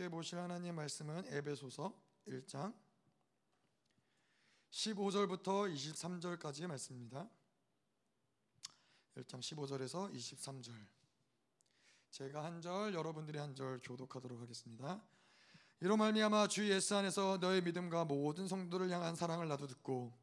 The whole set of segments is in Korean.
함께 보실 하나님 말씀은 에베소서 1장 15절부터 23절까지의 말씀입니다. 1장 15절에서 23절. 제가 한 절, 여러분들이 한 절 교독하도록 하겠습니다. 이로 말미암아 주 예수 안에서 너의 믿음과 모든 성도를 향한 사랑을 나도 듣고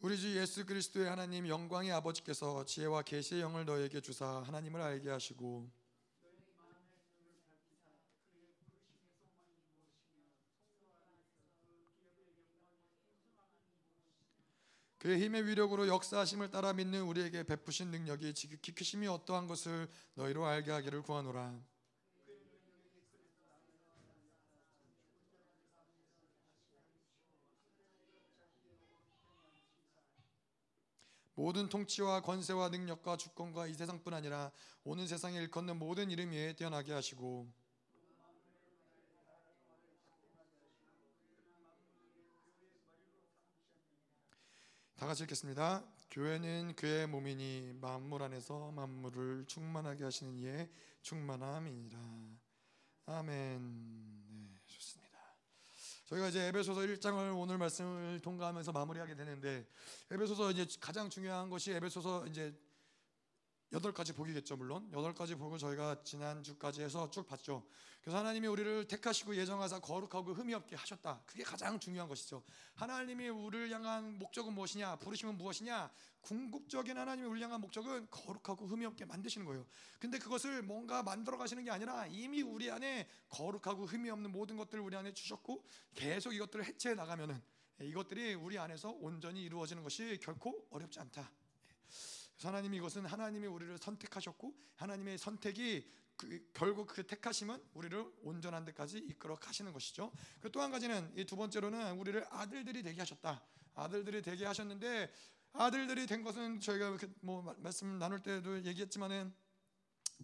우리 주 예수 그리스도의 하나님 영광의 아버지께서 지혜와 계시의 영을 너에게 주사 하나님을 알게 하시고 그의 힘의 위력으로 역사하심을 따라 믿는 우리에게 베푸신 능력이 지극히 크심이 어떠한 것을 너희로 알게 하기를 구하노라. 모든 통치와 권세와 능력과 주권과 이 세상뿐 아니라 오는 세상에 일컫는 모든 이름 위에 뛰어나게 하시고 다 같이 읽겠습니다. 교회는 그의 몸이니 만물 안에서 만물을 충만하게 하시는 이의 충만함이니라. 아멘. 저희가 이제 에베소서 1장을 오늘 말씀을 통과하면서 마무리하게 되는데 에베소서 이제 가장 중요한 것이 에베소서 이제 여덟 가지 복이겠죠 물론 여덟 가지 복을 저희가 지난 주까지 해서 쭉 봤죠. 그래서 하나님이 우리를 택하시고 예정하사 거룩하고 흠이 없게 하셨다. 그게 가장 중요한 것이죠. 하나님이 우리를 향한 목적은 무엇이냐? 부르심은 무엇이냐? 궁극적인 하나님의 향한 목적은 거룩하고 흠이 없게 만드시는 거예요. 근데 그것을 뭔가 만들어 가시는 게 아니라 이미 우리 안에 거룩하고 흠이 없는 모든 것들을 우리 안에 주셨고 계속 이것들을 해체해 나가면은 이것들이 우리 안에서 온전히 이루어지는 것이 결코 어렵지 않다. 하나님이 이것은 하나님이 우리를 선택하셨고 하나님의 선택이 그, 결국 그 택하심은 우리를 온전한 데까지 이끌어 가시는 것이죠. 그또한 가지는 이 두 번째로는 우리를 아들들이 되게 하셨다. 아들들이 되게 하셨는데 아들들이 된 것은 저희가 뭐 말씀 나눌 때도 얘기했지만은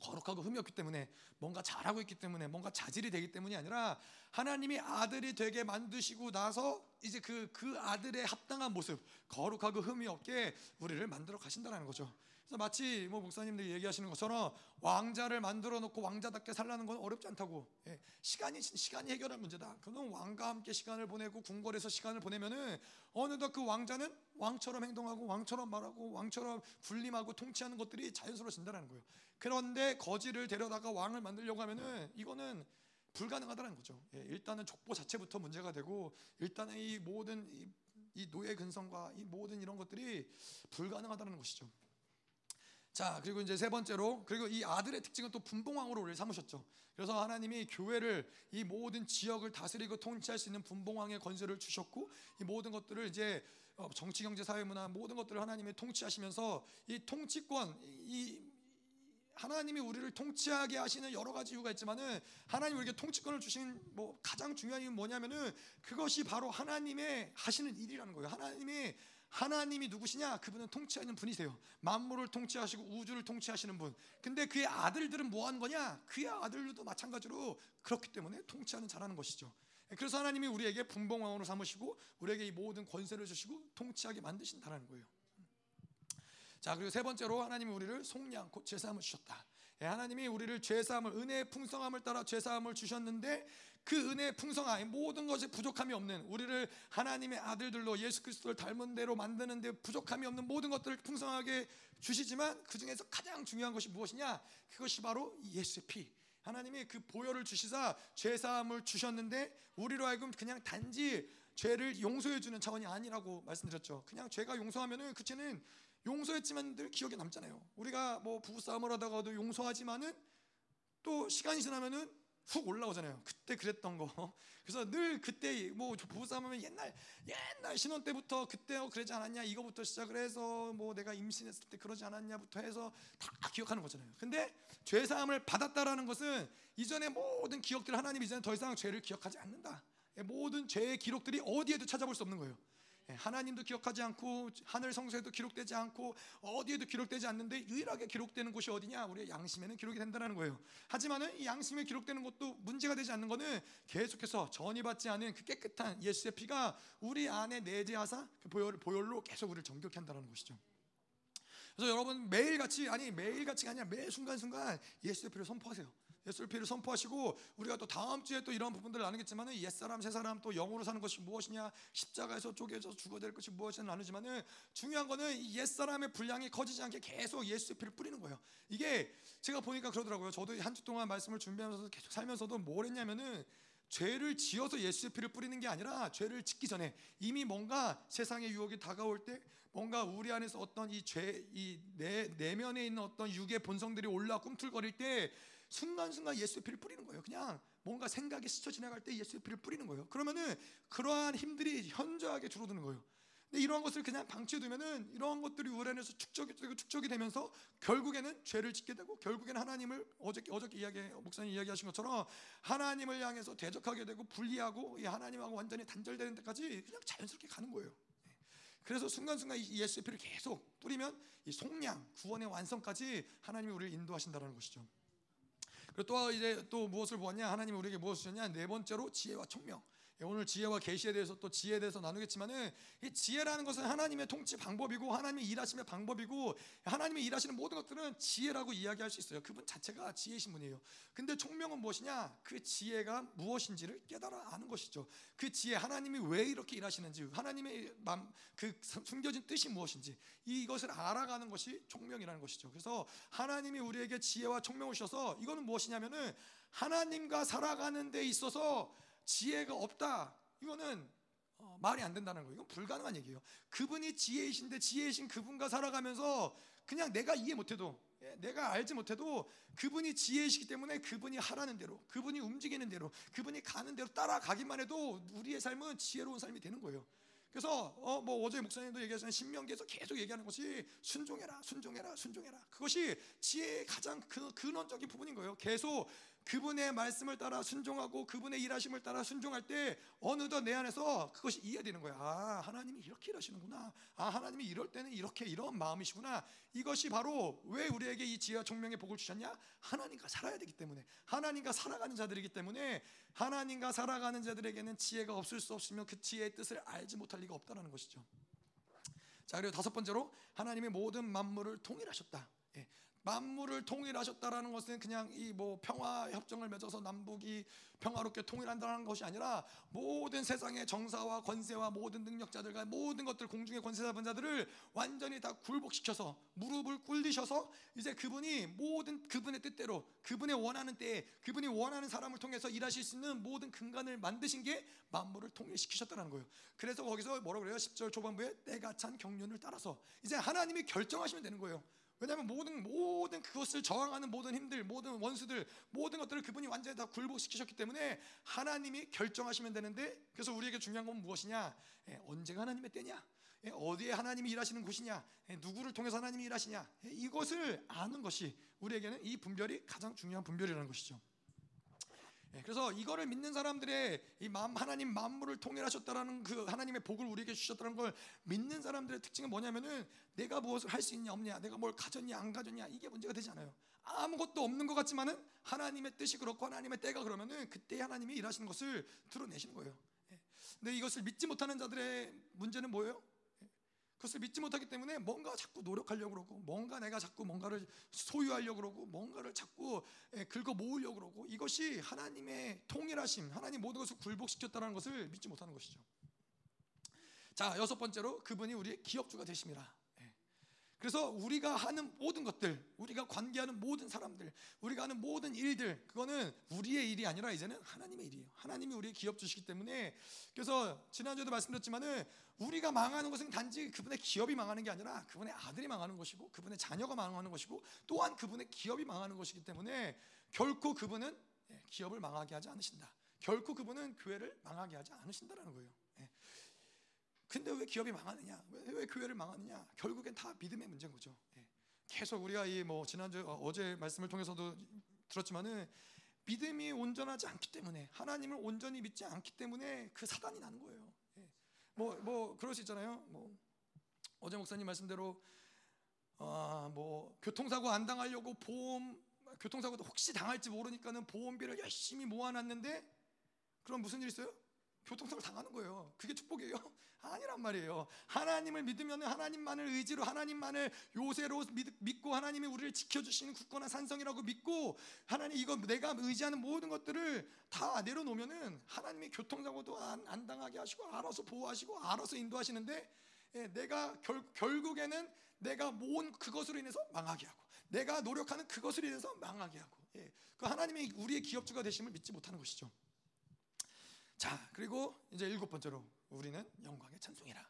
거룩하고 흠이 없기 때문에 뭔가 잘하고 있기 때문에 뭔가 자질이 되기 때문이 아니라 하나님이 아들이 되게 만드시고 나서 이제 그, 그 아들의 합당한 모습 거룩하고 흠이 없게 우리를 만들어 가신다는 거죠 그래서 마치 뭐 목사님들이 얘기하시는 것처럼 왕자를 만들어 놓고 왕자답게 살라는 건 어렵지 않다고 예, 시간이 시간이 해결할 문제다 그는 왕과 함께 시간을 보내고 궁궐에서 시간을 보내면은 어느덧 그 왕자는 왕처럼 행동하고 왕처럼 말하고 왕처럼 군림하고 통치하는 것들이 자연스러워진다는 거예요 그런데 거지를 데려다가 왕을 만들려고 하면은 이거는 불가능하다는 거죠. 예, 일단은 족보 자체부터 문제가 되고 일단은 이 모든 이, 이 노예 근성과 이 모든 이런 것들이 불가능하다는 것이죠. 자 그리고 이제 세 번째로 그리고 이 아들의 특징은 또 분봉왕으로 우리를 삼으셨죠. 그래서 하나님이 교회를 이 모든 지역을 다스리고 통치할 수 있는 분봉왕의 권세를 주셨고 이 모든 것들을 이제 어, 정치, 경제, 사회, 문화 모든 것들을 하나님이 통치하시면서 이 통치권 이 하나님이 우리를 통치하게 하시는 여러 가지 이유가 있지만은 하나님 우리에게 통치권을 주신 뭐 가장 중요한 이유는 뭐냐면은 그것이 바로 하나님의 하시는 일이라는 거예요. 하나님이 하나님이 누구시냐? 그분은 통치하는 분이세요. 만물을 통치하시고 우주를 통치하시는 분. 근데 그의 아들들은 뭐 하는 거냐? 그의 아들들도 마찬가지로 그렇기 때문에 통치하는 잘하는 것이죠. 그래서 하나님이 우리에게 분봉왕으로 삼으시고 우리에게 이 모든 권세를 주시고 통치하게 만드신다는 거예요. 자 그리고 세 번째로 하나님이 우리를 속량 곧 죄사함을 주셨다. 예, 하나님이 우리를 죄사함을 은혜의 풍성함을 따라 죄사함을 주셨는데 그 은혜의 풍성함 모든 것에 부족함이 없는 우리를 하나님의 아들들로 예수 그리스도를 닮은 대로 만드는데 부족함이 없는 모든 것들을 풍성하게 주시지만 그 중에서 가장 중요한 것이 무엇이냐? 그것이 바로 예수의 피. 하나님이 그 보혈을 주시사 죄 사함을 주셨는데 우리로 하여금 그냥 단지 죄를 용서해 주는 차원이 아니라고 말씀드렸죠. 그냥 죄가 용서하면은 그 죄는 용서했지만 늘 기억에 남잖아요. 우리가 뭐 부부 싸움을 하다가도 용서하지만은 또 시간이 지나면은 훅 올라오잖아요. 그때 그랬던 거. 그래서 늘 그때 뭐 부부싸움하면 옛날 옛날 신혼 때부터 그때 어 그러지 않았냐 이거부터 시작을 해서 뭐 내가 임신했을 때 그러지 않았냐부터 해서 다 기억하는 거잖아요. 근데 죄 사함을 받았다라는 것은 이전의 모든 기억들 하나님 이제는 더 이상 죄를 기억하지 않는다. 모든 죄의 기록들이 어디에도 찾아볼 수 없는 거예요. 예, 하나님도 기억하지 않고 하늘 성서에도 기록되지 않고 어디에도 기록되지 않는데 유일하게 기록되는 곳이 어디냐? 우리의 양심에는 기록이 된다는 거예요. 하지만은 이 양심에 기록되는 것도 문제가 되지 않는 것은 계속해서 전이받지 않은 그 깨끗한 예수의 피가 우리 안에 내재하사 그 보혈, 보혈로 계속 우리를 정결케 한다는 것이죠. 그래서 여러분 매일 같이 아니 매일 같이가 아니라 매 순간 순간 예수의 피를 선포하세요. 피를 선포하시고 우리가 또 다음 주에 또 이런 부분들을 나누겠지만은 옛사람 새사람 또 영으로 사는 것이 무엇이냐 십자가에서 쪼개져 죽어야 될 것이 무엇이냐 나누지만은 중요한 거는 이 옛사람의 분량이 커지지 않게 계속 예수의 피를 뿌리는 거예요. 이게 제가 보니까 그러더라고요. 저도 한 주 동안 말씀을 준비하면서 계속 살면서도 뭘 했냐면은 죄를 지어서 예수의 피를 뿌리는 게 아니라 죄를 짓기 전에 이미 뭔가 세상의 유혹이 다가올 때 뭔가 우리 안에서 어떤 이 죄, 이 내, 내면에 있는 어떤 육의 본성들이 올라 꿈틀거릴 때 순간순간 예수의 피를 뿌리는 거예요. 그냥 뭔가 생각이 스쳐 지나갈 때 예수의 피를 뿌리는 거예요. 그러면은 그러한 힘들이 현저하게 줄어드는 거예요. 근데 이러한 것을 그냥 방치해 두면은 이러한 것들이 우리 안에서 축적이 되고 축적이 되면서 결국에는 죄를 짓게 되고 결국에는 하나님을 어저께 어저께 이야기 목사님 이야기하신 것처럼 하나님을 향해서 대적하게 되고 분리하고 이 하나님하고 완전히 단절되는 데까지 그냥 자연스럽게 가는 거예요. 그래서 순간순간 이 예수의 피를 계속 뿌리면 이 속량 구원의 완성까지 하나님이 우리를 인도하신다는 것이죠. 그리고 또 이제 또 무엇을 보았냐? 하나님이 우리에게 무엇을 주셨냐? 네 번째로 지혜와 총명. 예, 오늘 지혜와 계시에 대해서 또 지혜에 대해서 나누겠지만은 이 지혜라는 것은 하나님의 통치 방법이고 하나님의 일하심의 방법이고 하나님의 일하시는 모든 것들은 지혜라고 이야기할 수 있어요. 그분 자체가 지혜신 분이에요. 근데 총명은 무엇이냐? 그 지혜가 무엇인지를 깨달아 아는 것이죠. 그 지혜 하나님이 왜 이렇게 일하시는지 하나님의 맘, 그 숨겨진 뜻이 무엇인지 이것을 알아가는 것이 총명이라는 것이죠. 그래서 하나님이 우리에게 지혜와 총명을 주셔서 이거는 무엇이냐면은 하나님과 살아가는 데 있어서 지혜가 없다. 이거는 어, 말이 안 된다는 거예요. 이건 불가능한 얘기예요. 그분이 지혜이신데 지혜이신 그분과 살아가면서 그냥 내가 이해 못해도 예, 내가 알지 못해도 그분이 지혜이시기 때문에 그분이 하라는 대로 그분이 움직이는 대로 그분이 가는 대로 따라가기만 해도 우리의 삶은 지혜로운 삶이 되는 거예요. 그래서 어 뭐 어제 목사님도 얘기하신 신명기에서 계속 얘기하는 것이 순종해라, 순종해라, 순종해라. 그것이 지혜의 가장 근원적인 부분인 거예요. 계속 그분의 말씀을 따라 순종하고 그분의 일하심을 따라 순종할 때 어느덧 내 안에서 그것이 이해되는 거야. 아, 하나님이 이렇게 일하시는구나. 아, 하나님이 이럴 때는 이렇게 이런 마음이시구나. 이것이 바로 왜 우리에게 이 지혜와 총명의 복을 주셨냐? 하나님과 살아야 되기 때문에. 하나님과 살아가는 자들이기 때문에 하나님과 살아가는 자들에게는 지혜가 없을 수 없으며 그 지혜의 뜻을 알지 못할 리가 없다는 것이죠. 자, 그리고 다섯 번째로 하나님의 모든 만물을 통일하셨다. 예. 만물을 통일하셨다라는 것은 그냥 이 뭐 평화 협정을 맺어서 남북이 평화롭게 통일한다는 것이 아니라 모든 세상의 정사와 권세와 모든 능력자들과 모든 것들 공중의 권세 잡은 자들을 완전히 다 굴복시켜서 무릎을 꿇리셔서 이제 그분이 모든 그분의 뜻대로 그분의 원하는 때에 그분이 원하는 사람을 통해서 일하실 수 있는 모든 근간을 만드신 게 만물을 통일시키셨다는 거예요. 그래서 거기서 뭐라고 그래요? 10절 초반부에 때가 찬 경륜을 따라서 이제 하나님이 결정하시면 되는 거예요. 왜냐하면 모든 모든 그것을 저항하는 모든 힘들, 모든 원수들, 모든 것들을 그분이 완전히 다 굴복시키셨기 때문에 하나님이 결정하시면 되는데 그래서 우리에게 중요한 건 무엇이냐? 예, 언제가 하나님의 때냐? 예, 어디에 하나님이 일하시는 곳이냐? 예, 누구를 통해서 하나님이 일하시냐? 예, 이것을 아는 것이 우리에게는 이 분별이 가장 중요한 분별이라는 것이죠. 예, 그래서 이거를 믿는 사람들의 이 마음 하나님 만물을 통일하셨다라는 그 하나님의 복을 우리에게 주셨다는 걸 믿는 사람들의 특징은 뭐냐면은 내가 무엇을 할 수 있냐 없냐, 내가 뭘 가졌냐 안 가졌냐 이게 문제가 되지 않아요. 아무것도 없는 것 같지만은 하나님의 뜻이 그렇고 하나님의 때가 그러면은 그때 하나님이 일하시는 것을 드러내시는 거예요. 예. 근데 이것을 믿지 못하는 자들의 문제는 뭐예요? 그것을 믿지 못하기 때문에 뭔가 자꾸 노력하려고 그러고 뭔가 내가 자꾸 뭔가를 소유하려고 그러고 뭔가를 자꾸 예, 긁어 모으려고 그러고 이것이 하나님의 통일하심 하나님 모든 것을 굴복시켰다는 것을 믿지 못하는 것이죠. 자 여섯 번째로 그분이 우리의 기업주가 되십니다 그래서 우리가 하는 모든 것들, 우리가 관계하는 모든 사람들, 우리가 하는 모든 일들, 그거는 우리의 일이 아니라 이제는 하나님의 일이에요. 하나님이 우리의 기업 주시기 때문에 그래서 지난주에도 말씀드렸지만은 우리가 망하는 것은 단지 그분의 기업이 망하는 게 아니라 그분의 아들이 망하는 것이고 그분의 자녀가 망하는 것이고 또한 그분의 기업이 망하는 것이기 때문에 결코 그분은 예, 기업을 망하게 하지 않으신다. 결코 그분은 교회를 망하게 하지 않으신다라는 거예요. 근데 왜 기업이 망하느냐? 왜, 왜 교회를 망하느냐? 결국엔 다 믿음의 문제인 거죠. 예. 계속 우리가 이 뭐 지난주 어, 어제 말씀을 통해서도 들었지만은 믿음이 온전하지 않기 때문에 하나님을 온전히 믿지 않기 때문에 그 사단이 나는 거예요. 뭐뭐 예. 뭐 그럴 수 있잖아요. 뭐 어제 목사님 말씀대로 아 뭐 교통사고 안 당하려고 보험 교통사고도 혹시 당할지 모르니까는 보험비를 열심히 모아놨는데 그럼 무슨 일 있어요? 교통사고를 당하는 거예요. 그게 축복이에요? 아니란 말이에요. 하나님을 믿으면 하나님만을 의지로 하나님만을 요새로 믿, 고 하나님이 우리를 지켜주시는 굳건한 산성이라고 믿고 하나님 이거 내가 의지하는 모든 것들을 다 내려놓으면은 하나님이 교통사고도 안, 안 당하게 하시고 알아서 보호하시고 알아서 인도하시는데 예, 내가 결, 결국에는 내가 모은 그것으로 인해서 망하게 하고 내가 노력하는 그것으로 인해서 망하게 하고 예, 그 하나님이 우리의 기업주가 되심을 믿지 못하는 것이죠. 자 그리고 이제 일곱 번째로 우리는 영광의 찬송이라.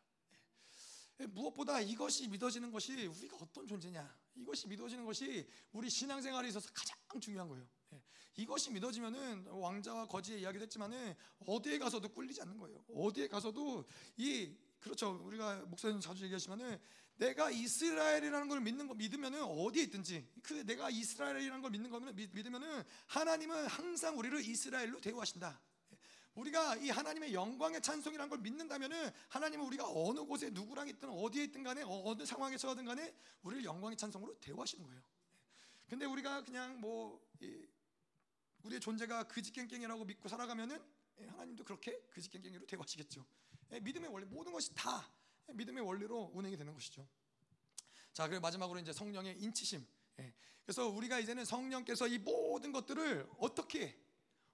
예, 무엇보다 이것이 믿어지는 것이 우리가 어떤 존재냐. 이것이 믿어지는 것이 우리 신앙생활에 있어서 가장 중요한 거예요. 예, 이것이 믿어지면은 왕자와 거지의 이야기도 했지만은 어디에 가서도 꿀리지 않는 거예요. 어디에 가서도 이 그렇죠. 우리가 목사님 자주 얘기하시면은 내가 이스라엘이라는 걸 믿는 거 믿으면은 어디에 있든지 그 내가 이스라엘이라는 걸 믿는 거면 믿으면은 하나님은 항상 우리를 이스라엘로 대우하신다. 우리가 이 하나님의 영광의 찬송이라는 걸 믿는다면은 하나님은 우리가 어느 곳에 누구랑 있든 어디에 있든 간에 어, 어느 상황에 처하든 간에 우리를 영광의 찬송으로 대우하시는 거예요. 근데 우리가 그냥 뭐 우리의 존재가 그지깽깽이라고 믿고 살아가면은 예, 하나님도 그렇게 그지깽깽이로 대우하시겠죠. 예, 믿음의 원리 모든 것이 다 믿음의 원리로 운행이 되는 것이죠. 자, 그리고 마지막으로 이제 성령의 인치심. 예, 그래서 우리가 이제는 성령께서 이 모든 것들을 어떻게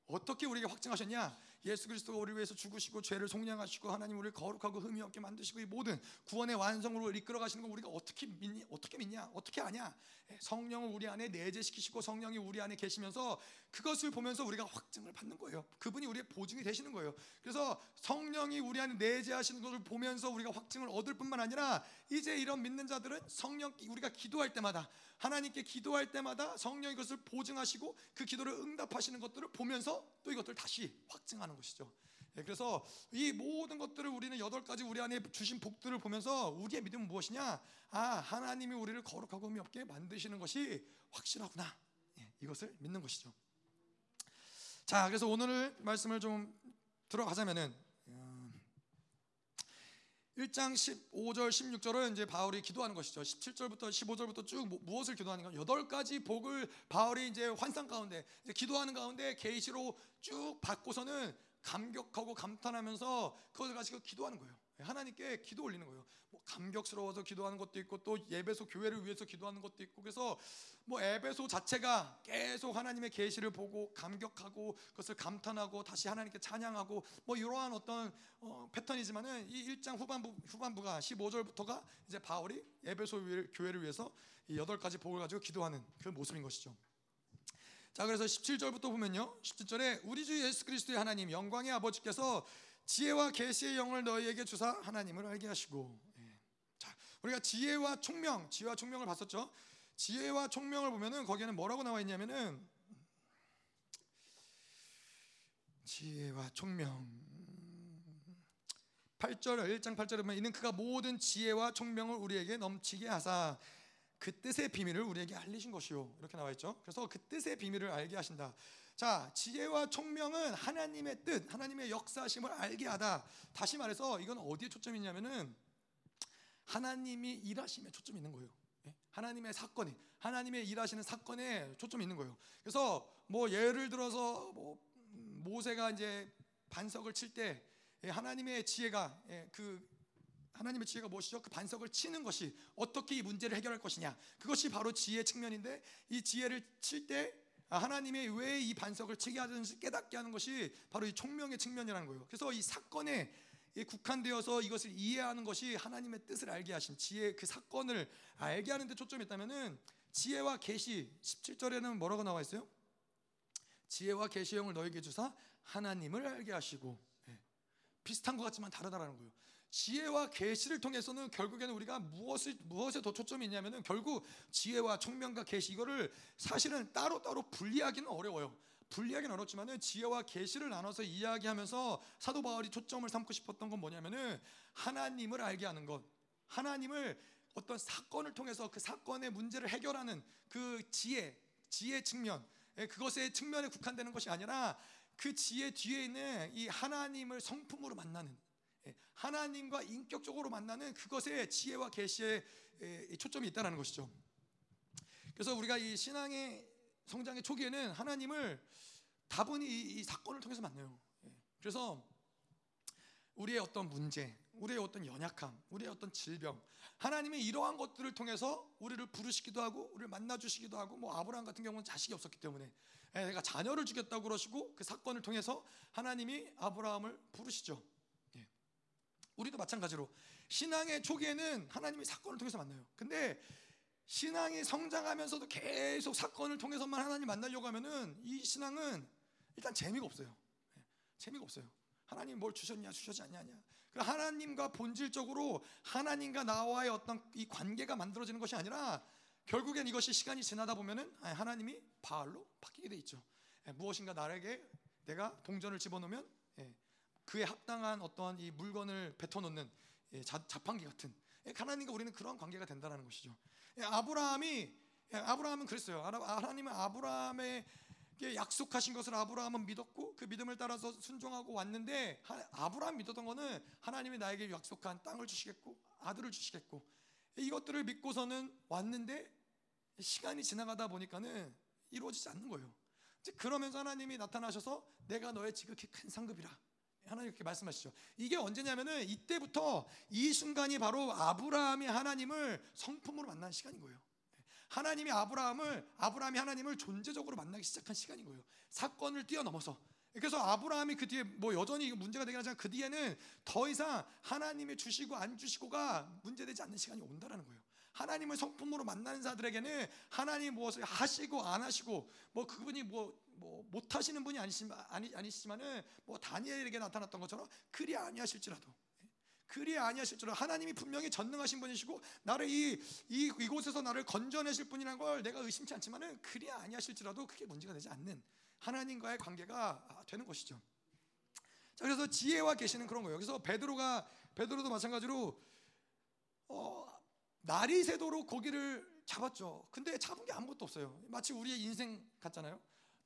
어떻게 우리에게 확증하셨냐? 예수 그리스도가 우리를 위해서 죽으시고 죄를 속량하시고 하나님 우리를 거룩하고 흠이 없게 만드시고 이 모든 구원의 완성으로 이끌어 가시는 걸 우리가 어떻게 믿니? 어떻게 믿냐? 어떻게 아냐? 예, 성령을 우리 안에 내재시키시고 성령이 우리 안에 계시면서 그것을 보면서 우리가 확증을 받는 거예요. 그분이 우리의 보증이 되시는 거예요. 그래서 성령이 우리 안에 내재하시는 것을 보면서 우리가 확증을 얻을 뿐만 아니라 이제 이런 믿는 자들은 성령 우리가 기도할 때마다 하나님께 기도할 때마다 성령이 그것을 보증하시고 그 기도를 응답하시는 것들을 보면서 또 이것들 다시 확증하는 것이죠. 예, 그래서 이 모든 것들을 우리는 여덟 가지 우리 안에 주신 복들을 보면서 우리의 믿음은 무엇이냐? 아 하나님이 우리를 거룩하고 흠이 없게 만드시는 것이 확실하구나. 예, 이것을 믿는 것이죠. 자, 그래서 오늘 말씀을 좀 들어가자면은 1장 15절 16절은 이제 바울이 기도하는 것이죠. 17절부터 15절부터 쭉 뭐, 무엇을 기도하는가? 여덟 가지 복을 바울이 이제 환상 가운데 이제 기도하는 가운데 계시로 쭉 받고서는 감격하고 감탄하면서 그것을 가지고 기도하는 거예요. 하나님께 기도 올리는 거예요. 뭐 감격스러워서 기도하는 것도 있고 또 예배소 교회를 위해서 기도하는 것도 있고 그래서 뭐 에베소 자체가 계속 하나님의 계시를 보고 감격하고 그것을 감탄하고 다시 하나님께 찬양하고 뭐 이러한 어떤 어, 패턴이지만은 이 1장 후반부 후반부가 15절부터가 이제 바울이 에베소 교회를 위해서 이 여덟 가지 복을 가지고 기도하는 그 모습인 것이죠. 자 그래서 17절부터 보면요. 17절에 우리 주 예수 그리스도의 하나님 영광의 아버지께서 지혜와 계시의 영을 너희에게 주사 하나님을 알게 하시고 예. 자 우리가 지혜와 총명 지혜와 총명을 봤었죠 지혜와 총명을 보면은 거기에는 뭐라고 나와 있냐면은 지혜와 총명 8절 1장 8절에 보면 이는 그가 모든 지혜와 총명을 우리에게 넘치게 하사 그 뜻의 비밀을 우리에게 알리신 것이요 이렇게 나와 있죠. 그래서 그 뜻의 비밀을 알게 하신다. 자, 지혜와 총명은 하나님의 뜻, 하나님의 역사심을 알게 하다. 다시 말해서 이건 어디에 초점이 있냐면은 하나님이 일하심에 초점이 있는 거예요. 예? 하나님의 사건이 하나님의 일하시는 사건에 초점이 있는 거예요. 그래서 뭐 예를 들어서 뭐 모세가 이제 반석을 칠때 예, 하나님의 지혜가 예, 그 하나님의 지혜가 무엇이죠? 그 반석을 치는 것이 어떻게 이 문제를 해결할 것이냐. 그것이 바로 지혜 측면인데 이 지혜를 칠때 아, 하나님이 왜이 반석을 치게 하든지 깨닫게 하는 것이 바로 이 총명의 측면이라는 거예요. 그래서 이 사건에 국한되어서 이것을 이해하는 것이 하나님의 뜻을 알게 하신 지혜 그 사건을 알게 하는데 초점이 있다면은 지혜와 계시 17절에는 뭐라고 나와 있어요? 지혜와 계시형을 너에게 주사 하나님을 알게 하시고 네. 비슷한 것 같지만 다르다라는 거예요. 지혜와 계시를 통해서는 결국에는 우리가 무엇을 무엇에 더 초점이 있냐면은 결국 지혜와 청명과 계시 이거를 사실은 따로 따로 분리하기는 어려워요. 분리하기는 어렵지만은 지혜와 계시를 나눠서 이야기하면서 사도 바울이 초점을 삼고 싶었던 건 뭐냐면은 하나님을 알게 하는 것. 하나님을 어떤 사건을 통해서 그 사건의 문제를 해결하는 그 지혜, 지혜 측면, 예, 그것의 측면에 국한되는 것이 아니라 그 지혜 뒤에 있는 이 하나님을 성품으로 만나는 예, 하나님과 인격적으로 만나는 그것에 지혜와 계시에 초점이 있다는 것이죠. 그래서 우리가 이 신앙의 성장의 초기에는 하나님을 다분히 이, 사건을 통해서 만나요. 예, 그래서 우리의 어떤 문제, 우리의 어떤 연약함, 우리의 어떤 질병, 하나님이 이러한 것들을 통해서 우리를 부르시기도 하고 우리를 만나 주시기도 하고 뭐 아브라함 같은 경우는 자식이 없었기 때문에 예, 내가 자녀를 주겠다고 그러시고 그 사건을 통해서 하나님이 아브라함을 부르시죠. 예. 우리도 마찬가지로 신앙의 초기에는 하나님이 사건을 통해서 만나요. 근데 신앙이 성장하면서도 계속 사건을 통해서만 하나님 만나려고 하면은 이 신앙은 일단 재미가 없어요. 예, 재미가 없어요. 하나님 뭘 주셨냐 주셨지 않냐 그 하나님과 본질적으로 하나님과 나와의 어떤 이 관계가 만들어지는 것이 아니라 결국엔 이것이 시간이 지나다 보면은 하나님이 바알로 바뀌게 돼 있죠. 예, 무엇인가 나에게 내가 동전을 집어넣으면 예, 그에 합당한 어떠한 이 물건을 뱉어놓는 예, 자판기 같은 하나님과 우리는 그런 관계가 된다는 것이죠. 아브라함이 아브라함은 그랬어요. 하나님은 아브라함의 약속하신 것을 아브라함은 믿었고 그 믿음을 따라서 순종하고 왔는데 아브라함 믿었던 거는 하나님이 나에게 약속한 땅을 주시겠고 아들을 주시겠고 이것들을 믿고서는 왔는데 시간이 지나가다 보니까는 이루어지지 않는 거예요. 그러면서 하나님이 나타나셔서 내가 너의 지극히 큰 상급이라 하나님 이렇게 말씀하시죠. 이게 언제냐면은 이때부터 이 순간이 바로 아브라함이 하나님을 성품으로 만난 시간인 거예요. 하나님이 아브라함을 아브라함이 하나님을 존재적으로 만나기 시작한 시간인 거예요. 사건을 뛰어넘어서. 그래서 아브라함이 그 뒤에 뭐 여전히 문제가 되긴 하지만 그 뒤에는 더 이상 하나님이 주시고 안 주시고가 문제되지 않는 시간이 온다라는 거예요. 하나님을 성품으로 만나는 자들에게는 하나님 무엇을 하시고 안 하시고 뭐 그분이 뭐, 뭐 못하시는 분이 아니시지만, 아니, 아니시지만은 뭐 다니엘에게 나타났던 것처럼 그리 아니하실지라도 그리 아니하실 줄 하나님이 분명히 전능하신 분이시고 나를 이, 이 이곳에서 나를 건져내실 분이라는 걸 내가 의심치 않지만은 그리 아니하실지라도 그게 문제가 되지 않는 하나님과의 관계가 되는 것이죠. 자 그래서 지혜와 계시는 그런 거예요. 그래서 베드로가 베드로도 마찬가지로 어, 날이 새도록 고기를 잡았죠. 근데 잡은 게 아무것도 없어요. 마치 우리의 인생 같잖아요.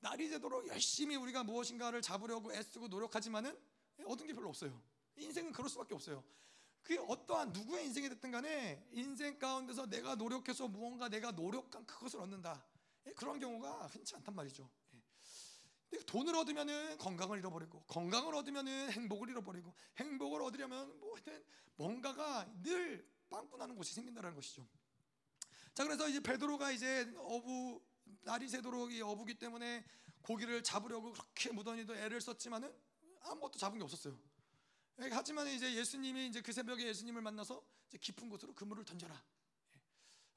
날이 새도록 열심히 우리가 무엇인가를 잡으려고 애쓰고 노력하지만은 얻은 게 별로 없어요. 인생은 그럴 수밖에 없어요. 그게 어떠한 누구의 인생이 됐든 간에 인생 가운데서 내가 노력해서 무언가 내가 노력한 그것을 얻는다. 예, 그런 경우가 흔치 않단 말이죠. 예. 돈을 얻으면은 건강을 잃어버리고 건강을 얻으면은 행복을 잃어버리고 행복을 얻으려면 뭐 하여튼 뭔가가 늘 빵꾸 나는 곳이 생긴다는 것이죠. 자 그래서 이제 베드로가 이제 어부 날이 새도록 이 어부기 때문에 고기를 잡으려고 그렇게 무던히도 애를 썼지만은 아무것도 잡은 게 없었어요. 예, 하지만 이제 예수님이 이제 그 새벽에 예수님을 만나서 이제 깊은 곳으로 그물을 던져라.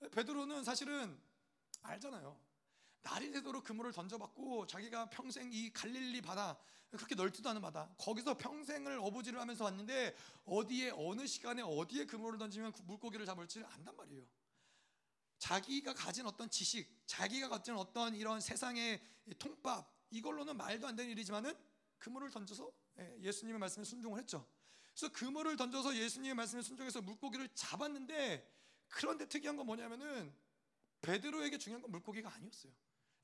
예. 베드로는 사실은 알잖아요. 날이 새도록 그물을 던져봤고 자기가 평생 이 갈릴리 바다 그렇게 넓지도 않은 바다 거기서 평생을 어부지를 하면서 왔는데 어디에 어느 시간에 어디에 그물을 던지면 그 물고기를 잡을지 안단 말이에요. 자기가 가진 어떤 지식, 자기가 가진 어떤 이런 세상의 통밥 이걸로는 말도 안 되는 일이지만은 그물을 던져서 예, 예수님의 말씀에 순종을 했죠. 그래서 그물을 던져서 예수님의 말씀에 순종해서 물고기를 잡았는데 그런데 특이한 건 뭐냐면은 베드로에게 중요한 건 물고기가 아니었어요.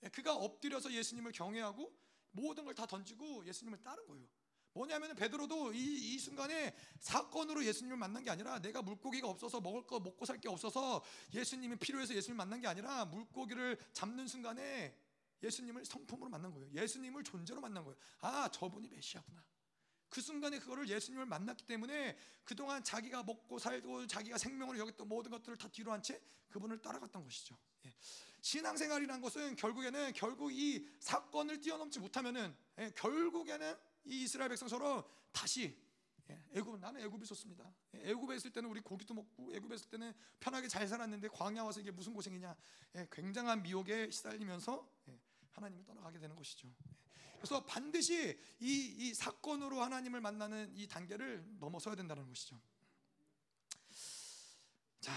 예, 그가 엎드려서 예수님을 경외하고 모든 걸 다 던지고 예수님을 따른 거예요. 뭐냐면은 베드로도 이, 이 순간에 사건으로 예수님을 만난 게 아니라 내가 물고기가 없어서 먹을 거 먹고 살 게 없어서 예수님이 필요해서 예수님을 만난 게 아니라 물고기를 잡는 순간에 예수님을 성품으로 만난 거예요. 예수님을 존재로 만난 거예요. 아, 저분이 메시아구나. 그 순간에 그거를 예수님을 만났기 때문에 그동안 자기가 먹고 살고 자기가 생명을 여겼던 모든 것들을 다 뒤로 한 채 그분을 따라갔던 것이죠. 예. 신앙생활이란 것은 결국에는 결국 이 사건을 뛰어넘지 못하면은 예, 결국에는 이 이스라엘 백성처럼 다시 예, 애굽 나는 애굽이 좋습니다. 예, 애굽에 있을 때는 우리 고기도 먹고 애굽에 있을 때는 편하게 잘 살았는데 광야 와서 이게 무슨 고생이냐? 예, 굉장한 미혹에 시달리면서 예, 하나님을 떠나가게 되는 것이죠. 그래서 반드시 이, 이 사건으로 하나님을 만나는 이 단계를 넘어서야 된다는 것이죠. 자,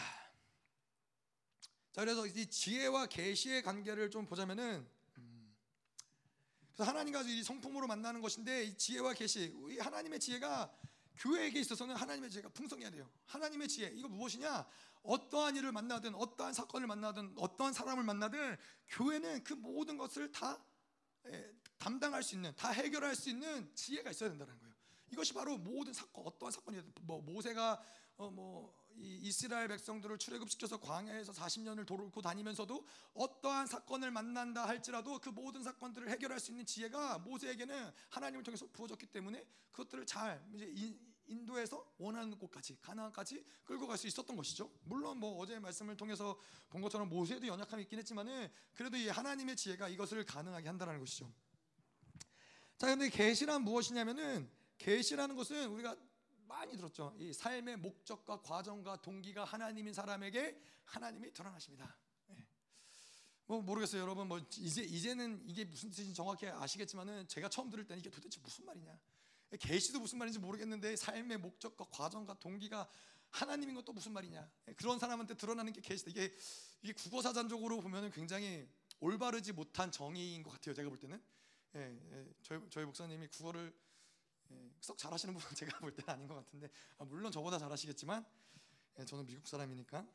자 그래서 이 지혜와 계시의 관계를 좀 보자면은 음, 그래서 하나님과 이 성품으로 만나는 것인데 이 지혜와 계시, 이 하나님의 지혜가 교회에게 있어서는 하나님의 지혜가 풍성해야 돼요. 하나님의 지혜 이거 무엇이냐? 어떠한 일을 만나든 어떠한 사건을 만나든 어떠한 사람을 만나든 교회는 그 모든 것을 다 예, 담당할 수 있는 다 해결할 수 있는 지혜가 있어야 된다는 거예요. 이것이 바로 모든 사건 어떠한 사건이든 뭐 모세가 어뭐 이스라엘 백성들을 출애굽시켜서 광야에서 40년을 돌고 다니면서도 어떠한 사건을 만난다 할지라도 그 모든 사건들을 해결할 수 있는 지혜가 모세에게는 하나님을 통해서 부어졌기 때문에 그것들을 잘 이제 인도에서 원하는 곳까지 가나안까지 끌고 갈 수 있었던 것이죠. 물론 뭐 어제 말씀을 통해서 본 것처럼 모세도 연약함이 있긴 했지만은 그래도 이 하나님의 지혜가 이것을 가능하게 한다는 것이죠. 자, 근데 계시란 무엇이냐면은 계시라는 것은 우리가 많이 들었죠. 이 삶의 목적과 과정과 동기가 하나님인 사람에게 하나님이 드러나십니다. 예. 뭐 모르겠어요, 여러분. 뭐 이제 이제는 이게 무슨 뜻인지 정확히 아시겠지만은 제가 처음 들을 때는 이게 도대체 무슨 말이냐. 계시도 무슨 말인지 모르겠는데 삶의 목적과 과정과 동기가 하나님인 것도 무슨 말이냐. 예, 그런 사람한테 드러나는 게 계시다. 이게 이게 국어사전적으로 보면은 굉장히 올바르지 못한 정의인 것 같아요. 제가 볼 때는. 예, 예, 저희, 저희 목사님이 국어를 예, 썩 잘하시는 분은 제가 볼 때는 아닌 것 같은데 아, 물론 저보다 잘하시겠지만 예, 저는 미국 사람이니까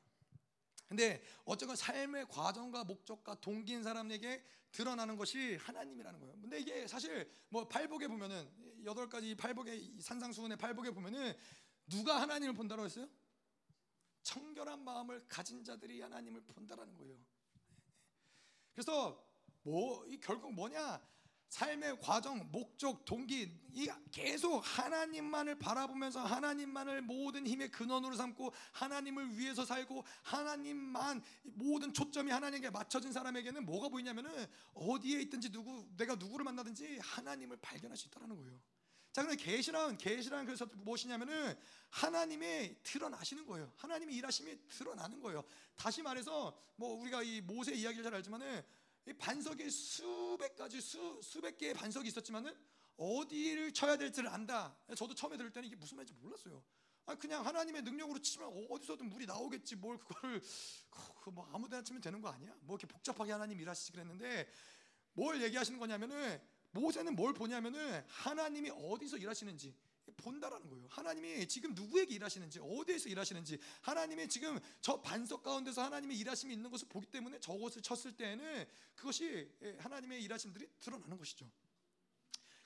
근데 어쨌건 삶의 과정과 목적과 동기인 사람에게 드러나는 것이 하나님이라는 거예요. 근데 이게 사실 뭐 팔복에 보면은 여덟 가지 팔복의 산상수훈의 팔복에 보면은 누가 하나님을 본다고 했어요? 청결한 마음을 가진 자들이 하나님을 본다라는 거예요. 그래서 뭐이 결국 뭐냐? 삶의 과정, 목적, 동기 이 계속 하나님만을 바라보면서 하나님만을 모든 힘의 근원으로 삼고 하나님을 위해서 살고 하나님만 모든 초점이 하나님에게 맞춰진 사람에게는 뭐가 보이냐면은 어디에 있든지 누구 내가 누구를 만나든지 하나님을 발견할 수 있다라는 거예요. 자, 그럼 계시란 계시란 그래서 무엇이냐면은 하나님이 드러나시는 거예요. 하나님의 일하심이 드러나는 거예요. 다시 말해서 뭐 우리가 이 모세 이야기를 잘 알지만은 이 반석에 수백 가지 수 수백 개의 반석이 있었지만은 어디를 쳐야 될지를 안다. 저도 처음에 들을 때는 이게 무슨 말인지 몰랐어요. 아 그냥 하나님의 능력으로 치면 어디서든 물이 나오겠지 뭘 그거를 그뭐 아무데나 치면 되는 거 아니야? 뭐 이렇게 복잡하게 하나님 일하시지 그랬는데 뭘 얘기하시는 거냐면은 모세는 뭘 보냐면은 하나님이 어디서 일하시는지 본다라는 거예요. 하나님이 지금 누구에게 일하시는지, 어디에서 일하시는지, 하나님이 지금 저 반석 가운데서 하나님의 일하심이 있는 것을 보기 때문에 저것을 쳤을 때에는 그것이 하나님의 일하심들이 드러나는 것이죠.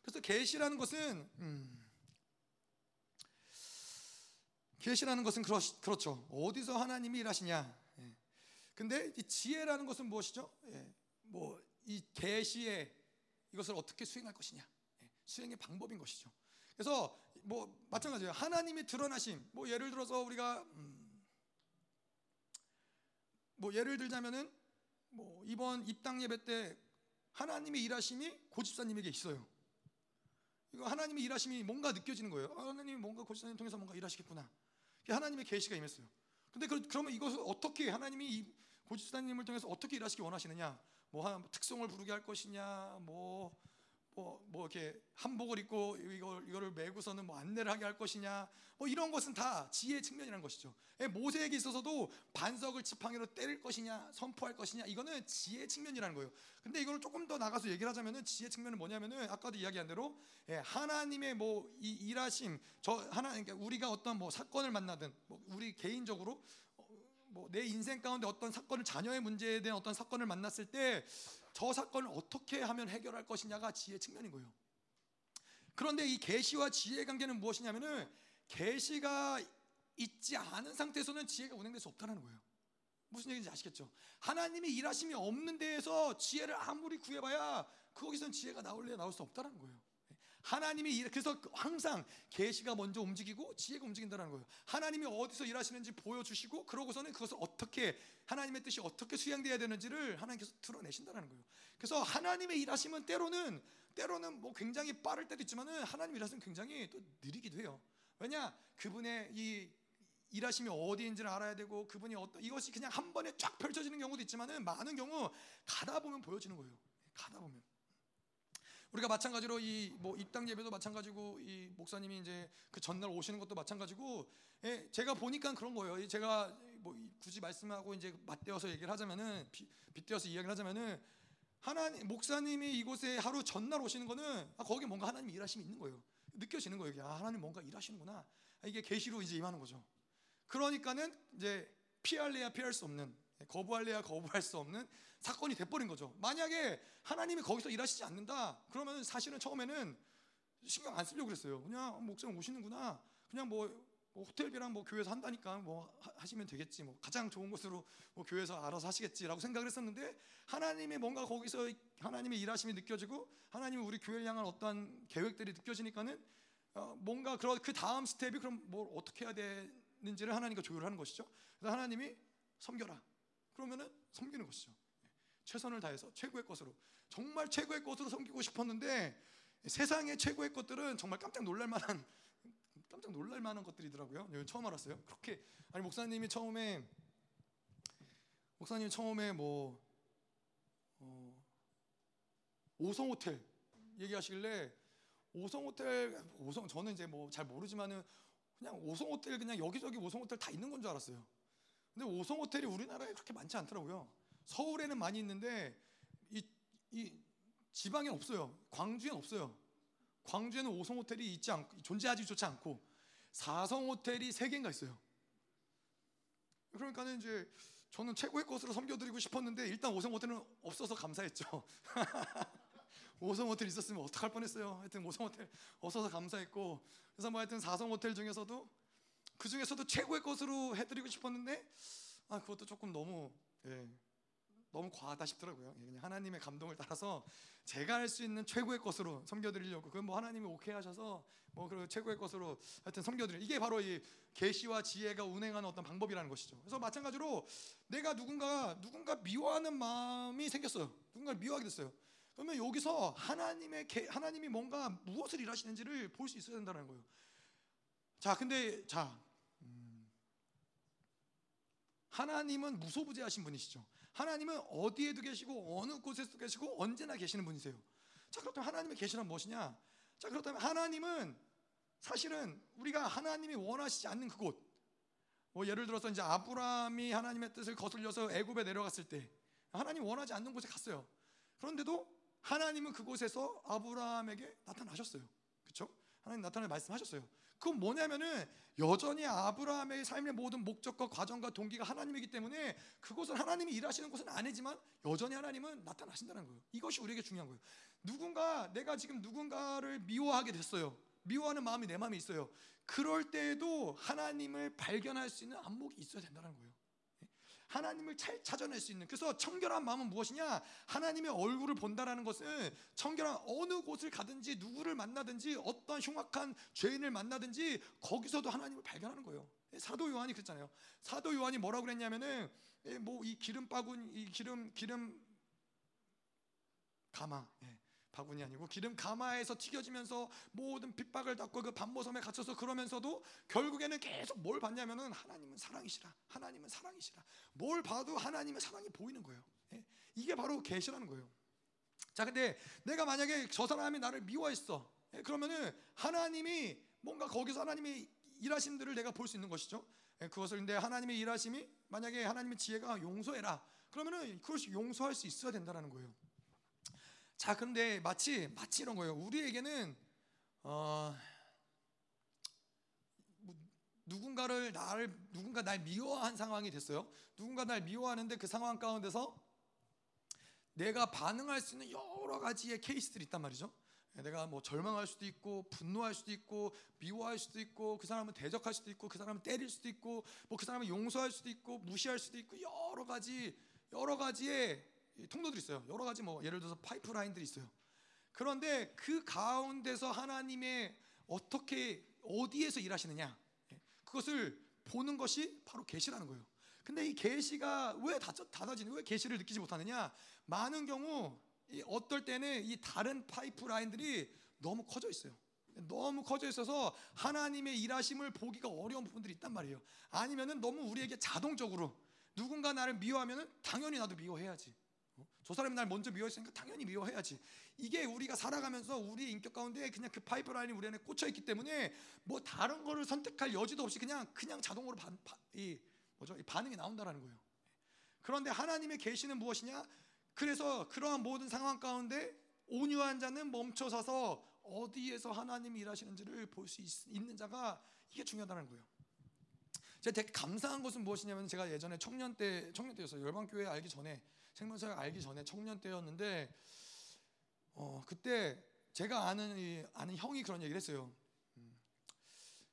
그래서 계시라는 것은 음, 계시라는 것은 그렇, 그렇죠. 어디서 하나님이 일하시냐. 예. 근데 이 지혜라는 것은 무엇이죠? 예. 뭐이 계시에 이것을 어떻게 수행할 것이냐. 예. 수행의 방법인 것이죠. 그래서 뭐 마찬가지예요. 하나님이 드러나심. 뭐 예를 들어서 우리가 음, 뭐 예를 들자면은 뭐 이번 입당 예배 때 하나님의 일하심이 고집사님에게 있어요. 이거 하나님의 일하심이 뭔가 느껴지는 거예요. 아, 하나님이 뭔가 고집사님 통해서 뭔가 일하시겠구나. 하나님의 계시가 임했어요. 근데 그, 러면 이것을 어떻게 하나님이 고집사님을 통해서 어떻게 일하시기 원하시느냐? 뭐 특성을 부르게 할 것이냐? 뭐 뭐, 뭐 이렇게 한복을 입고 이걸 이거를 메고서는 뭐 안내를 하게 할 것이냐 뭐 이런 것은 다 지혜의 측면이라는 것이죠. 예, 모세에게 있어서도 반석을 지팡이로 때릴 것이냐 선포할 것이냐 이거는 지혜의 측면이라는 거예요. 근데 이걸 조금 더 나가서 얘기를 하자면은 지혜 측면은 뭐냐면은 아까도 이야기한 대로 예, 하나님의 뭐 이 일하심 저 하나 그러니까 우리가 어떤 뭐 사건을 만나든 뭐 우리 개인적으로 어, 뭐내 인생 가운데 어떤 사건을 자녀의 문제에 대한 어떤 사건을 만났을 때 저 사건을 어떻게 하면 해결할 것이냐가 지혜 측면인 거예요. 그런데 이 계시와 지혜의 관계는 무엇이냐면은 계시가 있지 않은 상태에서는 지혜가 운행될 수 없다는 거예요. 무슨 얘기인지 아시겠죠? 하나님이 일하심이 없는 데에서 지혜를 아무리 구해봐야 거기선 지혜가 나올래 나올 수 없다는 거예요. 하나님이 그래서 항상 계시가 먼저 움직이고 지혜가 움직인다는 거예요. 하나님이 어디서 일하시는지 보여주시고 그러고서는 그것을 어떻게 하나님의 뜻이 어떻게 수행돼야 되는지를 하나님께서 드러내신다는 거예요. 그래서 하나님의 일하심은 때로는 때로는 뭐 굉장히 빠를 때도 있지만은 하나님 일하시면 굉장히 또 느리기도 해요. 왜냐 그분의 이 일하심이 어디인지를 알아야 되고 그분이 어떤 이것이 그냥 한 번에 쫙 펼쳐지는 경우도 있지만은 많은 경우 가다 보면 보여지는 거예요. 가다 보면. 우리가 마찬가지로 이 뭐 입당 예배도 마찬가지고 이 목사님이 이제 그 전날 오시는 것도 마찬가지고 예, 제가 보니까 그런 거예요. 제가 뭐 굳이 말씀하고 이제 맞대어서 얘기를 하자면은 비, 빗대어서 이야기를 하자면은 하나님 목사님이 이곳에 하루 전날 오시는 거는 아, 거기 뭔가 하나님 일하심이 있는 거예요. 느껴지는 거예요. 아, 하나님 뭔가 일하시는구나. 아, 이게 계시로 이제 임하는 거죠. 그러니까는 이제 피할래야 피할 수 없는 거부할래야 거부할 수 없는 사건이 돼버린 거죠. 만약에 하나님이 거기서 일하시지 않는다, 그러면 사실은 처음에는 신경 안 쓰려고 그랬어요. 그냥 목사님 오시는구나. 그냥 뭐, 뭐 호텔비랑 뭐 교회에서 한다니까 뭐 하시면 되겠지. 뭐 가장 좋은 곳으로 뭐 교회에서 알아서 하시겠지라고 생각을 했었는데 하나님의 뭔가 거기서 하나님의 일하심이 느껴지고 하나님이 우리 교회를 향한 어떠한 계획들이 느껴지니까는 어, 뭔가 그 다음 스텝이 그럼 뭘 어떻게 해야 되는지를 하나님과 조율하는 것이죠. 그래서 하나님이 섬겨라. 그러면은 섬기는 것이죠. 최선을 다해서 최고의 것으로 정말 최고의 것으로 섬기고 싶었는데 세상의 최고의 것들은 정말 깜짝 놀랄 만한 깜짝 놀랄 만한 것들이더라고요. 처음 알았어요. 그렇게 아니 목사님이 처음에 목사님 처음에 뭐 어, 오성 호텔 얘기하시길래 오성 호텔 오성 저는 이제 뭐 잘 모르지만은 그냥 오성 호텔 그냥 여기저기 오성 호텔 다 있는 건 줄 알았어요. 근데 오성 호텔이 우리나라에 그렇게 많지 않더라고요. 서울에는 많이 있는데 이, 이 지방엔 없어요. 광주엔 없어요. 광주에는 오성 호텔이 있지 않 존재하지조차 않고 사성 호텔이 세 개인가 있어요. 그러니까는 이제 저는 최고의 것으로 섬겨드리고 싶었는데 일단 오성 호텔은 없어서 감사했죠. 오성 호텔 있었으면 어떡할 뻔했어요. 하여튼 오성 호텔 없어서 감사했고 그래서 뭐 하여튼 사성 호텔 중에서도 그 중에서도 최고의 것으로 해드리고 싶었는데 아 그것도 조금 너무 예, 너무 과하다 싶더라고요. 예, 그냥 하나님의 감동을 따라서 제가 할 수 있는 최고의 것으로 섬겨드리려고 그건 뭐 하나님이 오케이 하셔서 뭐 그 최고의 것으로 하여튼 섬겨드리 이게 바로 이 계시와 지혜가 운행하는 어떤 방법이라는 것이죠. 그래서 마찬가지로 내가 누군가 누군가 미워하는 마음이 생겼어요. 누군가를 미워하게 됐어요. 그러면 여기서 하나님의 개, 하나님이 뭔가 무엇을 일하시는지를 볼 수 있어야 된다는 거예요. 자, 근데 자 음, 하나님은 무소부재하신 분이시죠. 하나님은 어디에도 계시고 어느 곳에도 계시고 언제나 계시는 분이세요. 자, 그렇다면 하나님의 계시란 무엇이냐? 자, 그렇다면 하나님은 사실은 우리가 하나님이 원하시지 않는 그곳. 뭐 예를 들어서 이제 아브라함이 하나님의 뜻을 거슬려서 애굽에 내려갔을 때 하나님 원하지 않는 곳에 갔어요. 그런데도 하나님은 그곳에서 아브라함에게 나타나셨어요. 그렇죠? 하나님 나타나 말씀하셨어요. 그건 뭐냐면은 여전히 아브라함의 삶의 모든 목적과 과정과 동기가 하나님이기 때문에 그곳은 하나님이 일하시는 곳은 아니지만 여전히 하나님은 나타나신다는 거예요. 이것이 우리에게 중요한 거예요. 누군가 내가 지금 누군가를 미워하게 됐어요. 미워하는 마음이 내 마음에 있어요. 그럴 때에도 하나님을 발견할 수 있는 안목이 있어야 된다는 거예요. 하나님을 잘 찾아낼 수 있는 그래서 청결한 마음은 무엇이냐? 하나님의 얼굴을 본다라는 것은 청결한 어느 곳을 가든지 누구를 만나든지 어떤 흉악한 죄인을 만나든지 거기서도 하나님을 발견하는 거예요. 사도 요한이 그랬잖아요. 사도 요한이 뭐라고 그랬냐면은 뭐 이 기름 바군 이 기름 기름 가마 예. 바구니 아니고 기름 가마에서 튀겨지면서 모든 핍박을 받고 그 반모섬에 갇혀서 그러면서도 결국에는 계속 뭘 봤냐면은 하나님은 사랑이시라 하나님은 사랑이시라 뭘 봐도 하나님의 사랑이 보이는 거예요 예? 이게 바로 계시라는 거예요 자 근데 내가 만약에 저 사람이 나를 미워했어 예? 그러면은 하나님이 뭔가 거기서 하나님이 일하심들을 내가 볼 수 있는 것이죠 예? 그것을 근데 하나님의 일하심이 만약에 하나님의 지혜가 용서해라 그러면은 그것이 용서할 수 있어야 된다는 거예요 자, 근데 마치 마치 이런 거예요. 우리에게는 어, 뭐 누군가를 나를 누군가 날 미워한 상황이 됐어요. 누군가 날 미워하는데 그 상황 가운데서 내가 반응할 수 있는 여러 가지의 케이스들이 있단 말이죠. 내가 뭐 절망할 수도 있고 분노할 수도 있고 미워할 수도 있고 그 사람은 대적할 수도 있고 그 사람은 때릴 수도 있고 뭐 그 사람은 용서할 수도 있고 무시할 수도 있고 여러 가지 여러 가지의 통로들이 있어요. 여러 가지 뭐 예를 들어서 파이프라인들이 있어요. 그런데 그 가운데서 하나님의 어떻게 어디에서 일하시느냐 예, 그것을 보는 것이 바로 계시라는 거예요. 근데 이 계시가 왜 닫아지는 왜 계시를 느끼지 못하느냐? 많은 경우 어떨 때는 이 다른 파이프라인들이 너무 커져 있어요. 너무 커져 있어서 하나님의 일하심을 보기가 어려운 부분들이 있단 말이에요. 아니면은 너무 우리에게 자동적으로 누군가 나를 미워하면은 당연히 나도 미워해야지. 저 사람이 날 먼저 미워했으니까 당연히 미워해야지. 이게 우리가 살아가면서 우리의 인격 가운데 그냥 그 파이프라인이 우리 안에 꽂혀 있기 때문에 뭐 다른 거를 선택할 여지도 없이 그냥 그냥 자동으로 반, 바, 이 뭐죠? 이 반응이 나온다라는 거예요. 그런데 하나님의 계시는 무엇이냐? 그래서 그러한 모든 상황 가운데 온유한 자는 멈춰서서 어디에서 하나님이 일하시는지를 볼 수 있는 자가 이게 중요하다는 거예요. 제가 되게 감사한 것은 무엇이냐면 제가 예전에 청년 때 청년 때였어요. 열방교회 알기 전에 생명사역 알기 전에 청년 때였는데 어, 그때 제가 아는 이, 아는 형이 그런 얘기를 했어요. 음,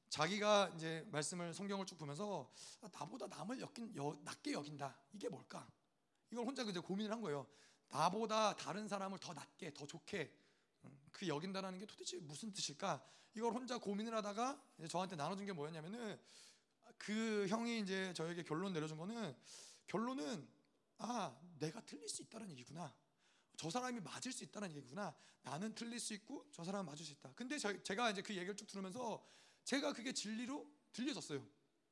자기가 이제 말씀을 성경을 쭉 보면서 아, 나보다 남을 여긴 여, 낮게 여긴다. 이게 뭘까? 이걸 혼자 이제 고민을 한 거예요. 나보다 다른 사람을 더 낮게, 더 좋게, 음, 그 여긴다라는 게 도대체 무슨 뜻일까? 이걸 혼자 고민을 하다가 저한테 나눠준 게 뭐였냐면은 그 형이 이제 저에게 결론 내려준 거는 결론은 아 내가 틀릴 수 있다는 얘기구나. 저 사람이 맞을 수 있다는 얘기구나. 나는 틀릴 수 있고 저 사람은 맞을 수 있다. 근데 저, 제가 이제 그 얘기를 쭉 들으면서 제가 그게 진리로 들려졌어요.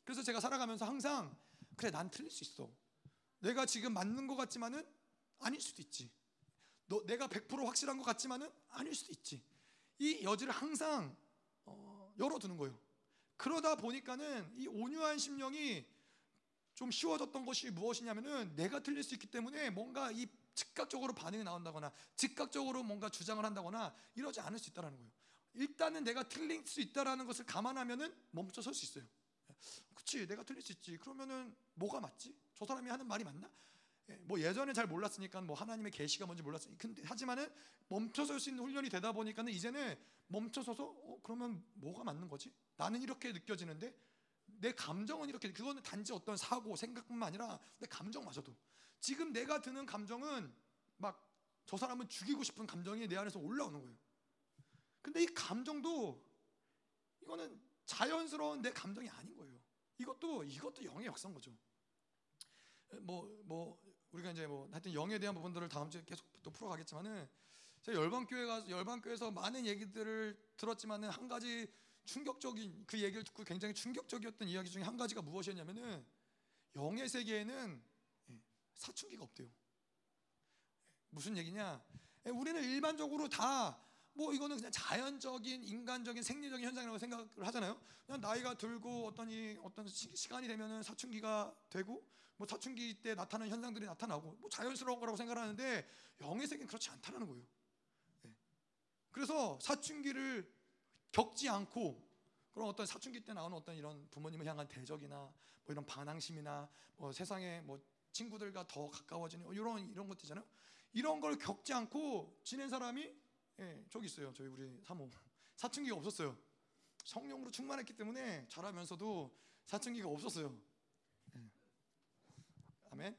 그래서 제가 살아가면서 항상 그래 난 틀릴 수 있어. 내가 지금 맞는 것 같지만은 아닐 수도 있지. 너 내가 100% 확실한 것 같지만은 아닐 수도 있지. 이 여지를 항상 어, 열어두는 거예요. 그러다 보니까는 이 온유한 심령이 좀 쉬워졌던 것이 무엇이냐면은 내가 틀릴 수 있기 때문에 뭔가 이 즉각적으로 반응이 나온다거나 즉각적으로 뭔가 주장을 한다거나 이러지 않을 수 있다라는 거예요. 일단은 내가 틀릴 수 있다라는 것을 감안하면은 멈춰 설 수 있어요. 그치 내가 틀릴 수 있지. 그러면은 뭐가 맞지? 저 사람이 하는 말이 맞나? 예, 뭐 예전에 잘 몰랐으니까 뭐 하나님의 계시가 뭔지 몰랐으니 근데 하지만은 멈춰설 수 있는 훈련이 되다 보니까는 이제는 멈춰서서 어 그러면 뭐가 맞는 거지? 나는 이렇게 느껴지는데 내 감정은 이렇게 그거는 단지 어떤 사고 생각뿐만 아니라 내 감정마저도 지금 내가 드는 감정은 막 저 사람은 죽이고 싶은 감정이 내 안에서 올라오는 거예요. 근데 이 감정도 이거는 자연스러운 내 감정이 아닌 거예요. 이것도 이것도 영의 역사인 거죠. 뭐뭐 뭐 우리가 이제 뭐 하여튼 영에 대한 부분들을 다음 주에 계속 또 풀어가겠지만은 제가 열방 교회 가서 열방 교회에서 많은 얘기들을 들었지만은 한 가지 충격적인 그 얘기를 듣고 굉장히 충격적이었던 이야기 중에 한 가지가 무엇이었냐면은 영의 세계에는 예, 사춘기가 없대요. 무슨 얘기냐? 예, 우리는 일반적으로 다 뭐 이거는 그냥 자연적인 인간적인 생리적인 현상이라고 생각을 하잖아요. 그냥 나이가 들고 어떤 이 어떤 시간이 되면은 사춘기가 되고 뭐 사춘기 때 나타나는 현상들이 나타나고 뭐 자연스러운 거라고 생각하는데 영의 세계는 그렇지 않다는 거예요. 네. 그래서 사춘기를 겪지 않고 그런 어떤 사춘기 때 나오는 어떤 이런 부모님을 향한 대적이나 뭐 이런 반항심이나 뭐 세상에 뭐 친구들과 더 가까워지는 이런 이런 것들잖아요. 이런 걸 겪지 않고 지낸 사람이 예, 저기 있어요. 저희 우리 사모 사춘기가 없었어요. 성령으로 충만했기 때문에 잘하면서도 사춘기가 없었어요. 예. 아멘.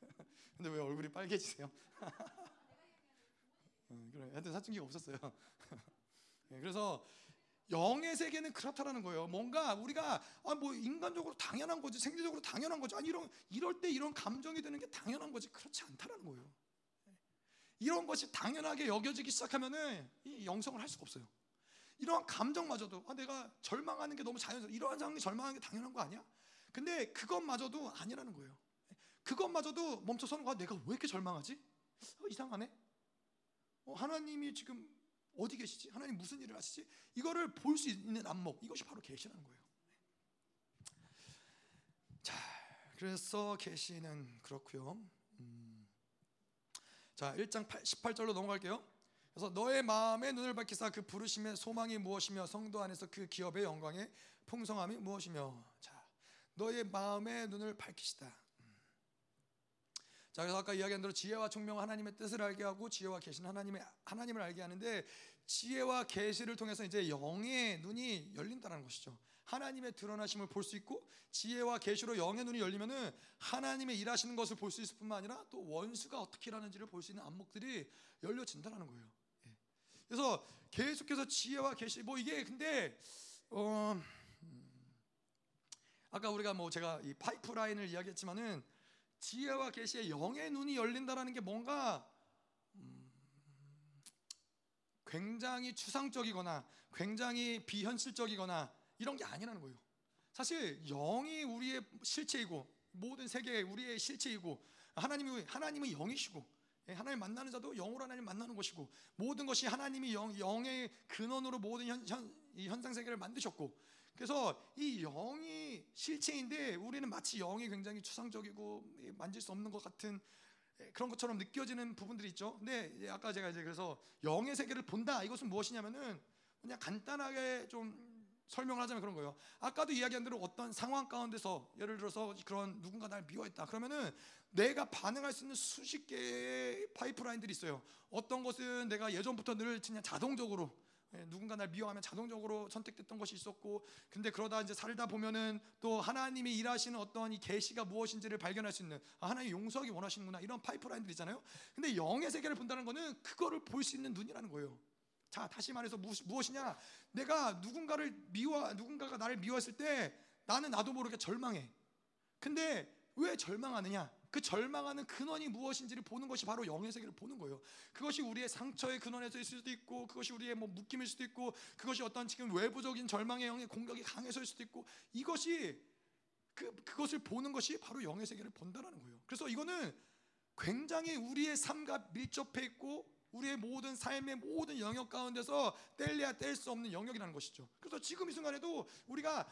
근데 왜 얼굴이 빨개지세요? 어, 그래, 하여튼 사춘기가 없었어요. 예, 그래서 영의 세계는 그렇다라는 거예요. 뭔가 우리가 아 뭐 인간적으로 당연한 거지, 생리적으로 당연한 거지. 아니 이런 이럴 때 이런 감정이 드는 게 당연한 거지. 그렇지 않다라는 거예요. 이런 것이 당연하게 여겨지기 시작하면은 이 영성을 할 수가 없어요. 이러한 감정마저도 아, 내가 절망하는 게 너무 자연스러워. 이러한 상황이 절망하는 게 당연한 거 아니야? 근데 그것마저도 아니라는 거예요. 그것마저도 멈춰서는 거야. 내가 왜 이렇게 절망하지? 어, 이상하네. 어, 하나님이 지금 어디 계시지? 하나님 무슨 일을 하시지? 이거를 볼 수 있는 안목 이것이 바로 계시라는 거예요. 자, 그래서 계시는 그렇고요. 음. 자, 1장 8, 18절로 넘어갈게요. 그래서 너의 마음의 눈을 밝히사 그 부르심의 소망이 무엇이며 성도 안에서 그 기업의 영광의 풍성함이 무엇이며 자, 너의 마음의 눈을 밝히시다. 음. 자, 그래서 아까 이야기한 대로 지혜와 총명 하나님의 뜻을 알게 하고 지혜와 계신 하나님의 하나님을 알게 하는데 지혜와 계시를 통해서 이제 영의 눈이 열린다는 것이죠. 하나님의 드러나심을 볼 수 있고 지혜와 계시로 영의 눈이 열리면은 하나님의 일하시는 것을 볼 수 있을 뿐만 아니라 또 원수가 어떻게 일하는지를 볼 수 있는 안목들이 열려진다는 거예요. 예. 그래서 계속해서 지혜와 계시 뭐 이게 근데 어 음, 아까 우리가 뭐 제가 이 파이프라인을 이야기했지만은 지혜와 계시의 영의 눈이 열린다라는 게 뭔가 음, 굉장히 추상적이거나 굉장히 비현실적이거나 이런 게 아니라는 거예요. 사실 영이 우리의 실체이고 모든 세계의 우리의 실체이고 하나님이 하나님은 영이시고 예, 하나님 만나는 자도 영으로 하나님 만나는 것이고 모든 것이 하나님이 영, 영의 근원으로 모든 현, 현, 현상 세계를 만드셨고 그래서 이 영이 실체인데 우리는 마치 영이 굉장히 추상적이고 만질 수 없는 것 같은 예, 그런 것처럼 느껴지는 부분들이 있죠. 근데 아까 제가 이제 그래서 영의 세계를 본다 이것은 무엇이냐면은 그냥 간단하게 좀 설명을 하자면 그런 거예요. 아까도 이야기한 대로 어떤 상황 가운데서 예를 들어서 그런 누군가 날 미워했다. 그러면은 내가 반응할 수 있는 수십 개의 파이프라인들이 있어요. 어떤 것은 내가 예전부터 늘 그냥 자동적으로 예, 누군가 날 미워하면 자동적으로 선택됐던 것이 있었고 근데 그러다 이제 살다 보면은 또 하나님이 일하시는 어떤 이 계시가 무엇인지를 발견할 수 있는 아, 하나님 용서하기 원하시는구나 이런 파이프라인들 있잖아요 근데 영의 세계를 본다는 거는 그거를 볼 수 있는 눈이라는 거예요 자 다시 말해서 무엇이냐? 내가 누군가를 미워 누군가가 나를 미워했을 때 나는 나도 모르게 절망해. 근데 왜 절망하느냐? 그 절망하는 근원이 무엇인지를 보는 것이 바로 영의 세계를 보는 거예요. 그것이 우리의 상처의 근원에서 있을 수도 있고, 그것이 우리의 뭐 묶임일 수도 있고, 그것이 어떤 지금 외부적인 절망의 영의 공격이 강해서일 수도 있고, 이것이 그 그것을 보는 것이 바로 영의 세계를 본다라는 거예요. 그래서 이거는 굉장히 우리의 삶과 밀접해 있고 우리의 모든 삶의 모든 영역 가운데서 뗄래야 뗄 수 없는 영역이라는 것이죠. 그래서 지금 이 순간에도 우리가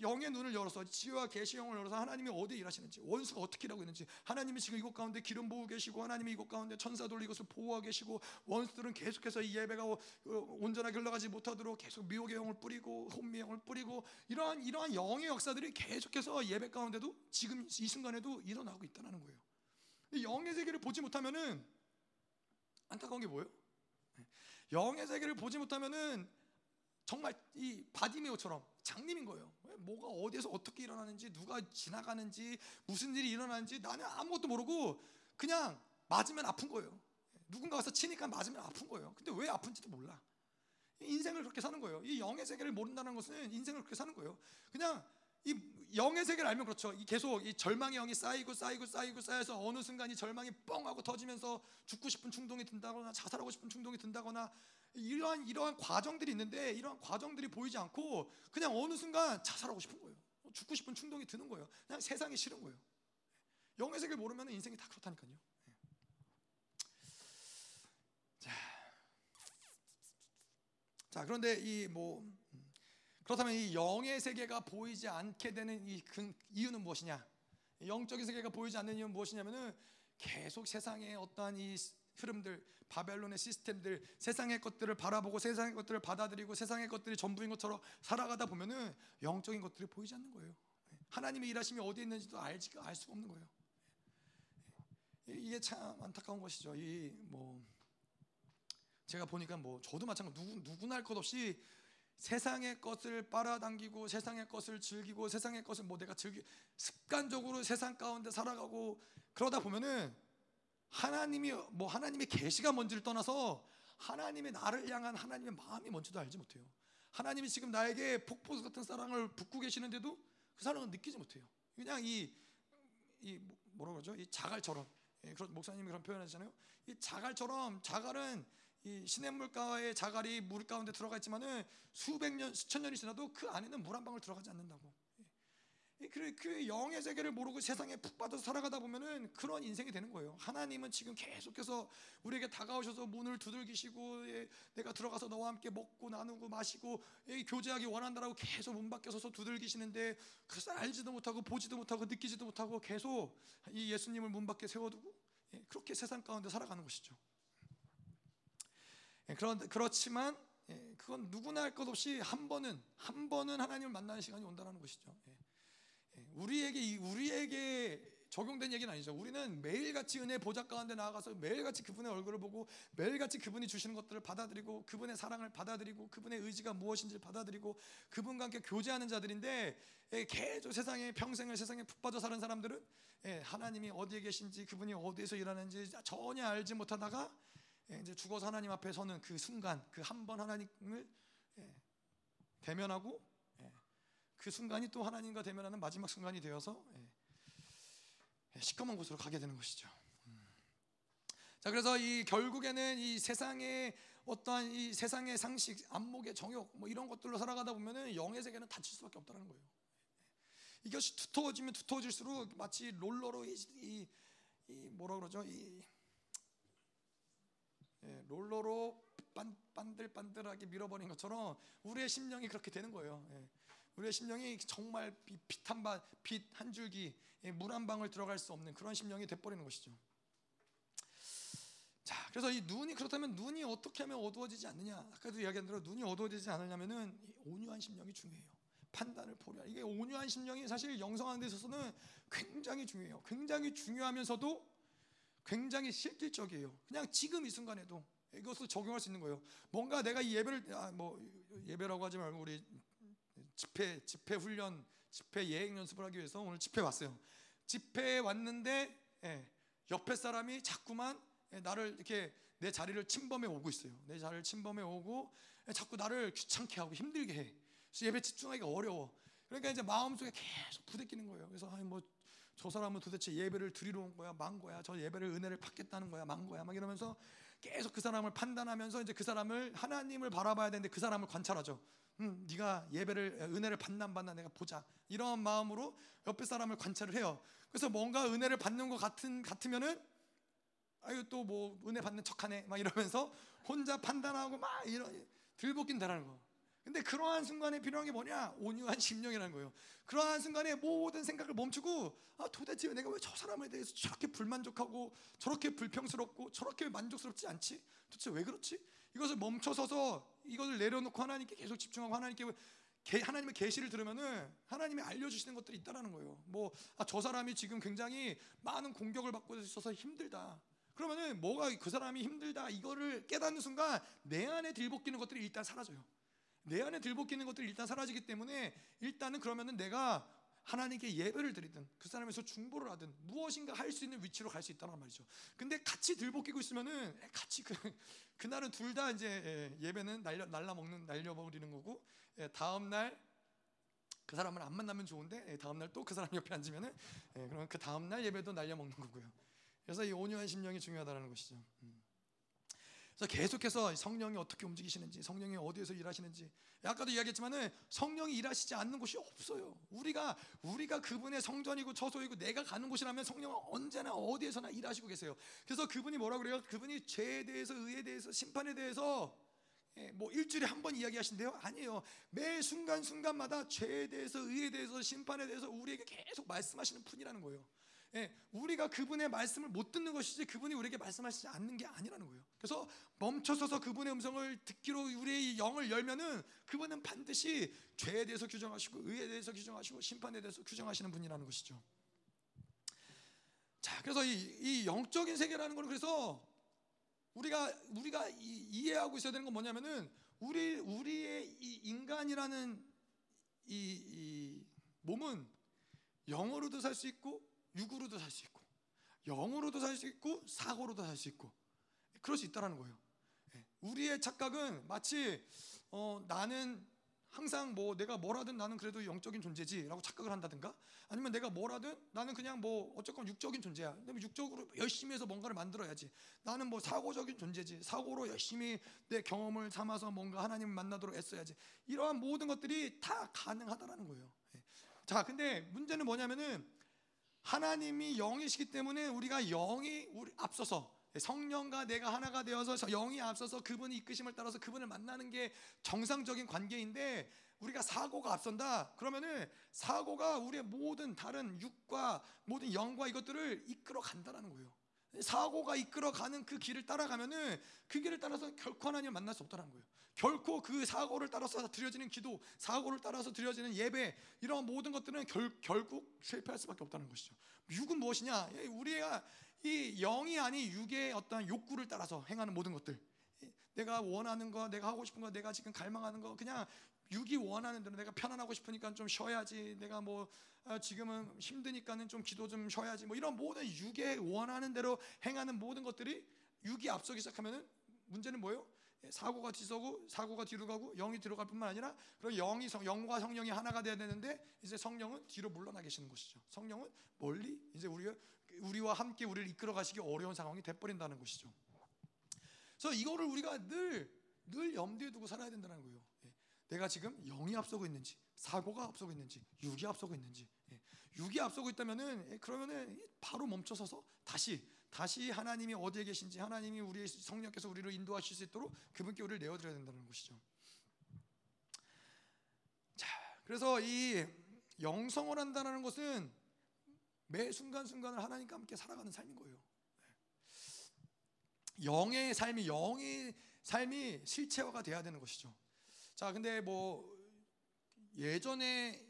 영의 눈을 열어서 지혜와 계시 영을 열어서 하나님이 어디에 일하시는지 원수가 어떻게 일하고 있는지 하나님이 지금 이곳 가운데 기름 부어 계시고 하나님이 이곳 가운데 천사 돌리 이것을 보호하고 계시고 원수들은 계속해서 이 예배가 어, 온전하게 흘러가지 못하도록 계속 미혹의 영을 뿌리고 혼미의 영을 뿌리고 이러한 이러한 영의 역사들이 계속해서 예배 가운데도 지금 이 순간에도 일어나고 있다는 거예요. 영의 세계를 보지 못하면은 안타까운 게 뭐예요? 영의 세계를 보지 못하면은 정말 이 바디메오처럼 장님인 거예요. 뭐가 어디에서 어떻게 일어나는지 누가 지나가는지 무슨 일이 일어나는지 나는 아무것도 모르고 그냥 맞으면 아픈 거예요. 누군가 와서 치니까 맞으면 아픈 거예요. 근데 왜 아픈지도 몰라. 인생을 그렇게 사는 거예요. 이 영의 세계를 모른다는 것은 인생을 그렇게 사는 거예요. 그냥 이 영의 세계를 알면 그렇죠. 이 계속 이 절망의 영이 쌓이고 쌓이고 쌓이고 쌓여서 어느 순간 이 절망이 뻥 하고 터지면서 죽고 싶은 충동이 든다거나 자살하고 싶은 충동이 든다거나 이러한 이러한 과정들이 있는데 이러한 과정들이 보이지 않고 그냥 어느 순간 자살하고 싶은 거예요. 죽고 싶은 충동이 드는 거예요. 그냥 세상이 싫은 거예요. 영의 세계를 모르면 인생이 다 그렇다니까요. 자, 자 그런데 이뭐 음, 그렇다면 이 영의 세계가 보이지 않게 되는 이 이유는 무엇이냐? 영적인 세계가 보이지 않는 이유는 무엇이냐면은 계속 세상의 어떠한 이 흐름들, 바벨론의 시스템들, 세상의 것들을 바라보고 세상의 것들을 받아들이고 세상의 것들이 전부인 것처럼 살아가다 보면은 영적인 것들이 보이지 않는 거예요. 하나님의 일하심이 어디에 있는지도 알지 알 수가 없는 거예요. 이게 참 안타까운 것이죠. 이 뭐 제가 보니까 뭐 저도 마찬가지 누구 누구나 할 것 없이 세상의 것을 빨아당기고 세상의 것을 즐기고 세상의 것을 뭐 내가 즐기 습관적으로 세상 가운데 살아가고 그러다 보면은 하나님이 뭐 하나님의 계시가 뭔지를 떠나서 하나님의 나를 향한 하나님의 마음이 뭔지도 알지 못해요. 하나님이 지금 나에게 폭포 같은 사랑을 붓고 계시는데도 그 사랑을 느끼지 못해요. 그냥 이, 이 뭐라 그러죠? 이 자갈처럼 예, 그런 목사님이 그런 표현하잖아요. 이 자갈처럼 자갈은 이 시냇물가의 자갈이 물 가운데 들어가 있지만은 수백 년, 수천 년이 지나도 그 안에는 물 한 방울 들어가지 않는다고. 그, 그 영의 세계를 모르고 세상에 푹 빠져서 살아가다 보면은 그런 인생이 되는 거예요. 하나님은 지금 계속해서 우리에게 다가오셔서 문을 두들기시고 예, 내가 들어가서 너와 함께 먹고 나누고 마시고 예, 교제하기 원한다라고 계속 문 밖에 서서 두들기시는데 그것을 알지도 못하고 보지도 못하고 느끼지도 못하고 계속 이 예수님을 문 밖에 세워두고 예, 그렇게 세상 가운데 살아가는 것이죠. 예, 그런 그렇지만 예, 그건 누구나 할 것 없이 한 번은 한 번은 하나님을 만나는 시간이 온다는 것이죠. 예. 우리에게 우리에게 적용된 얘기는 아니죠. 우리는 매일같이 은혜 보좌 가운데 나아가서 매일같이 그분의 얼굴을 보고 매일같이 그분이 주시는 것들을 받아들이고 그분의 사랑을 받아들이고 그분의 의지가 무엇인지를 받아들이고 그분과 함께 교제하는 자들인데 예, 계속 세상에 평생을 세상에 푹 빠져 사는 사람들은 예, 하나님이 어디에 계신지 그분이 어디에서 일하는지 전혀 알지 못하다가 예, 이제 죽어서 하나님 앞에 서는 그 순간 그 한 번 하나님을 대면하고 그 순간이 또 하나님과 대면하는 마지막 순간이 되어서 예, 예, 시커먼 곳으로 가게 되는 것이죠. 음. 자 그래서 이 결국에는 이 세상의 어떠한 이 세상의 상식, 안목의 정욕 뭐 이런 것들로 살아가다 보면은 영의 세계는 다칠 수밖에 없다는 거예요. 예. 이것이 두터워지면 두터워질수록 마치 롤러로 이, 이, 이 뭐라 그러죠? 이 예, 롤러로 반, 반들반들하게 밀어버린 것처럼 우리의 심령이 그렇게 되는 거예요. 예. 우리의 심령이 정말 빛한 한 줄기 물 한 방울 들어갈 수 없는 그런 심령이 돼버리는 것이죠. 자, 그래서 이 눈이 그렇다면 눈이 어떻게 하면 어두워지지 않느냐? 아까도 이야기한 대로 눈이 어두워지지 않으려면은 온유한 심령이 중요해요. 판단을 보려. 이게 온유한 심령이 사실 영성하는 데 있어서는 굉장히 중요해요. 굉장히 중요하면서도 굉장히 실질적이에요. 그냥 지금 이 순간에도 이것을 적용할 수 있는 거예요. 뭔가 내가 이 예배를 아, 뭐 예배라고 하지 말고 우리 집회 집회 훈련 집회 예행 연습을 하기 위해서 오늘 집회 왔어요. 집회에 왔는데 예, 옆에 사람이 자꾸만 예, 나를 이렇게 내 자리를 침범해 오고 있어요. 내 자리를 침범해 오고 예, 자꾸 나를 귀찮게 하고 힘들게 해. 그래서 예배 집중하기가 어려워. 그러니까 이제 마음속에 계속 부대끼는 거예요. 그래서 아니 뭐 저 사람은 도대체 예배를 드리러 온 거야, 망 거야. 저 예배를 은혜를 받겠다는 거야, 망 거야. 막 이러면서 계속 그 사람을 판단하면서 이제 그 사람을 하나님을 바라봐야 되는데 그 사람을 관찰하죠. 음, 네가 예배를 은혜를 받나 안 받나 내가 보자. 이런 마음으로 옆에 사람을 관찰을 해요. 그래서 뭔가 은혜를 받는 것 같은 같으면은 아유 또 뭐 은혜 받는 척하네 막 이러면서 혼자 판단하고 막 이런 들볶인 다라는 거. 근데 그러한 순간에 필요한 게 뭐냐? 온유한 심령이라는 거예요. 그러한 순간에 모든 생각을 멈추고 아 도대체 내가 왜 저 사람에 대해서 저렇게 불만족하고 저렇게 불평스럽고 저렇게 만족스럽지 않지? 도대체 왜 그렇지? 이것을 멈춰서서 이것을 내려놓고 하나님께 계속 집중하고 하나님께 하나님의 계시를 들으면은 하나님이 알려주시는 것들이 있다라는 거예요. 뭐저 아, 사람이 지금 굉장히 많은 공격을 받고 있어서 힘들다. 그러면은 뭐가 그 사람이 힘들다 이거를 깨닫는 순간 내 안에 들볶이는 것들이 일단 사라져요. 내 안에 들볶이는 것들이 일단 사라지기 때문에 일단은 그러면은 내가 하나님께 예배를 드리든 그 사람에서 중보를 하든 무엇인가 할 수 있는 위치로 갈 수 있다는 말이죠. 근데 같이 들볶이고 있으면은 같이 그 그날은 둘 다 이제 예, 예배는 날려 날라 먹는 날려 버리는 거고 예, 다음 날 그 사람을 안 만나면 좋은데 예, 다음 날 또 그 사람 옆에 앉으면은 그러면 그 다음 날 예배도 날려 먹는 거고요. 그래서 이 온유한 심령이 중요하다는 것이죠. 음. 그래서 계속해서 성령이 어떻게 움직이시는지, 성령이 어디에서 일하시는지. 아까도 이야기했지만은 성령이 일하시지 않는 곳이 없어요. 우리가 우리가 그분의 성전이고 처소이고 내가 가는 곳이라면 성령은 언제나 어디에서나 일하시고 계세요. 그래서 그분이 뭐라 그래요? 그분이 죄에 대해서, 의에 대해서, 심판에 대해서 예, 뭐 일주일에 한 번 이야기하신대요? 아니에요. 매 순간 순간마다 죄에 대해서, 의에 대해서, 심판에 대해서 우리에게 계속 말씀하시는 분이라는 거예요. 예, 우리가 그분의 말씀을 못 듣는 것이지 그분이 우리에게 말씀하시지 않는 게 아니라는 거예요. 그래서 멈춰서서 그분의 음성을 듣기로 우리의 영을 열면은 그분은 반드시 죄에 대해서 규정하시고 의에 대해서 규정하시고 심판에 대해서 규정하시는 분이라는 것이죠. 자, 그래서 이, 이 영적인 세계라는 건 그래서 우리가 우리가 이, 해하고 있어야 되는 건 뭐냐면은 우리 우리의 이 인간이라는 이, 이 몸은 영어로도 살 수 있고 육으로도 살 수 있고 영으로도 살 수 있고 사고로도 살 수 있고 그럴 수 있다라는 거예요. 예. 우리의 착각은 마치 어, 나는 항상 뭐 내가 뭐라든 나는 그래도 영적인 존재지라고 착각을 한다든가 아니면 내가 뭐라든 나는 그냥 뭐 어쨌건 육적인 존재야. 근데 육적으로 열심히 해서 뭔가를 만들어야지. 나는 뭐 사고적인 존재지. 사고로 열심히 내 경험을 삼아서 뭔가 하나님을 만나도록 애써야지. 이러한 모든 것들이 다 가능하다라는 거예요. 예. 자, 근데 문제는 뭐냐면은 하나님이 영이시기 때문에 우리가 영이 우리 앞서서 성령과 내가 하나가 되어서 영이 앞서서 그분이 이끄심을 따라서 그분을 만나는 게 정상적인 관계인데 우리가 사고가 앞선다 그러면은 사고가 우리의 모든 다른 육과 모든 영과 이것들을 이끌어 간다라는 거예요. 사고가 이끌어 가는 그 길을 따라가면은 그 길을 따라서 결코 하나님을 만날 수 없다는 거예요. 결코 그 사고를 따라서 드려지는 기도, 사고를 따라서 드려지는 예배 이런 모든 것들은 결, 결국 실패할 수밖에 없다는 것이죠. 육은 무엇이냐? 우리가 이 영이 아닌 육의 어떤 욕구를 따라서 행하는 모든 것들. 내가 원하는 거, 내가 하고 싶은 거, 내가 지금 갈망하는 거, 그냥 육이 원하는 대로 내가 편안하고 싶으니까 좀 쉬어야지. 내가 뭐 아, 지금은 힘드니까는 좀 기도 좀 쉬어야지. 뭐 이런 모든 육의 원하는 대로 행하는 모든 것들이 육이 앞서기 시작하면은 문제는 뭐예요? 예, 사고가 뒤서고 사고가 뒤로 가고 영이 뒤로 갈 뿐만 아니라 그리고 영이 영과 성령이 하나가 돼야 되는데 이제 성령은 뒤로 물러나 계시는 것이죠. 성령은 멀리 이제 우리가 우리와 함께 우리를 이끌어 가시기 어려운 상황이 돼 버린다는 것이죠. 그래서 이거를 우리가 늘 늘 염두에 두고 살아야 된다는 거예요. 예, 내가 지금 영이 앞서고 있는지 사고가 앞서고 있는지 육이 앞서고 있는지 예, 육이 앞서고 있다면은 그러면은 바로 멈춰서서 다시 다시 하나님이 어디에 계신지 하나님이 우리의 성령께서 우리를 인도하실 수 있도록 그분께 우리를 내어드려야 된다는 것이죠. 자, 그래서 이 영성을 한다는 것은 매 순간 순간을 하나님과 함께 살아가는 삶인 거예요. 영의 삶이 영의 삶이 실체화가 돼야 되는 것이죠. 자, 근데 뭐 예전에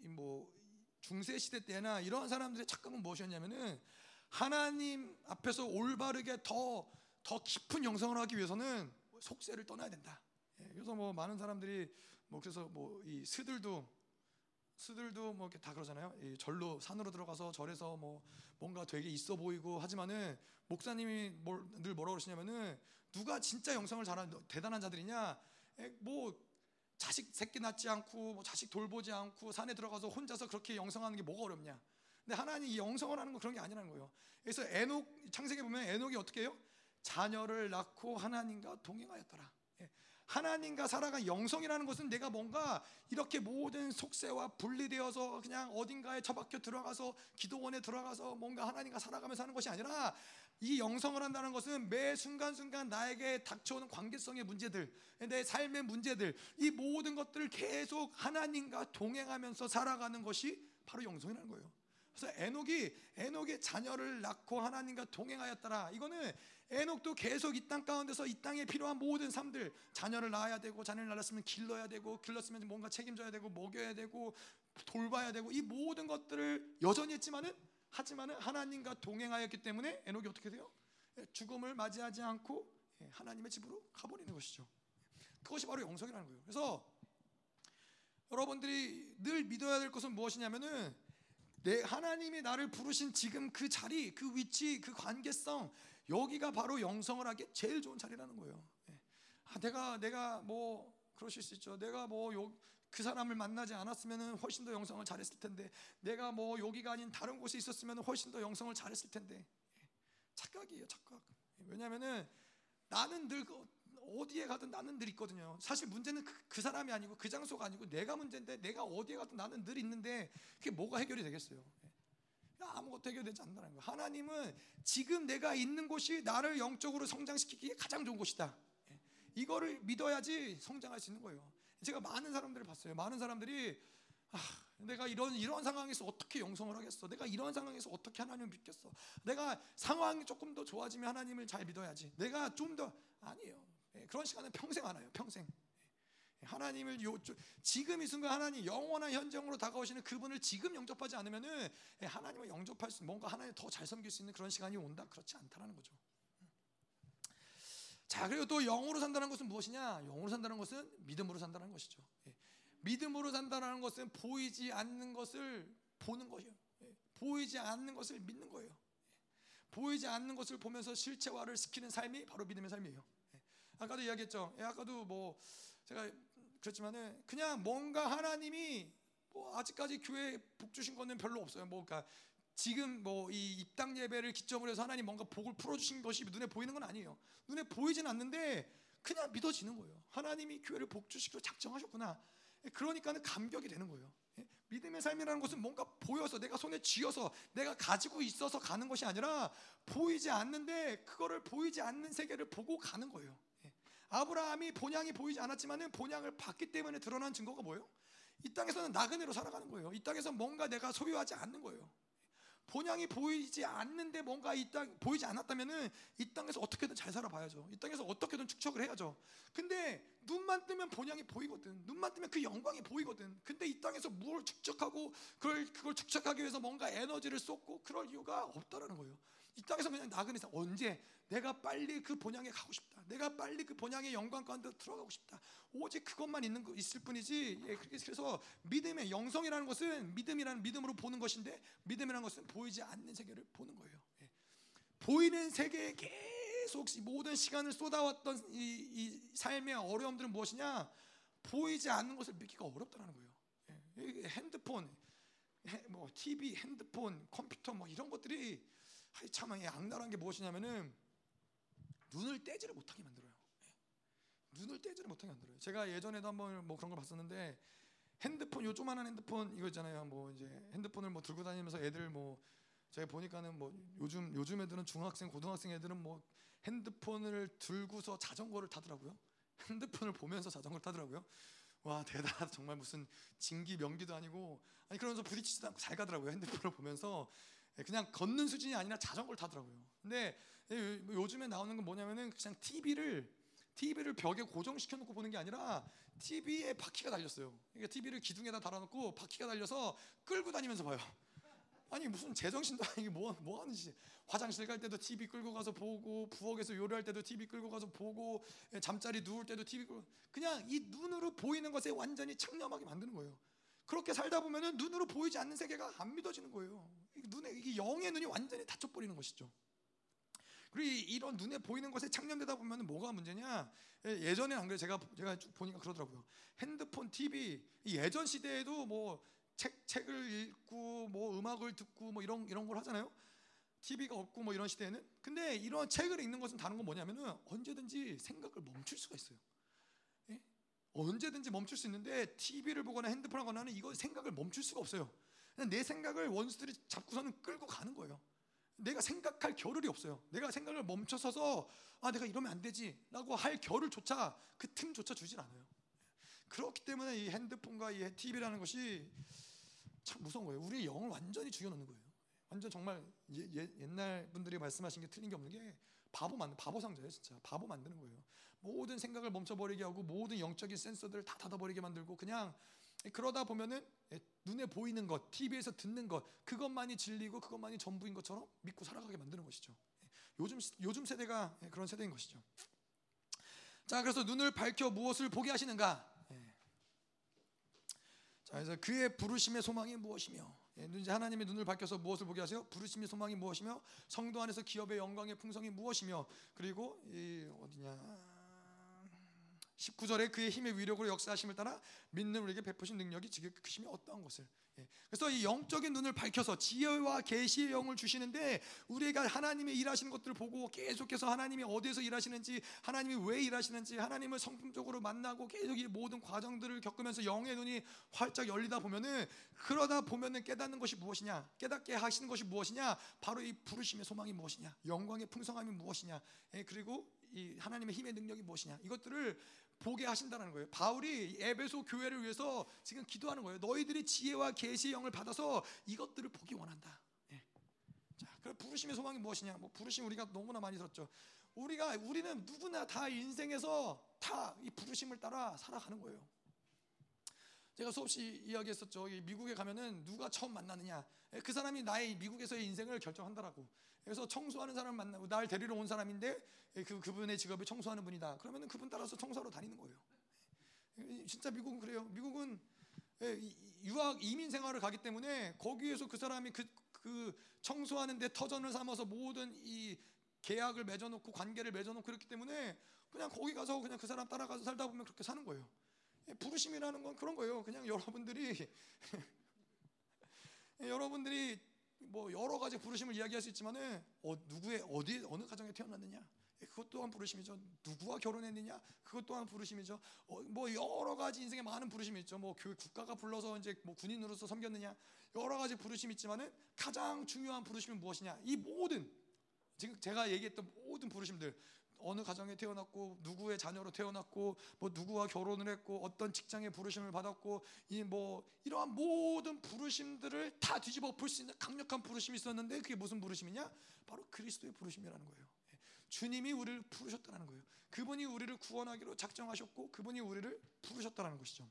뭐 중세 시대 때나 이러한 사람들의 착각은 무엇이었냐면은 하나님 앞에서 올바르게 더, 더 깊은 영성을 하기 위해서는 속세를 떠나야 된다. 예, 그래서 뭐 많은 사람들이 뭐 그래서 뭐 이 스들도 스들도 뭐 이렇게 다 그러잖아요. 이 절로 산으로 들어가서 절에서 뭐 뭔가 되게 있어 보이고 하지만은 목사님이 뭘, 늘 뭐라고 그러시냐면은 누가 진짜 영성을 잘하는 대단한 자들이냐? 에, 뭐 자식 새끼 낳지 않고 뭐 자식 돌보지 않고 산에 들어가서 혼자서 그렇게 영성하는 게 뭐가 어렵냐? 근데 하나님 이 영성을 하는 건 그런 게 아니라는 거예요. 그래서 에녹 창세기 보면 에녹이 어떻게 해요? 자녀를 낳고 하나님과 동행하였더라. 예. 하나님과 살아간 영성이라는 것은 내가 뭔가 이렇게 모든 속세와 분리되어서 그냥 어딘가에 처박혀 들어가서 기도원에 들어가서 뭔가 하나님과 살아가면서 하는 것이 아니라 이 영성을 한다는 것은 매 순간순간 나에게 닥쳐오는 관계성의 문제들, 내 삶의 문제들, 이 모든 것들을 계속 하나님과 동행하면서 살아가는 것이 바로 영성이라는 거예요. 그래서 에녹이 에녹의 자녀를 낳고 하나님과 동행하였더라. 이거는 에녹도 계속 이 땅 가운데서 이 땅에 필요한 모든 삶들 자녀를 낳아야 되고 자녀를 낳았으면 길러야 되고 길렀으면 뭔가 책임져야 되고 먹여야 되고 돌봐야 되고 이 모든 것들을 여전히 했지만은 하지만은 하나님과 동행하였기 때문에 에녹이 어떻게 돼요? 예, 죽음을 맞이하지 않고 예, 하나님의 집으로 가버리는 것이죠. 그것이 바로 영성이라는 거예요. 그래서 여러분들이 늘 믿어야 될 것은 무엇이냐면은 내 하나님이 나를 부르신 지금 그 자리, 그 위치, 그 관계성 여기가 바로 영성을 하기 제일 좋은 자리라는 거예요. 예. 아, 내가 내가 뭐 그러실 수 있죠. 내가 뭐 그 사람을 만나지 않았으면 훨씬 더 영성을 잘했을 텐데, 내가 뭐 여기가 아닌 다른 곳에 있었으면 훨씬 더 영성을 잘했을 텐데, 예. 착각이에요, 착각. 왜냐하면은 나는 늘그 어디에 가든 나는 늘 있거든요. 사실 문제는 그, 그, 사람이 아니고 그 장소가 아니고 내가 문제인데 내가 어디에 가든 나는 늘 있는데 그게 뭐가 해결이 되겠어요? 예. 아무것도 해결되지 않는다는 거예요. 하나님은 지금 내가 있는 곳이 나를 영적으로 성장시키기에 가장 좋은 곳이다. 예. 이거를 믿어야지 성장할 수 있는 거예요. 제가 많은 사람들을 봤어요. 많은 사람들이 아, 내가 이런 이런 상황에서 어떻게 영성을 하겠어? 내가 이런 상황에서 어떻게 하나님을 믿겠어? 내가 상황이 조금 더 좋아지면 하나님을 잘 믿어야지. 내가 좀 더 아니에요. 예, 그런 시간은 평생 안 와요. 평생. 예, 하나님을 요, 지금 이 순간 하나님 영원한 현장으로 다가오시는 그분을 지금 영접하지 않으면은 예, 하나님을 영접할 수 뭔가 하나님 더 잘 섬길 수 있는 그런 시간이 온다 그렇지 않다라는 거죠. 자 그리고 또 영으로 산다는 것은 무엇이냐? 영으로 산다는 것은 믿음으로 산다는 것이죠. 믿음으로 산다는 것은 보이지 않는 것을 보는 것이에요. 보이지 않는 것을 믿는 거예요. 보이지 않는 것을 보면서 실체화를 시키는 삶이 바로 믿음의 삶이에요. 아까도 이야기했죠. 예, 아까도 뭐 제가 그랬지만은 그냥 뭔가 하나님이 뭐 아직까지 교회 복 주신 거는 별로 없어요. 뭐 그러니까 지금 뭐 이 입당 예배를 기점으로 해서 하나님 뭔가 복을 풀어 주신 것이 눈에 보이는 건 아니에요. 눈에 보이진 않는데 그냥 믿어지는 거예요. 하나님이 교회를 복 주시기로 작정하셨구나. 예, 그러니까는 감격이 되는 거예요. 예, 믿음의 삶이라는 것은 뭔가 보여서 내가 손에 쥐어서 내가 가지고 있어서 가는 것이 아니라 보이지 않는데 그거를 보이지 않는 세계를 보고 가는 거예요. 아브라함이 본향이 보이지 않았지만은 본향을 봤기 때문에 드러난 증거가 뭐예요? 이 땅에서는 나그네로 살아가는 거예요. 이 땅에서 뭔가 내가 소유하지 않는 거예요. 본향이 보이지 않는데 뭔가 이 땅 보이지 않았다면은 이 땅에서 어떻게든 잘 살아봐야죠. 이 땅에서 어떻게든 축적을 해야죠. 근데 눈만 뜨면 본향이 보이거든. 눈만 뜨면 그 영광이 보이거든. 근데 이 땅에서 뭘 축적하고 그걸 그걸 축적하기 위해서 뭔가 에너지를 쏟고 그럴 이유가 없다라는 거예요. 이 땅에서 그냥 나그네서 언제 내가 빨리 그 본향에 가고 싶다. 내가 빨리 그 본향의 영광 가운데 들어가고 싶다. 오직 그것만 있는 거 있을 뿐이지. 예, 그래서 믿음의 영성이라는 것은 믿음이라는 믿음으로 보는 것인데 믿음이라는 것은 보이지 않는 세계를 보는 거예요. 예. 보이는 세계에 계속 모든 시간을 쏟아왔던 이, 이 삶의 어려움들은 무엇이냐? 보이지 않는 것을 믿기가 어렵다는 거예요. 예. 핸드폰, 뭐 TV, 핸드폰, 컴퓨터 뭐 이런 것들이 참 악랄한 게 무엇이냐면은 눈을 떼지를 못하게 만들어요. 예. 눈을 떼지를 못하게 만들어요. 제가 예전에도 한번 뭐 그런 걸 봤었는데 핸드폰 요 조만한 핸드폰 이거 있잖아요. 뭐 이제 핸드폰을 뭐 들고 다니면서 애들 뭐 제가 보니까는 뭐 요즘 요즘 애들은 중학생 고등학생 애들은 뭐 핸드폰을 들고서 자전거를 타더라고요. 핸드폰을 보면서 자전거를 타더라고요. 와 대단하다 정말 무슨 진기 명기도 아니고 아니 그러면서 부딪히지도 않고 잘 가더라고요 핸드폰을 보면서 예, 그냥 걷는 수준이 아니라 자전거를 타더라고요. 근데 요즘에 나오는 건 뭐냐면은 그냥 TV를 TV를 벽에 고정시켜 놓고 보는 게 아니라 TV에 바퀴가 달렸어요. 그러니까 TV를 기둥에다 달아 놓고 바퀴가 달려서 끌고 다니면서 봐요. 아니 무슨 제정신도 아니게 뭐, 뭐 하는지 화장실 갈 때도 TV 끌고 가서 보고 부엌에서 요리할 때도 TV 끌고 가서 보고 잠자리 누울 때도 TV 끌고 그냥 이 눈으로 보이는 것에 완전히 청렴하게 만드는 거예요. 그렇게 살다 보면은 눈으로 보이지 않는 세계가 안 믿어지는 거예요. 눈에 이게 영의 눈이 완전히 닫혀 버리는 것이죠. 그리고 이런 눈에 보이는 것에 창념되다 보면 뭐가 문제냐? 예, 예전에 안 그래 제가 제가 쭉 보니까 그러더라고요. 핸드폰, TV 예전 시대에도 뭐 책 책을 읽고 뭐 음악을 듣고 뭐 이런 이런 걸 하잖아요. TV가 없고 뭐 이런 시대에는 근데 이런 책을 읽는 것은 다른 건 뭐냐면은 언제든지 생각을 멈출 수가 있어요. 예? 언제든지 멈출 수 있는데 TV를 보거나 핸드폰을 하거나는 이거 생각을 멈출 수가 없어요. 내 생각을 원수들이 잡고서는 끌고 가는 거예요. 내가 생각할 겨를이 없어요. 내가 생각을 멈춰서서 아 내가 이러면 안 되지라고 할 겨를조차 그 틈조차 주질 않아요. 그렇기 때문에 이 핸드폰과 이 TV라는 것이 참 무서운 거예요. 우리의 영을 완전히 죽여놓는 거예요. 완전 정말 예, 예, 옛날 분들이 말씀하신 게 틀린 게 없는 게 바보 만 바보 상자예요, 진짜 바보 만드는 거예요. 모든 생각을 멈춰버리게 하고 모든 영적인 센서들을 다 닫아버리게 만들고 그냥 그러다 보면은 예, 눈에 보이는 것, TV에서 듣는 것, 그것만이 진리고 그것만이 전부인 것처럼 믿고 살아가게 만드는 것이죠. 예, 요즘 요즘 세대가 예, 그런 세대인 것이죠. 자, 그래서 눈을 밝혀 무엇을 보게 하시는가? 자, 그래서 그의 부르심의 소망이 무엇이며, 이제 하나님의 눈을 밝혀서 무엇을 보게 하세요? 부르심의 소망이 무엇이며, 성도 안에서 기업의 영광의 풍성이 무엇이며, 그리고 이 어디냐? 19절에 그의 힘의 위력으로 역사하심을 따라 믿는 우리에게 베푸신 능력이 지극히 크심이 어떠한 것을. 예. 그래서 이 영적인 눈을 밝혀서 지혜와 계시의 영을 주시는데 우리가 하나님의 일하시는 것들을 보고 계속해서 하나님이 어디에서 일하시는지 하나님이 왜 일하시는지 하나님을 성품적으로 만나고 계속 이 모든 과정들을 겪으면서 영의 눈이 활짝 열리다 보면은 그러다 보면은 깨닫는 것이 무엇이냐? 깨닫게 하시는 것이 무엇이냐? 바로 이 부르심의 소망이 무엇이냐? 영광의 풍성함이 무엇이냐? 예. 그리고 이 하나님의 힘의 능력이 무엇이냐? 이것들을 보게 하신다는 거예요. 바울이 에베소 교회를 위해서 지금 기도하는 거예요. 너희들이 지혜와 계시의 영을 받아서 이것들을 보기 원한다. 예. 자, 그럼 부르심의 소망이 무엇이냐? 뭐 부르심 우리가 너무나 많이 들었죠. 우리가 우리는 누구나 다 인생에서 다 이 부르심을 따라 살아가는 거예요. 제가 수없이 이야기했었죠. 미국에 가면은 누가 처음 만나느냐? 예, 그 사람이 나의 미국에서의 인생을 결정한다라고. 그래서 청소하는 사람 만나고 날 데리러 온 사람인데 예, 그 그분의 직업이 청소하는 분이다. 그러면은 그분 따라서 청소하러 다니는 거예요. 예, 진짜 미국은 그래요. 미국은 예, 유학 이민 생활을 가기 때문에 거기에서 그 사람이 그, 그 청소하는데 터전을 삼아서 모든 이 계약을 맺어놓고 관계를 맺어놓고 그렇기 때문에 그냥 거기 가서 그냥 그 사람 따라가서 살다 보면 그렇게 사는 거예요. 부르심이라는 건 그런 거예요. 그냥 여러분들이 여러분들이 뭐 여러 가지 부르심을 이야기할 수 있지만은 어, 누구의 어디 어느 가정에 태어났느냐 예, 그것 또한 부르심이죠. 누구와 결혼했느냐 그것 또한 부르심이죠. 어, 뭐 여러 가지 인생에 많은 부르심이 있죠. 뭐 교회 국가가 불러서 이제 뭐 군인으로서 섬겼느냐 여러 가지 부르심이 있지만은 가장 중요한 부르심은 무엇이냐 이 모든 지금 제가 얘기했던 모든 부르심들 어느 가정에 태어났고 누구의 자녀로 태어났고 뭐 누구와 결혼을 했고 어떤 직장에 부르심을 받았고 이 뭐 이러한 모든 부르심들을 다 뒤집어 볼수 있는 강력한 부르심이 있었는데 그게 무슨 부르심이냐? 바로 그리스도의 부르심이라는 거예요. 예. 주님이 우리를 부르셨다는 거예요. 그분이 우리를 구원하기로 작정하셨고 그분이 우리를 부르셨다는 것이죠.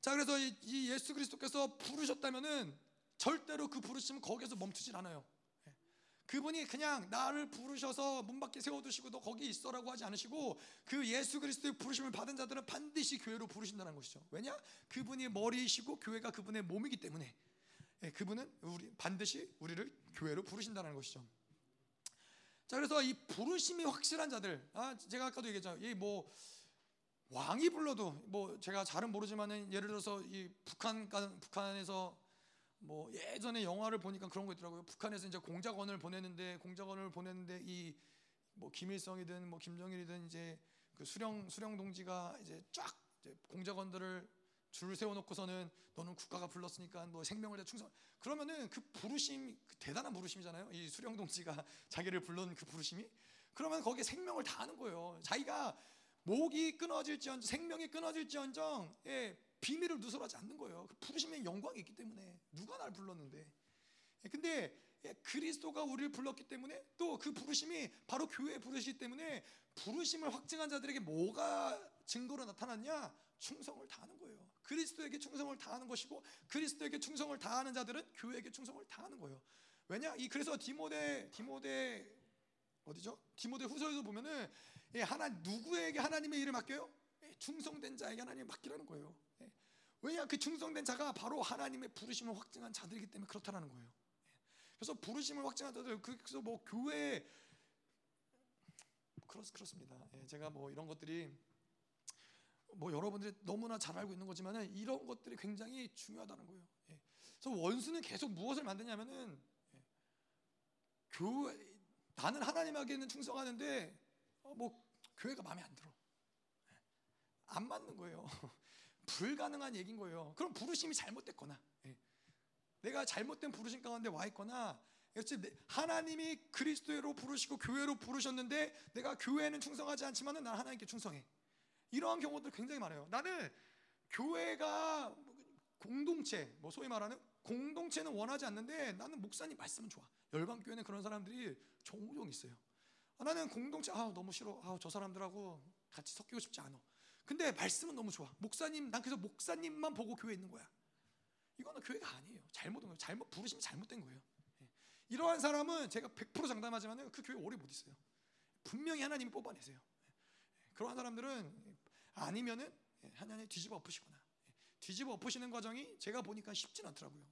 자 그래서 이 예수 그리스도께서 부르셨다면은 절대로 그 부르심은 거기에서 멈추질 않아요. 그분이 그냥 나를 부르셔서 문 밖에 세워두시고 너 거기 있어라고 하지 않으시고 그 예수 그리스도의 부르심을 받은 자들은 반드시 교회로 부르신다는 것이죠. 왜냐? 그분이 머리이시고 교회가 그분의 몸이기 때문에 예, 그분은 우리 반드시 우리를 교회로 부르신다는 것이죠. 자 그래서 이 부르심이 확실한 자들, 아 제가 아까도 얘기했죠. 이뭐 왕이 불러도 뭐 제가 잘은 모르지만은 예를 들어서 이 북한 북한에서 뭐 예전에 영화를 보니까 그런 거 있더라고요. 북한에서 이제 공작원을 보내는데 공작원을 보내는데 이 뭐 김일성이든 뭐 김정일이든 이제 그 수령 수령 동지가 이제 쫙 이제 공작원들을 줄 세워놓고서는 너는 국가가 불렀으니까 뭐 생명을 다 충성. 그러면은 그 부르심 그 대단한 부르심이잖아요. 이 수령 동지가 자기를 불른 그 부르심이. 그러면 거기에 생명을 다하는 거예요. 자기가 목이 끊어질지언정 생명이 끊어질지언정 예, 비밀을 누설하지 않는 거예요. 그 부르심의 영광이 있기 때문에 누가 날 불렀는데. 예, 근데 예, 그리스도가 우리를 불렀기 때문에 또 그 부르심이 바로 교회에 부르시기 때문에 부르심을 확증한 자들에게 뭐가 증거로 나타났냐? 충성을 다하는 거예요. 그리스도에게 충성을 다하는 것이고 그리스도에게 충성을 다하는 자들은 교회에게 충성을 다하는 거예요. 왜냐? 이 그래서 디모데 디모데 어디죠? 디모데 후서에서 보면은 예, 하나 누구에게 하나님의 일을 맡겨요? 충성된 자에게 하나님 맡기라는 거예요. 왜냐 그 충성된 자가 바로 하나님의 부르심을 확증한 자들이기 때문에 그렇다라는 거예요. 그래서 부르심을 확증한 자들 그래서 뭐 교회 그렇 그렇습니다. 예, 제가 뭐 이런 것들이 뭐 여러분들이 너무나 잘 알고 있는 거지만은 이런 것들이 굉장히 중요하다는 거예요. 예. 그래서 원수는 계속 무엇을 만드냐면은 예. 교회 나는 하나님에게는 충성하는데 어, 뭐 교회가 마음에 안 들어. 예. 안 맞는 거예요. 불가능한 얘기인 거예요. 그럼 부르심이 잘못됐거나 예. 내가 잘못된 부르심 가운데 와 있거나 하나님이 그리스도로 부르시고 교회로 부르셨는데 내가 교회는 충성하지 않지만은 난 하나님께 충성해. 이러한 경우들 굉장히 많아요. 나는 교회가 공동체, 뭐 소위 말하는 공동체는 원하지 않는데 나는 목사님 말씀은 좋아. 열방 교회는 그런 사람들이 종종 있어요. 아, 나는 공동체 아 너무 싫어. 아 저 사람들하고 같이 섞이고 싶지 않아. 근데 말씀은 너무 좋아. 목사님 난 그래서 목사님만 보고 교회 있는 거야. 이거는 교회가 아니에요. 잘못된 거예요. 잘못 부르심이 잘못된 거예요. 예. 이러한 사람은 제가 100% 장담하지만 그 교회 오래 못 있어요. 분명히 하나님이 뽑아내세요. 예. 그러한 사람들은 아니면은 예, 하나님 뒤집어 엎으시거나 뒤집어 엎으시는 과정이 제가 보니까 쉽진 않더라고요.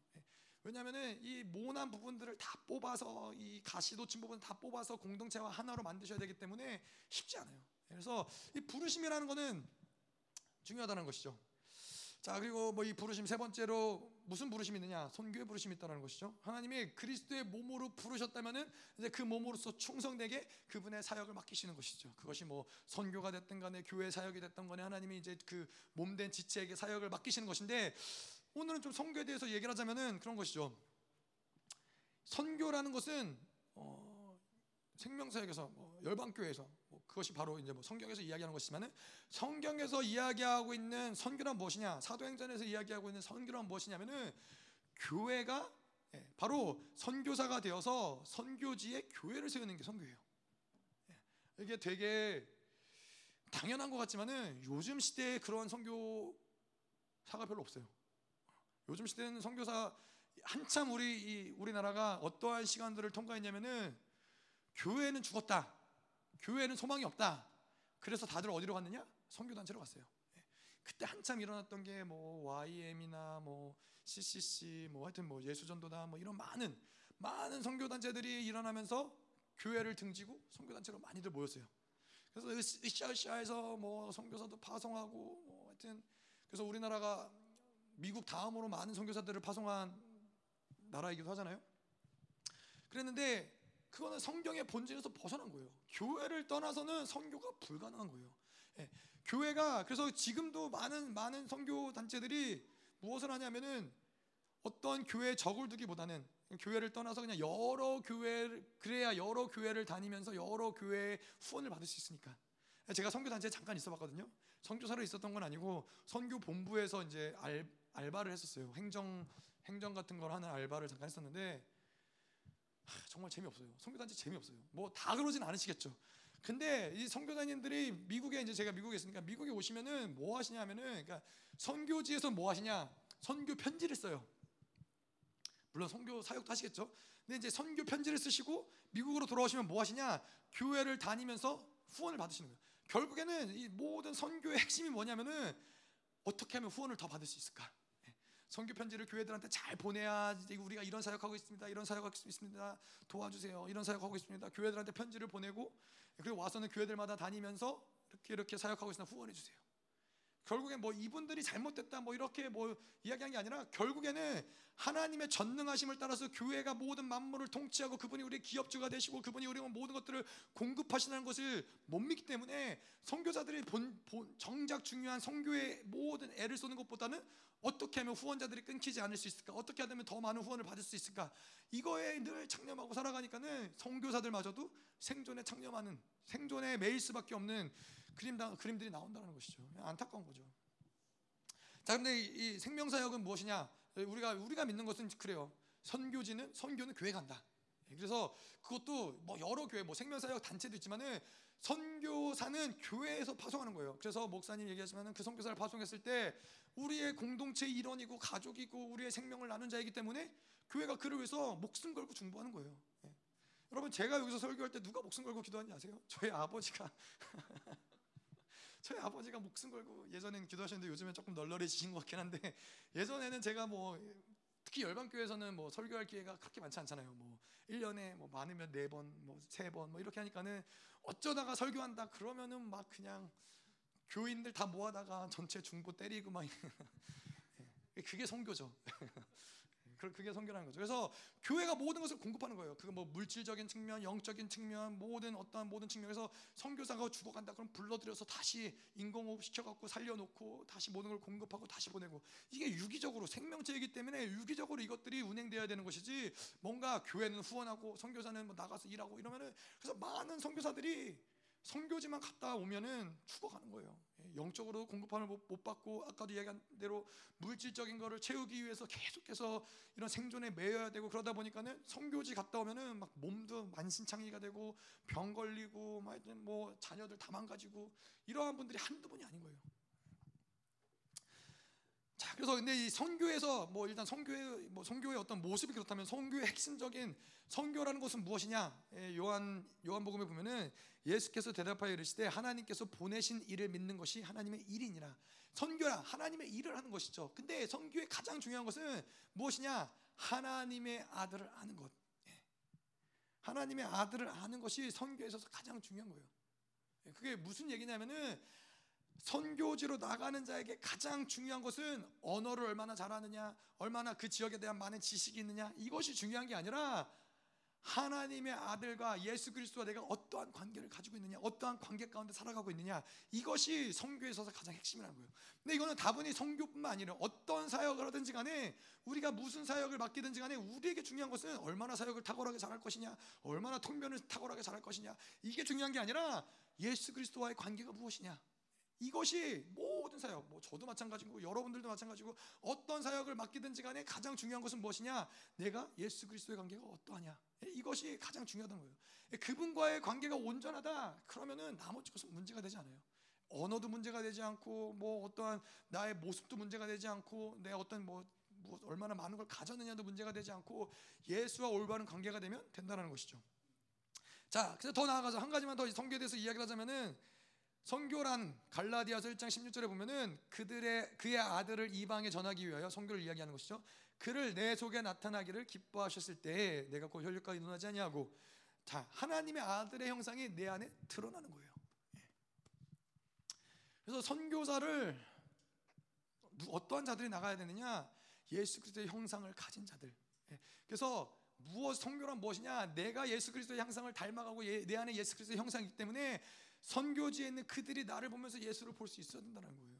왜냐하면은 이 모난 부분들을 다 뽑아서 이 가시 놓친 부분 다 뽑아서 공동체와 하나로 만드셔야 되기 때문에 쉽지 않아요. 그래서 이 부르심이라는 거는 중요하다는 것이죠. 자 그리고 뭐 이 부르심 세 번째로 무슨 부르심이 있느냐? 선교의 부르심이 있다는 것이죠. 하나님이 그리스도의 몸으로 부르셨다면은 이제 그 몸으로서 충성되게 그분의 사역을 맡기시는 것이죠. 그것이 뭐 선교가 됐든 간에 교회 사역이 됐든 간에 하나님이 이제 그 몸된 지체에게 사역을 맡기시는 것인데 오늘은 좀 선교에 대해서 얘기를 하자면은 그런 것이죠. 선교라는 것은 어, 생명사역에서 뭐 열방교회에서 그것이 바로 이제 뭐 성경에서 이야기하는 것이지만은 성경에서 이야기하고 있는 선교란 무엇이냐? 사도행전에서 이야기하고 있는 선교란 무엇이냐면은 교회가 예, 바로 선교사가 되어서 선교지에 교회를 세우는 게 선교예요. 예, 이게 되게 당연한 것 같지만은 요즘 시대에 그러한 선교사가 별로 없어요. 요즘 시대는 선교사 한참 우리 우리나라가 어떠한 시간들을 통과했냐면은 교회는 죽었다. 교회는 소망이 없다. 그래서 다들 어디로 갔느냐? 선교 단체로 갔어요. 예. 그때 한참 일어났던 게 뭐 YM이나 뭐 CCC 뭐 하여튼 뭐 예수전도다 뭐 이런 많은 많은 선교 단체들이 일어나면서 교회를 등지고 선교 단체로 많이들 모였어요. 그래서 으쌰으쌰해서 뭐 선교사도 파송하고 뭐 하여튼 그래서 우리나라가 미국 다음으로 많은 선교사들을 파송한 나라이기도 하잖아요. 그랬는데 그거는 성경의 본질에서 벗어난 거예요. 교회를 떠나서는 선교가 불가능한 거예요. 예, 교회가 그래서 지금도 많은 많은 선교 단체들이 무엇을 하냐면은 어떤 교회 적을 두기보다는 교회를 떠나서 그냥 여러 교회 그래야 여러 교회를 다니면서 여러 교회 후원을 받을 수 있으니까. 제가 선교 단체에 잠깐 있어봤거든요. 선교사로 있었던 건 아니고 선교 본부에서 이제 알, 알바를 했었어요. 행정 행정 같은 걸 하는 알바를 잠깐 했었는데 정말 재미없어요. 선교단체 재미없어요. 뭐 다 그러진 않으시겠죠. 근데 이 선교사님들이 미국에 이제 제가 미국에 있으니까 미국에 오시면은 뭐 하시냐면은 그러니까 선교지에서 뭐 하시냐? 선교 편지를 써요. 물론 선교 사역도 하시겠죠. 근데 이제 선교 편지를 쓰시고 미국으로 돌아오시면 뭐 하시냐? 교회를 다니면서 후원을 받으시는 거예요. 결국에는 이 모든 선교의 핵심이 뭐냐면은 어떻게 하면 후원을 더 받을 수 있을까? 선교 편지를 교회들한테 잘 보내야 우리가 이런 사역하고 있습니다. 이런 사역하고 있습니다. 도와주세요. 이런 사역하고 있습니다. 교회들한테 편지를 보내고 그리고 와서는 교회들마다 다니면서 이렇게 이렇게 사역하고 있으면 후원해 주세요. 결국엔 뭐 이분들이 잘못됐다 뭐 이렇게 뭐 이야기한 게 아니라 결국에는 하나님의 전능하심을 따라서 교회가 모든 만물을 통치하고 그분이 우리의 기업주가 되시고 그분이 우리 모든 것들을 공급하시는 것을 못 믿기 때문에 선교자들이 본, 본 정작 중요한 선교의 모든 애를 쏘는 것보다는 어떻게 하면 후원자들이 끊기지 않을 수 있을까? 어떻게 하면 더 많은 후원을 받을 수 있을까? 이거에 늘 창념하고 살아가니까는 선교사들마저도 생존에 창념하는 생존에 매일 수밖에 없는 그림 그림들이 나온다는 것이죠. 안타까운 거죠. 자, 근데 이 생명사역은 무엇이냐? 우리가 우리가 믿는 것은 그래요. 선교지는 선교는 교회 간다. 그래서 그것도 뭐 여러 교회, 뭐 생명사역 단체도 있지만은 선교사는 교회에서 파송하는 거예요. 그래서 목사님 얘기하지만은 그 선교사를 파송했을 때 우리의 공동체 일원이고 가족이고 우리의 생명을 나눈 자이기 때문에 교회가 그를 위해서 목숨 걸고 중보하는 거예요. 예. 여러분 제가 여기서 설교할 때 누가 목숨 걸고 기도하는지 아세요? 저희 아버지가 저희 아버지가 목숨 걸고 예전엔 기도하셨는데 요즘엔 조금 널널해지신 것 같긴 한데 예전에는 제가 뭐 특히 열방교회에서는 뭐 설교할 기회가 그렇게 많지 않잖아요. 뭐 1년에 뭐 많으면 4번, 뭐 3번 뭐 이렇게 하니까는 어쩌다가 설교한다 그러면은 막 그냥 교인들 다 모아다가 전체 중보 때리고 막 예, 그게 선교죠. 그게 선교라는 거죠. 그래서 교회가 모든 것을 공급하는 거예요. 그거 뭐 물질적인 측면, 영적인 측면, 모든 어떠한 모든 측면에서 선교사가 죽어간다 그럼 불러들여서 다시 인공호흡 시켜갖고 살려놓고 다시 모든 걸 공급하고 다시 보내고 이게 유기적으로 생명체이기 때문에 유기적으로 이것들이 운행되어야 되는 것이지 뭔가 교회는 후원하고 선교사는 뭐 나가서 일하고 이러면은 그래서 많은 선교사들이 선교지만 갔다 오면은 죽어가는 거예요. 예, 영적으로 공급함을 못 받고 아까도 이야기한 대로 물질적인 거를 채우기 위해서 계속해서 이런 생존에 매여야 되고 그러다 보니까는 선교지 갔다 오면은 막 몸도 만신창이가 되고 병 걸리고 뭐 자녀들 다 망가지고 이러한 분들이 한두 분이 아닌 거예요. 자, 그래서 근데 이 선교에서 뭐 일단 선교의 뭐 선교의 어떤 모습이 그렇다면 선교의 핵심적인 선교라는 것은 무엇이냐? 예, 요한 요한복음에 보면은 예수께서 대답하여 이르시되 하나님께서 보내신 일을 믿는 것이 하나님의 일이니라. 선교라 하나님의 일을 하는 것이죠. 근데 선교의 가장 중요한 것은 무엇이냐? 하나님의 아들을 아는 것. 예. 하나님의 아들을 아는 것이 선교에 있어서 가장 중요한 거예요. 예, 그게 무슨 얘기냐면은 선교지로 나가는 자에게 가장 중요한 것은 언어를 얼마나 잘하느냐, 얼마나 그 지역에 대한 많은 지식이 있느냐, 이것이 중요한 게 아니라 하나님의 아들과 예수 그리스도와 내가 어떠한 관계를 가지고 있느냐, 어떠한 관계 가운데 살아가고 있느냐, 이것이 선교에 있어서 가장 핵심이라는 거예요. 근데 이거는 다분히 선교뿐만 아니라 어떤 사역을 하든지 간에 우리가 무슨 사역을 맡기든지 간에 우리에게 중요한 것은 얼마나 사역을 탁월하게 잘할 것이냐, 얼마나 통변을 탁월하게 잘할 것이냐, 이게 중요한 게 아니라 예수 그리스도와의 관계가 무엇이냐. 이것이 모든 사역, 뭐 저도 마찬가지고 여러분들도 마찬가지고 어떤 사역을 맡기든지 간에 가장 중요한 것은 무엇이냐? 내가 예수 그리스도의 관계가 어떠하냐? 이것이 가장 중요하다는 거예요. 그분과의 관계가 온전하다. 그러면은 나머지 것은 문제가 되지 않아요. 언어도 문제가 되지 않고 뭐 어떠한 나의 모습도 문제가 되지 않고 내 어떤 뭐, 뭐 얼마나 많은 걸 가졌느냐도 문제가 되지 않고 예수와 올바른 관계가 되면 된다는 것이죠. 자, 그래서 더 나아가서 한 가지만 더 성경에 대해서 이야기를 하자면은 성교란 갈라디아서 1장 16절에 보면은 그들의 그의 아들을 이방에 전하기 위하여 성교를 이야기하는 것이죠. 그를 내 속에 나타나기를 기뻐하셨을 때 내가 곧 혈육과 인하지 아니하고 자 하나님의 아들의 형상이 내 안에 드러나는 거예요. 예. 그래서 선교사를 어떠한 자들이 나가야 되느냐? 예수 그리스도의 형상을 가진 자들. 예. 그래서 무엇 성교란 무엇이냐? 내가 예수 그리스도의 형상을 닮아가고 내 안에 예수 그리스도의 형상이기 때문에 선교지에 있는 그들이 나를 보면서 예수를 볼 수 있어야 된다는 거예요.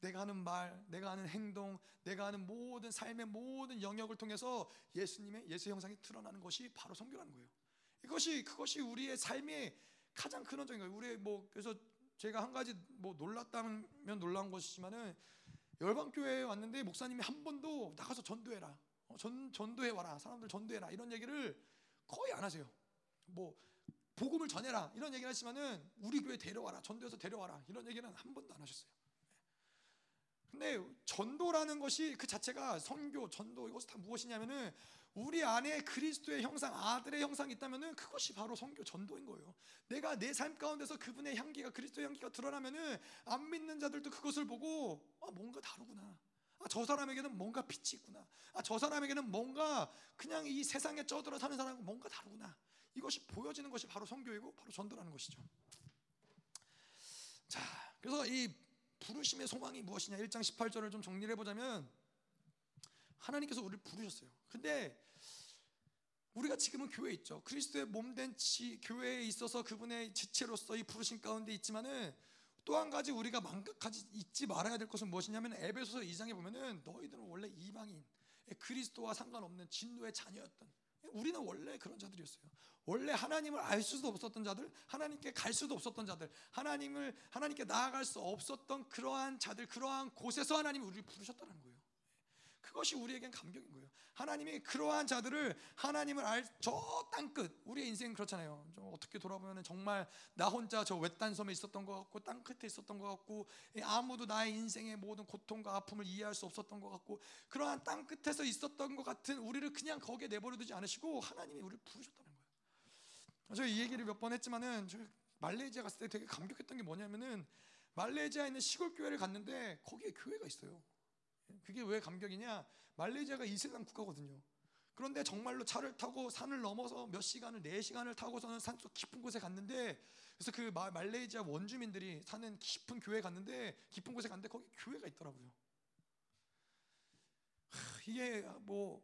내가 하는 말, 내가 하는 행동, 내가 하는 모든 삶의 모든 영역을 통해서 예수님의 예수 형상이 드러나는 것이 바로 선교라는 거예요. 이것이 그것이 우리의 삶의 가장 근원적인 거예요. 우리 뭐 그래서 제가 한 가지 뭐 놀랐다면 놀란 것이지만은 열방 교회에 왔는데 목사님이 한 번도 나가서 전도해라, 어, 전 전도해 와라, 사람들 전도해라 이런 얘기를 거의 안 하세요. 뭐 복음을 전해라 이런 얘기를 하시면은 우리 교회 데려와라 전도해서 데려와라 이런 얘기는 한 번도 안 하셨어요. 근데 전도라는 것이 그 자체가 선교, 전도 이것이 다 무엇이냐면은 우리 안에 그리스도의 형상, 아들의 형상이 있다면은 그것이 바로 선교, 전도인 거예요. 내가 내 삶 가운데서 그분의 향기가 그리스도의 향기가 드러나면은 안 믿는 자들도 그것을 보고 아, 뭔가 다르구나. 아, 저 사람에게는 뭔가 빛이 있구나. 아, 저 사람에게는 뭔가 그냥 이 세상에 쩌들어 사는 사람과 뭔가 다르구나. 이것이 보여지는 것이 바로 선교이고 바로 전도라는 것이죠. 자, 그래서 이 부르심의 소망이 무엇이냐? 1장 18절을 좀 정리를 해 보자면 하나님께서 우리를 부르셨어요. 근데 우리가 지금은 교회에 있죠. 그리스도의 몸된 교회에 있어서 그분의 지체로서 이 부르심 가운데 있지만은 또 한 가지 우리가 망각하지 잊지 말아야 될 것은 무엇이냐면 에베소서 2장에 보면은 너희들은 원래 이방인 그리스도와 상관없는 진노의 자녀였던 우리는 원래 그런 자들이었어요. 원래 하나님을 알 수도 없었던 자들, 하나님께 갈 수도 없었던 자들, 하나님을 하나님께 나아갈 수 없었던 그러한 자들, 그러한 곳에서 하나님이 우리를 부르셨다는 거예요. 그것이 우리에겐 감격인 거예요. 하나님이 그러한 자들을 하나님을 알 저 땅끝 우리의 인생 그렇잖아요. 좀 어떻게 돌아보면 정말 나 혼자 저 외딴 섬에 있었던 것 같고 땅 끝에 있었던 것 같고 아무도 나의 인생의 모든 고통과 아픔을 이해할 수 없었던 것 같고 그러한 땅 끝에서 있었던 것 같은 우리를 그냥 거기에 내버려두지 않으시고 하나님이 우리를 부르셨다는 거예요. 제가 이 얘기를 몇 번 했지만은 말레이시아 갔을 때 되게 감격했던 게 뭐냐면은 말레이시아에 있는 시골 교회를 갔는데 거기에 교회가 있어요. 그게 왜 감격이냐? 말레이시아가 이슬람 국가거든요. 그런데 정말로 차를 타고 산을 넘어서 몇 시간을 네 시간을 타고서는 산속 깊은 곳에 갔는데 그래서 그 말레이시아 원주민들이 사는 깊은 교회 갔는데 깊은 곳에 갔는데 거기 교회가 있더라고요. 이게 뭐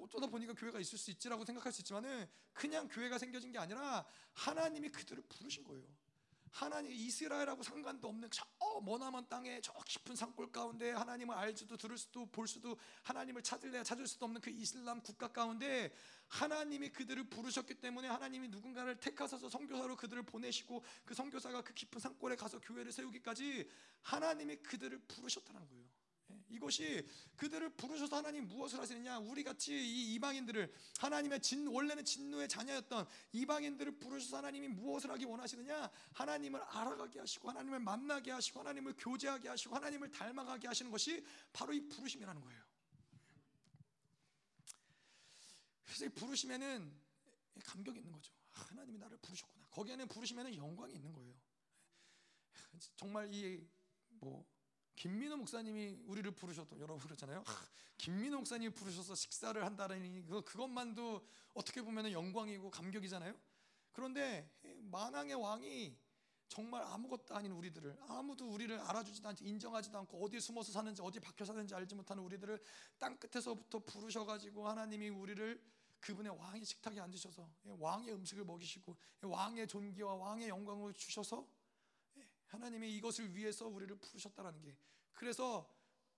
어쩌다 보니까 교회가 있을 수 있지라고 생각할 수 있지만은 그냥 교회가 생겨진 게 아니라 하나님이 그들을 부르신 거예요. 하나님 이스라엘하고 상관도 없는 저 머나먼 땅에 저 깊은 산골 가운데 하나님을 알지도 들을 수도 볼 수도 하나님을 찾을래야 찾을 수도 없는 그 이슬람 국가 가운데 하나님이 그들을 부르셨기 때문에 하나님이 누군가를 택하셔서 선교사로 그들을 보내시고 그 선교사가 그 깊은 산골에 가서 교회를 세우기까지 하나님이 그들을 부르셨다는 거예요. 이것이 그들을 부르셔서 하나님 무엇을 하시느냐? 우리 같이 이 이방인들을 하나님의 진 원래는 진노의 자녀였던 이방인들을 부르셔서 하나님이 무엇을 하기 원하시느냐? 하나님을 알아가게 하시고 하나님을 만나게 하시고 하나님을 교제하게 하시고 하나님을 닮아가게 하시는 것이 바로 이 부르심이라는 거예요. 그래서 이 부르심에는 감격이 있는 거죠. 아, 하나님이 나를 부르셨구나. 거기에는 부르심에는 영광이 있는 거예요. 정말 이뭐 김민호 목사님이 우리를 부르셨던 여러분 그렇잖아요. 하, 김민호 목사님이 부르셔서 식사를 한다는 그 그것만도 어떻게 보면 영광이고 감격이잖아요. 그런데 만왕의 왕이 정말 아무것도 아닌 우리들을 아무도 우리를 알아주지도 않고 인정하지도 않고 어디에 숨어서 사는지 어디에 박혀 사는지 알지 못하는 우리들을 땅 끝에서부터 부르셔가지고 하나님이 우리를 그분의 왕의 식탁에 앉으셔서 왕의 음식을 먹이시고 왕의 존귀와 왕의 영광을 주셔서 하나님이 이것을 위해서 우리를 부르셨다라는 게 그래서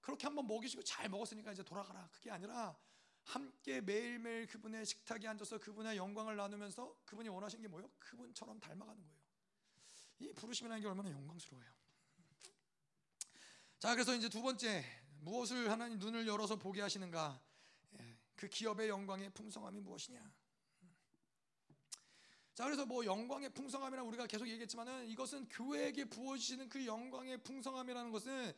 그렇게 한번 먹이시고 잘 먹었으니까 이제 돌아가라 그게 아니라 함께 매일매일 그분의 식탁에 앉아서 그분의 영광을 나누면서 그분이 원하신 게 뭐예요? 그분처럼 닮아가는 거예요. 이 부르심이라는 게 얼마나 영광스러워요. 자, 그래서 이제 두 번째 무엇을 하나님 눈을 열어서 보게 하시는가? 예, 그 기업의 영광의 풍성함이 무엇이냐? 자 그래서 뭐 영광의 풍성함이라 우리가 계속 얘기했지만은 이것은 교회에게 부어주시는 그 영광의 풍성함이라는 것은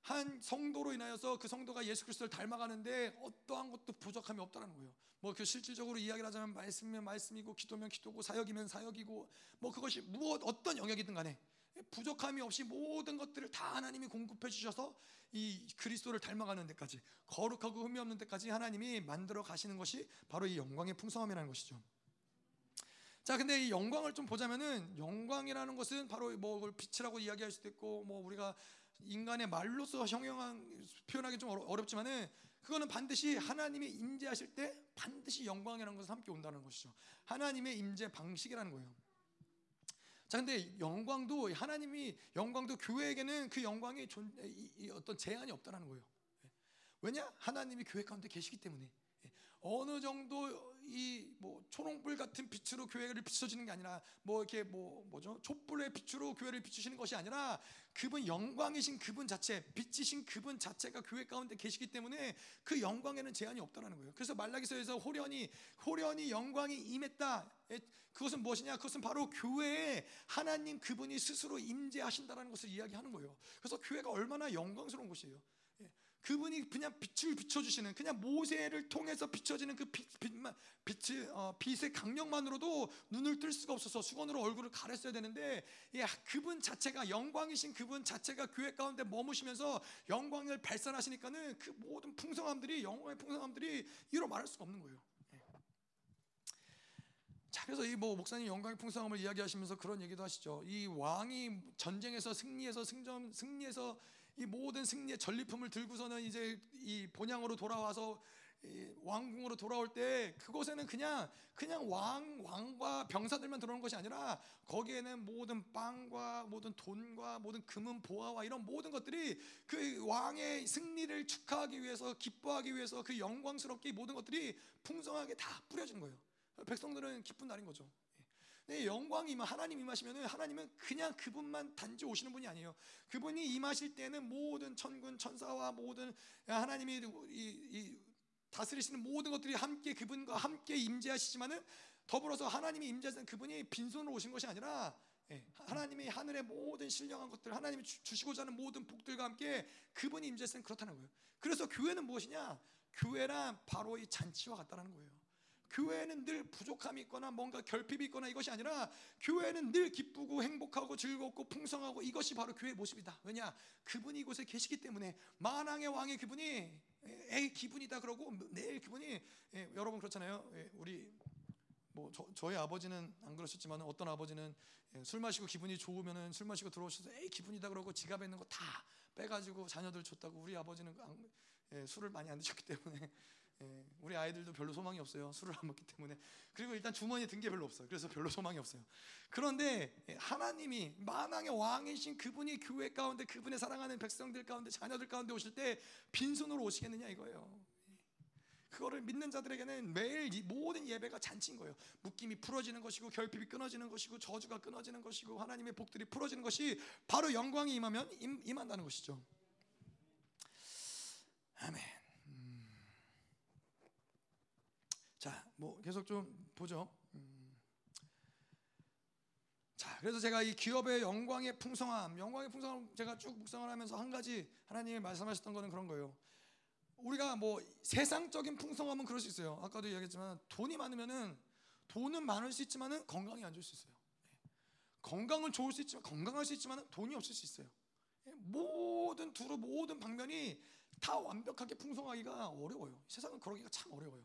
한 성도로 인하여서 그 성도가 예수 그리스도를 닮아가는데 어떠한 것도 부족함이 없다는 거예요. 뭐 그 실질적으로 이야기를 하자면 말씀이면 말씀이고 기도면 기도고 사역이면 사역이고 뭐 그것이 무엇 어떤 영역이든 간에 부족함이 없이 모든 것들을 다 하나님이 공급해 주셔서 이 그리스도를 닮아가는 데까지 거룩하고 흠이 없는 데까지 하나님이 만들어 가시는 것이 바로 이 영광의 풍성함이라는 것이죠. 자, 근데 이 영광을 좀 보자면은 영광이라는 것은 바로 뭐 빛이라고 이야기할 수도 있고 뭐 우리가 인간의 말로서 형용한 표현하기 좀 어렵지만은 그거는 반드시 하나님이 임재하실 때 반드시 영광이라는 것은 함께 온다는 것이죠. 하나님의 임재 방식이라는 거예요. 자, 근데 영광도 하나님이 영광도 교회에게는 그 영광이 존, 이, 이 어떤 제한이 없다는 거예요. 왜냐? 하나님이 교회 가운데 계시기 때문에 어느 정도 이 뭐 초롱불 같은 빛으로 교회를 비춰지는 게 아니라 뭐 이렇게 뭐 뭐죠 촛불의 빛으로 교회를 비추시는 것이 아니라 그분 영광이신 그분 자체 빛이신 그분 자체가 교회 가운데 계시기 때문에 그 영광에는 제한이 없다라는 거예요. 그래서 말라기서에서 호련히 호련히 영광이 임했다. 그것은 무엇이냐? 그것은 바로 교회에 하나님 그분이 스스로 임재하신다라는 것을 이야기하는 거예요. 그래서 교회가 얼마나 영광스러운 곳이에요. 그분이 그냥 빛을 비춰주시는 그냥 모세를 통해서 비춰지는 그 빛, 빛만 빛의 어, 빛의 강력만으로도 눈을 뜰 수가 없어서 수건으로 얼굴을 가렸어야 되는데 예, 그분 자체가 영광이신 그분 자체가 교회 가운데 머무시면서 영광을 발산하시니까는 그 모든 풍성함들이 영광의 풍성함들이 이로 말할 수가 없는 거예요. 예. 자, 그래서 이 뭐 목사님 영광의 풍성함을 이야기하시면서 그런 얘기도 하시죠. 이 왕이 전쟁에서 승리해서 승전 승리해서 이 모든 승리의 전리품을 들고서는 이제 이 본향으로 돌아와서 왕궁으로 돌아올 때 그곳에는 그냥 그냥 왕 왕과 병사들만 들어오는 것이 아니라 거기에는 모든 빵과 모든 돈과 모든 금은 보화와 이런 모든 것들이 그 왕의 승리를 축하하기 위해서 기뻐하기 위해서 그 영광스럽게 모든 것들이 풍성하게 다 뿌려진 거예요. 백성들은 기쁜 날인 거죠. 네, 영광이 임하 하나님 임하시면은 하나님은 그냥 그분만 단지 오시는 분이 아니에요. 그분이 임하실 때는 모든 천군 천사와 모든 하나님이 이, 이 다스리시는 모든 것들이 함께 그분과 함께 임재하시지만은 더불어서 하나님이 임재하신 그분이 빈손으로 오신 것이 아니라 예, 하나님이 하늘의 모든 신령한 것들, 하나님이 주시고자 하는 모든 복들과 함께 그분이 임재했으면 그렇다는 거예요. 그래서 교회는 무엇이냐? 교회란 바로 이 잔치와 같다는 거예요. 교회는 늘 부족함이 있거나 뭔가 결핍이 있거나 이것이 아니라 교회는 늘 기쁘고 행복하고 즐겁고 풍성하고 이것이 바로 교회의 모습이다. 왜냐? 그분이 이곳에 계시기 때문에 만왕의 왕의 그분이 에이 기분이다 그러고 내일 그분이 예, 여러분 그렇잖아요. 예, 우리 뭐 저, 저희 아버지는 안 그러셨지만 어떤 아버지는 예, 술 마시고 기분이 좋으면은 술 마시고 들어오셔서 에이 기분이다 그러고 지갑에 있는 거 다 빼가지고 자녀들 줬다고 우리 아버지는 안- 예, 술을 많이 안 드셨기 때문에 예, 우리 아이들도 별로 소망이 없어요 술을 안 먹기 때문에 그리고 일단 주머니에 든 게 별로 없어요 그래서 별로 소망이 없어요 그런데 예, 하나님이 만왕의 왕이신 그분이 교회 가운데 그분의 사랑하는 백성들 가운데 자녀들 가운데 오실 때 빈손으로 오시겠느냐 이거예요 그거를 믿는 자들에게는 매일 이 모든 예배가 잔치인 거예요. 묶임이 풀어지는 것이고 결핍이 끊어지는 것이고 저주가 끊어지는 것이고 하나님의 복들이 풀어지는 것이 바로 영광이 임하면 임, 임한다는 것이죠. 아멘. 음. 자, 뭐 계속 좀 보죠. 음. 자, 그래서 제가 이 기업의 영광의 풍성함, 영광의 풍성함 제가 쭉 묵상을 하면서 한 가지 하나님이 말씀하셨던 거는 그런 거예요. 우리가 뭐 세상적인 풍성함은 그럴 수 있어요. 아까도 이야기했지만 돈이 많으면은 돈은 많을 수 있지만은 건강이 안 좋을 수 있어요. 예. 건강은 좋을 수 있지만 건강할 수 있지만 돈이 없을 수 있어요. 예. 모든 두루 모든 방면이 다 완벽하게 풍성하기가 어려워요. 세상은 그러기가 참 어려워요.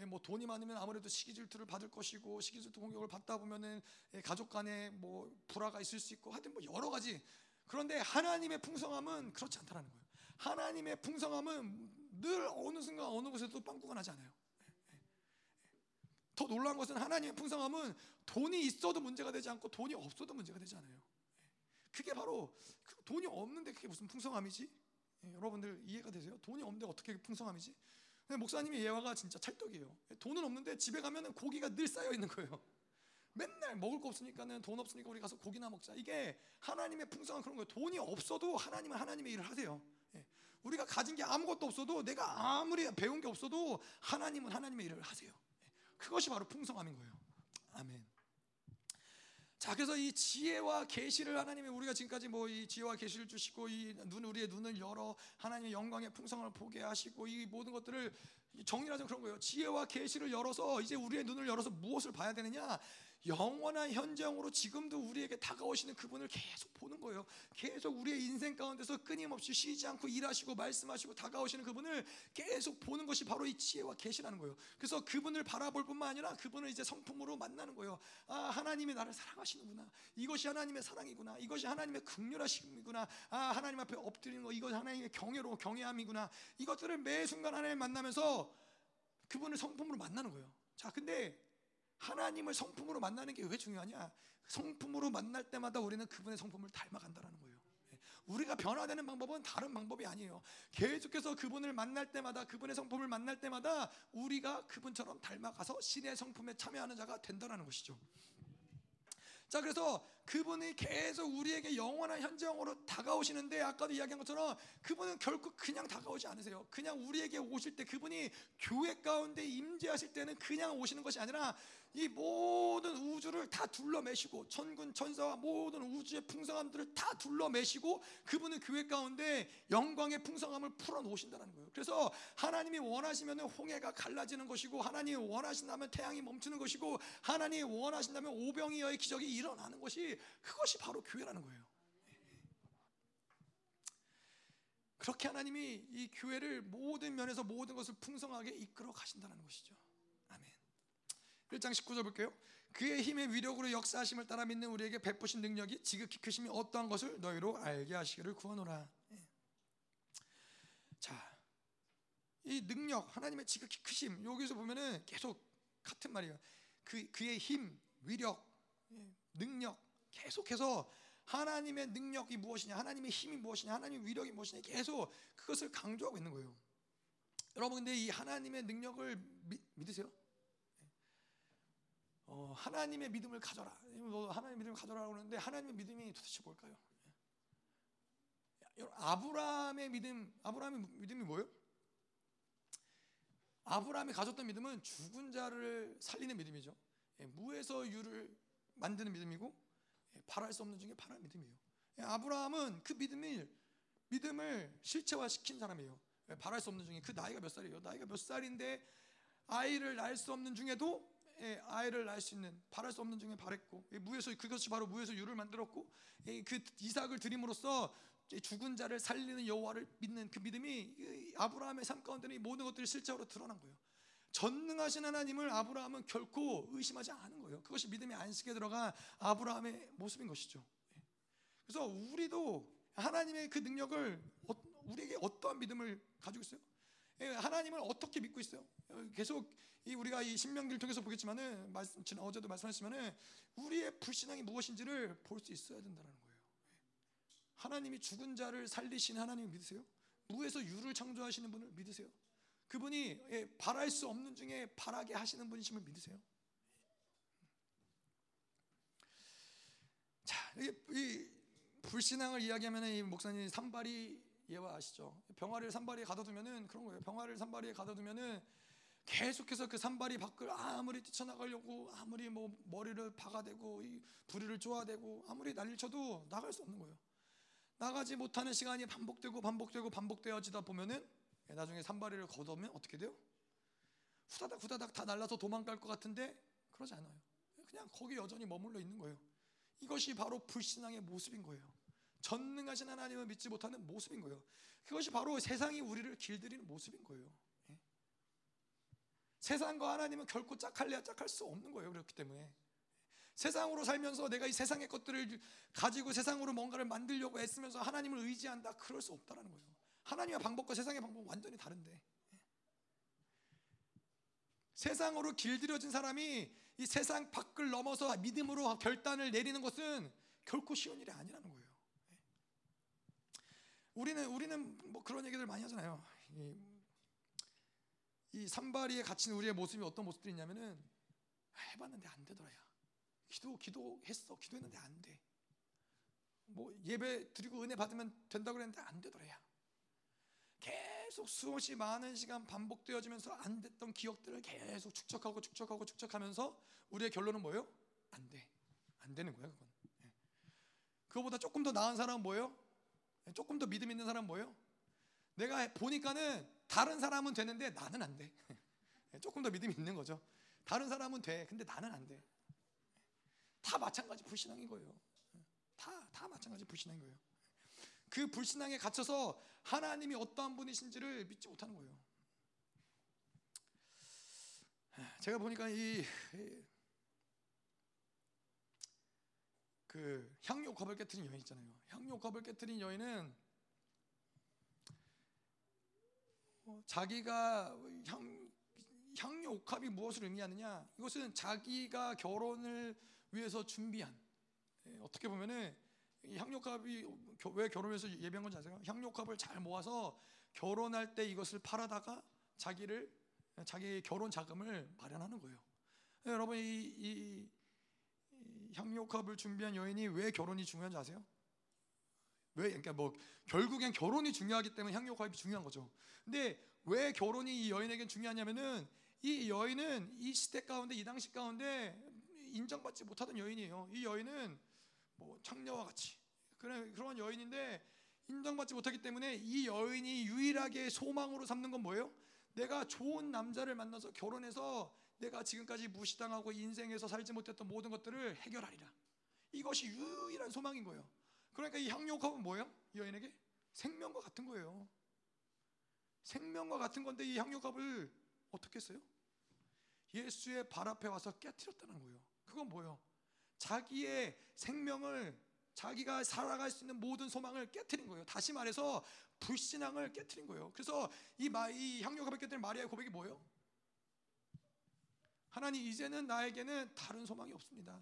예, 뭐 돈이 많으면 아무래도 시기 질투를 받을 것이고 시기 질투 공격을 받다 보면은 예, 가족 간에 뭐 불화가 있을 수 있고 하여튼 뭐 여러 가지. 그런데 하나님의 풍성함은 그렇지 않다라는 거예요. 하나님의 풍성함은 늘 어느 순간 어느 곳에도 빵꾸가 나지 않아요. 더 놀라운 것은 하나님의 풍성함은 돈이 있어도 문제가 되지 않고 돈이 없어도 문제가 되지 않아요. 그게 바로 그 돈이 없는데 그게 무슨 풍성함이지? 예, 여러분들 이해가 되세요? 돈이 없는데 어떻게 풍성함이지? 근데 목사님의 예화가 진짜 찰떡이에요. 돈은 없는데 집에 가면은 고기가 늘 쌓여 있는 거예요. 맨날 먹을 거 없으니까는 돈 없으니까 우리 가서 고기나 먹자. 이게 하나님의 풍성한 그런 거예요. 돈이 없어도 하나님은 하나님의 일을 하세요. 예. 우리가 가진 게 아무것도 없어도 내가 아무리 배운 게 없어도 하나님은 하나님의 일을 하세요. 예. 그것이 바로 풍성함인 거예요. 아멘. 자, 그래서 이 지혜와 계시를 하나님이 우리가 지금까지 뭐 이 지혜와 계시를 주시고 이 눈 우리의 눈을 열어 하나님의 영광의 풍성을 보게 하시고 이 모든 것들을 정리하자면 그런 거예요. 지혜와 계시를 열어서 이제 우리의 눈을 열어서 무엇을 봐야 되느냐? 영원한 현장으로 지금도 우리에게 다가오시는 그분을 계속 보는 거예요. 계속 우리의 인생 가운데서 끊임없이 쉬지 않고 일하시고 말씀하시고 다가오시는 그분을 계속 보는 것이 바로 이 지혜와 계시라는 거예요. 그래서 그분을 바라볼 뿐만 아니라 그분을 이제 성품으로 만나는 거예요. 아, 하나님이 나를 사랑하시는구나. 이것이 하나님의 사랑이구나. 이것이 하나님의 극렬하심이구나. 아, 하나님 앞에 엎드리는 거 이것이 하나님의 경외로 경외함이구나. 이것들을 매 순간 하나님 만나면서 그분을 성품으로 만나는 거예요. 자, 근데 하나님을 성품으로 만나는 게 왜 중요하냐? 성품으로 만날 때마다 우리는 그분의 성품을 닮아간다라는 거예요. 예. 우리가 변화되는 방법은 다른 방법이 아니에요. 계속해서 그분을 만날 때마다 그분의 성품을 만날 때마다 우리가 그분처럼 닮아가서 신의 성품에 참여하는 자가 된다라는 것이죠. 자 그래서 그분이 계속 우리에게 영원한 현장으로 다가오시는데 아까도 이야기한 것처럼 그분은 결코 그냥 다가오지 않으세요. 그냥 우리에게 오실 때 그분이 교회 가운데 임재하실 때는 그냥 오시는 것이 아니라 이 모든 우주를 다 둘러매시고 천군 천사와 모든 우주의 풍성함들을 다 둘러매시고 그분은 교회 가운데 영광의 풍성함을 풀어 놓으신다는 거예요. 그래서 하나님이 원하시면 홍해가 갈라지는 것이고 하나님이 원하신다면 태양이 멈추는 것이고 하나님이 원하신다면 오병이어의 기적이 일어나는 것이 그것이 바로 교회라는 거예요. 그렇게 하나님이 이 교회를 모든 면에서 모든 것을 풍성하게 이끌어 가신다는 것이죠. 아멘. 1장 19절 볼게요. 그의 힘의 위력으로 역사하심을 따라 믿는 우리에게 베푸신 능력이 지극히 크심이 어떠한 것을 너희로 알게 하시기를 구하노라. 예. 자, 이 능력 하나님의 지극히 크심 여기서 보면은 계속 같은 말이에요. 그 그의 힘, 위력, 예, 능력 계속해서 하나님의 능력이 무엇이냐, 하나님의 힘이 무엇이냐, 하나님의 위력이 무엇이냐 계속 그것을 강조하고 있는 거예요. 여러분 근데 이 하나님의 능력을 미, 믿으세요? 어, 하나님의 믿음을 가져라. 뭐 하나님의 믿음을 가져라고 하는데 하나님의 믿음이 도대체 뭘까요? 여러분, 아브라함의 믿음, 아브라함의 믿음이 뭐예요? 아브라함이 가졌던 믿음은 죽은 자를 살리는 믿음이죠. 예, 무에서 유를 만드는 믿음이고 예, 바랄 수 없는 중에 바랄 믿음이에요. 예, 아브라함은 그 믿음을 믿음을 실체화시킨 사람이에요. 예, 바랄 수 없는 중에 그 나이가 몇 살이에요? 나이가 몇 살인데 아이를 낳을 수 없는 중에도 예, 아이를 낳을 수 있는 바랄 수 없는 중에 바랬고 예, 무에서 그것이 바로 무에서 유를 만들었고 예, 그 이삭을 드림으로써 죽은 자를 살리는 여호와를 믿는 그 믿음이 아브라함의 삶 가운데는 이 모든 것들이 실제로 드러난 거예요. 전능하신 하나님을 아브라함은 결코 의심하지 않은 거예요. 그것이 믿음의 안식에 들어간 아브라함의 모습인 것이죠. 예. 그래서 우리도 하나님의 그 능력을 어, 우리에게 어떠한 믿음을 가지고 있어요? 예, 하나님을 어떻게 믿고 있어요? 어, 계속 우리가 이 신명기를 통해서 보겠지만은 말씀 지난 어제도 말씀하시면은 우리의 불신앙이 무엇인지를 볼 수 있어야 된다는 거예요. 하나님이 죽은 자를 살리신 하나님을 믿으세요? 무에서 유를 창조하시는 분을 믿으세요? 그분이 예, 바랄 수 없는 중에 바라게 하시는 분이심을 믿으세요? 자, 이 불신앙을 이야기하면 이 목사님 산발이 예화 아시죠? 병아리를 산발이에 가둬두면은 그런 거예요. 병아리를 산발이에 가둬두면은 계속해서 그 산발이 밖을 아무리 뛰쳐나가려고 아무리 뭐 머리를 박아대고 이 부리를 쪼아대고 아무리 난리쳐도 나갈 수 없는 거예요. 나가지 못하는 시간이 반복되고 반복되고 반복되어지다 보면은 나중에 산발이를 걷으면 어떻게 돼요? 후다닥 후다닥 다 날라서 도망갈 것 같은데 그러지 않아요. 그냥 거기 여전히 머물러 있는 거예요. 이것이 바로 불신앙의 모습인 거예요. 전능하신 하나님을 믿지 못하는 모습인 거예요. 그것이 바로 세상이 우리를 길들이는 모습인 거예요. 예? 세상과 하나님은 결코 짝할래야 짝할 수 없는 거예요. 그렇기 때문에 세상으로 살면서 내가 이 세상의 것들을 가지고 세상으로 뭔가를 만들려고 애쓰면서 하나님을 의지한다. 그럴 수 없다라는 거예요. 하나님의 방법과 세상의 방법은 완전히 다른데. 세상으로 길들여진 사람이 이 세상 밖을 넘어서 믿음으로 결단을 내리는 것은 결코 쉬운 일이 아니라는 거예요. 우리는 우리는 뭐 그런 얘기들 많이 하잖아요. 이, 이 산바리에 갇힌 우리의 모습이 어떤 모습들이 있냐면은 아, 해봤는데 안 되더라 야. 기도 기도했어 기도했는데 안 돼. 뭐 예배 드리고 은혜 받으면 된다 그랬는데 안 되더라야. 계속 수없이 많은 시간 반복되어지면서 안 됐던 기억들을 계속 축적하고 축적하고 축적하면서 우리의 결론은 뭐예요? 안 돼. 안 되는 거야 그건. 예. 그거보다 조금 더 나은 사람은 뭐예요? 예, 조금 더 믿음 있는 사람은 뭐예요? 내가 보니까는 다른 사람은 되는데 나는 안 돼. 예, 조금 더 믿음이 있는 거죠. 다른 사람은 돼. 근데 나는 안 돼. 다 마찬가지 불신앙인 거예요. 다, 다 마찬가지 불신앙인 거예요. 그 불신앙에 갇혀서 하나님이 어떠한 분이신지를 믿지 못하는 거예요. 제가 보니까 이, 그 향료 컵을 깨뜨린 여인 있잖아요. 향료 컵을 깨뜨린 여인은 어, 자기가 향, 향료 옥합이 무엇을 의미하느냐? 이것은 자기가 결혼을 위해서 준비한 예, 어떻게 보면은 향료값이 왜 결혼해서 예배한 건지 아세요? 향료값을 잘 모아서 결혼할 때 이것을 팔아다가 자기를 자기 결혼 자금을 마련하는 거예요. 예, 여러분 이, 이, 이 향료값을 준비한 여인이 왜 결혼이 중요한지 아세요? 왜 그러니까 뭐 결국엔 결혼이 중요하기 때문에 향료값이 중요한 거죠. 근데 왜 결혼이 이 여인에겐 중요하냐면은 이 여인은 이 시대 가운데 이 당시 가운데 인정받지 못하던 여인이에요. 이 여인은 뭐 창녀와 같이 그런 그런 여인인데 인정받지 못하기 때문에 이 여인이 유일하게 소망으로 삼는 건 뭐예요? 내가 좋은 남자를 만나서 결혼해서 내가 지금까지 무시당하고 인생에서 살지 못했던 모든 것들을 해결하리라. 이것이 유일한 소망인 거예요. 그러니까 이 향료컵은 뭐예요? 이 여인에게 생명과 같은 거예요. 생명과 같은 건데 이 향료컵을 어떻게 했어요? 예수의 발 앞에 와서 깨뜨렸다는 거예요. 그건 뭐예요? 자기의 생명을 자기가 살아갈 수 있는 모든 소망을 깨뜨린 거예요. 다시 말해서 불신앙을 깨뜨린 거예요. 그래서 이, 마, 이 고백 깨뜨린 마리아의 고백이 뭐예요? 하나님 이제는 나에게는 다른 소망이 없습니다.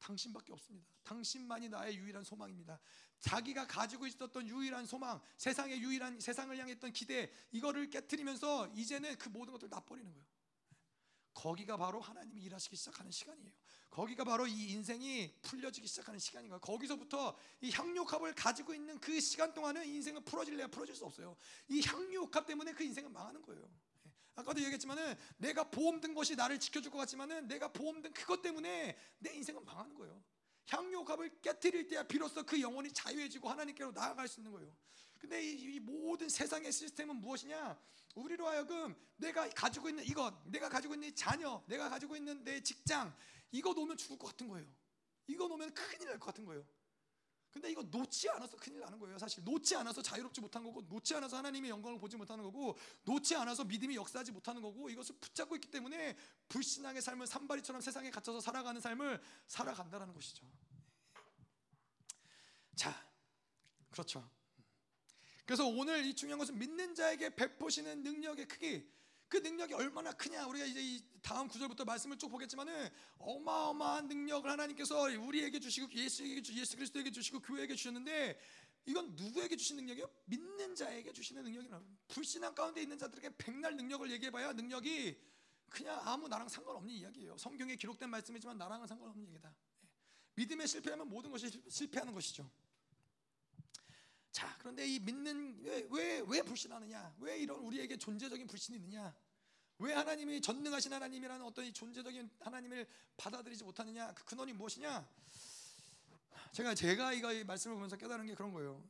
당신밖에 없습니다. 당신만이 나의 유일한 소망입니다. 자기가 가지고 있었던 유일한 소망, 세상의 유일한 세상을 향했던 기대, 이거를 깨뜨리면서 이제는 그 모든 것들을 놔버리는 거예요. 거기가 바로 하나님이 일하시기 시작하는 시간이에요. 거기가 바로 이 인생이 풀려지기 시작하는 시간인가. 거기서부터 이 향료컵을 가지고 있는 그 시간 동안은 인생은 풀어질래야 풀어질 수 없어요. 이 향료컵 때문에 그 인생은 망하는 거예요. 예. 아까도 얘기했지만은 내가 보험 든 것이 나를 지켜줄 것 같지만은 내가 보험 든 그것 때문에 내 인생은 망하는 거예요. 향료컵을 깨뜨릴 때야 비로소 그 영혼이 자유해지고 하나님께로 나아갈 수 있는 거예요. 근데 이, 이 모든 세상의 시스템은 무엇이냐? 우리로 하여금 내가 가지고 있는 이것, 내가 가지고 있는 이 자녀, 내가 가지고 있는 내 직장, 이거 놓으면 죽을 것 같은 거예요. 이거 놓으면 큰일 날 것 같은 거예요. 근데 이거 놓지 않아서 큰일 나는 거예요. 사실 놓지 않아서 자유롭지 못한 거고, 놓지 않아서 하나님의 영광을 보지 못하는 거고, 놓지 않아서 믿음이 역사하지 못하는 거고, 이것을 붙잡고 있기 때문에 불신앙의 삶을 산발이처럼 세상에 갇혀서 살아가는 삶을 살아간다라는 것이죠. 자, 그렇죠. 그래서 오늘 이 중요한 것은 믿는 자에게 베푸시는 능력의 크기. 그 능력이 얼마나 크냐 우리가 이제 이 다음 구절부터 말씀을 쭉 보겠지만은 어마어마한 능력을 하나님께서 우리에게 주시고 예수에게 주 예수 그리스도에게 주시고 교회에게 주셨는데 이건 누구에게 주신 능력이요? 믿는 자에게 주시는 능력이라. 불신앙 가운데 있는 자들에게 백날 능력을 얘기해봐야 능력이 그냥 아무 나랑 상관없는 이야기예요. 성경에 기록된 말씀이지만 나랑은 상관없는 얘기다. 예. 믿음에 실패하면 모든 것이 실패하는 것이죠. 자, 그런데 이 믿는 왜왜 왜 불신하느냐? 왜 이런 우리에게 존재적인 불신이 있느냐? 왜 하나님이 전능하신 하나님이라는 어떤 이 존재적인 하나님을 받아들이지 못하느냐? 그 근원이 무엇이냐? 제가 제가 이거 이 말씀을 보면서 깨달은 게 그런 거예요.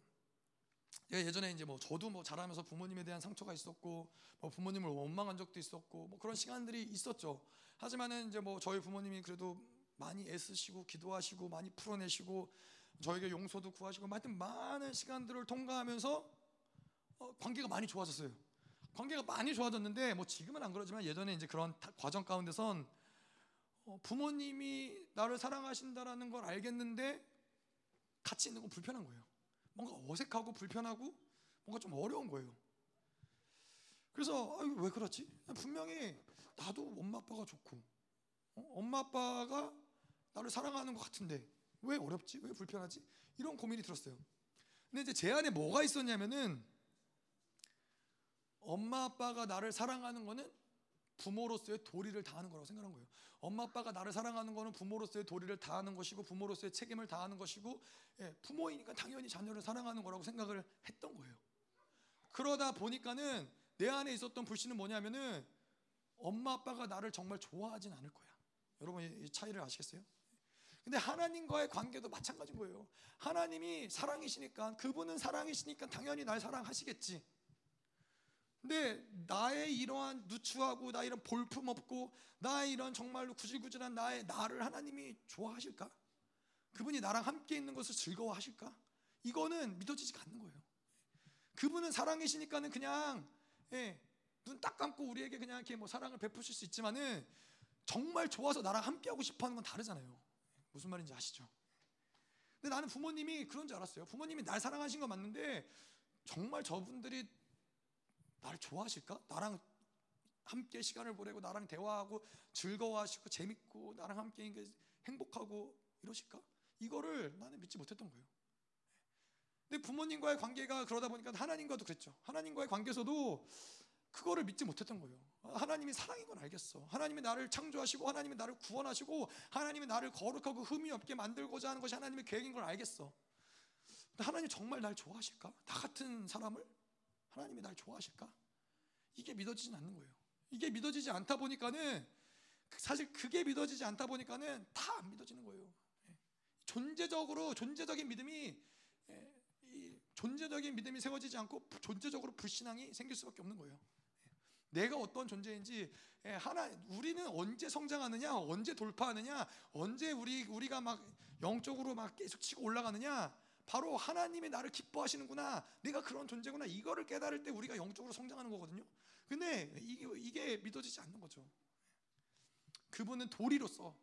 예전에 이제 뭐 저도 뭐 자라면서 부모님에 대한 상처가 있었고 뭐 부모님을 원망한 적도 있었고 뭐 그런 시간들이 있었죠. 하지만은 이제 뭐 저희 부모님이 그래도 많이 애쓰시고 기도하시고 많이 풀어내시고 저에게 용서도 구하시고 하여튼 많은 시간들을 통과하면서 어, 관계가 많이 좋아졌어요. 관계가 많이 좋아졌는데 뭐 지금은 안 그러지만 예전에 이제 그런 과정 가운데선 어, 부모님이 나를 사랑하신다라는 걸 알겠는데 같이 있는 건 불편한 거예요. 뭔가 어색하고 불편하고 뭔가 좀 어려운 거예요. 그래서 아, 왜 그렇지? 분명히 나도 엄마 아빠가 좋고 어? 엄마 아빠가 나를 사랑하는 것 같은데 왜 어렵지? 왜 불편하지? 이런 고민이 들었어요. 근데 이제 제 안에 뭐가 있었냐면은 엄마 아빠가 나를 사랑하는 거는 부모로서의 도리를 다하는 거라고 생각한 거예요. 엄마 아빠가 나를 사랑하는 거는 부모로서의 도리를 다하는 것이고 부모로서의 책임을 다하는 것이고 예, 부모이니까 당연히 자녀를 사랑하는 거라고 생각을 했던 거예요. 그러다 보니까는 내 안에 있었던 불신은 뭐냐면은 엄마 아빠가 나를 정말 좋아하진 않을 거야. 여러분 이 차이를 아시겠어요? 근데 하나님과의 관계도 마찬가지인 거예요. 하나님이 사랑이시니까 그분은 사랑이시니까 당연히 날 사랑하시겠지. 근데 나의 이러한 누추하고 나 이런 볼품 없고 나의 이런 정말로 구질구질한 나의 나를 하나님이 좋아하실까? 그분이 나랑 함께 있는 것을 즐거워하실까? 이거는 믿어지지가 않는 거예요. 그분은 사랑이시니까는 그냥 예, 눈 딱 감고 우리에게 그냥 이렇게 뭐 사랑을 베푸실 수 있지만은 정말 좋아서 나랑 함께 하고 싶어 하는 건 다르잖아요. 무슨 말인지 아시죠? 근데 나는 부모님이 그런 줄 알았어요. 부모님이 날 사랑하신 거 맞는데 정말 저분들이 나를 좋아하실까? 나랑 함께 시간을 보내고 나랑 대화하고 즐거워하시고 재밌고 나랑 함께 행복하고 이러실까? 이거를 나는 믿지 못했던 거예요. 근데 부모님과의 관계가 그러다 보니까 하나님과도 그랬죠. 하나님과의 관계에서도 그거를 믿지 못했던 거예요. 하나님이 사랑인 건 알겠어. 하나님이 나를 창조하시고 하나님이 나를 구원하시고 하나님이 나를 거룩하고 흠이 없게 만들고자 하는 것이 하나님의 계획인 걸 알겠어. 근데 하나님 정말 날 좋아하실까? 나 같은 사람을 하나님이 날 좋아하실까? 이게 믿어지진 않는 거예요. 이게 믿어지지 않다 보니까는 사실 그게 믿어지지 않다 보니까는 다 안 믿어지는 거예요. 예. 존재적으로 존재적인 믿음이 예, 존재적인 믿음이 세워지지 않고 존재적으로 불신앙이 생길 수밖에 없는 거예요. 내가 어떤 존재인지 예, 하나 우리는 언제 성장하느냐, 언제 돌파하느냐, 언제 우리 우리가 막 영적으로 막 계속 치고 올라가느냐. 바로 하나님이 나를 기뻐하시는구나. 내가 그런 존재구나. 이거를 깨달을 때 우리가 영적으로 성장하는 거거든요. 근데 이게, 이게 믿어지지 않는 거죠. 그분은 도리로서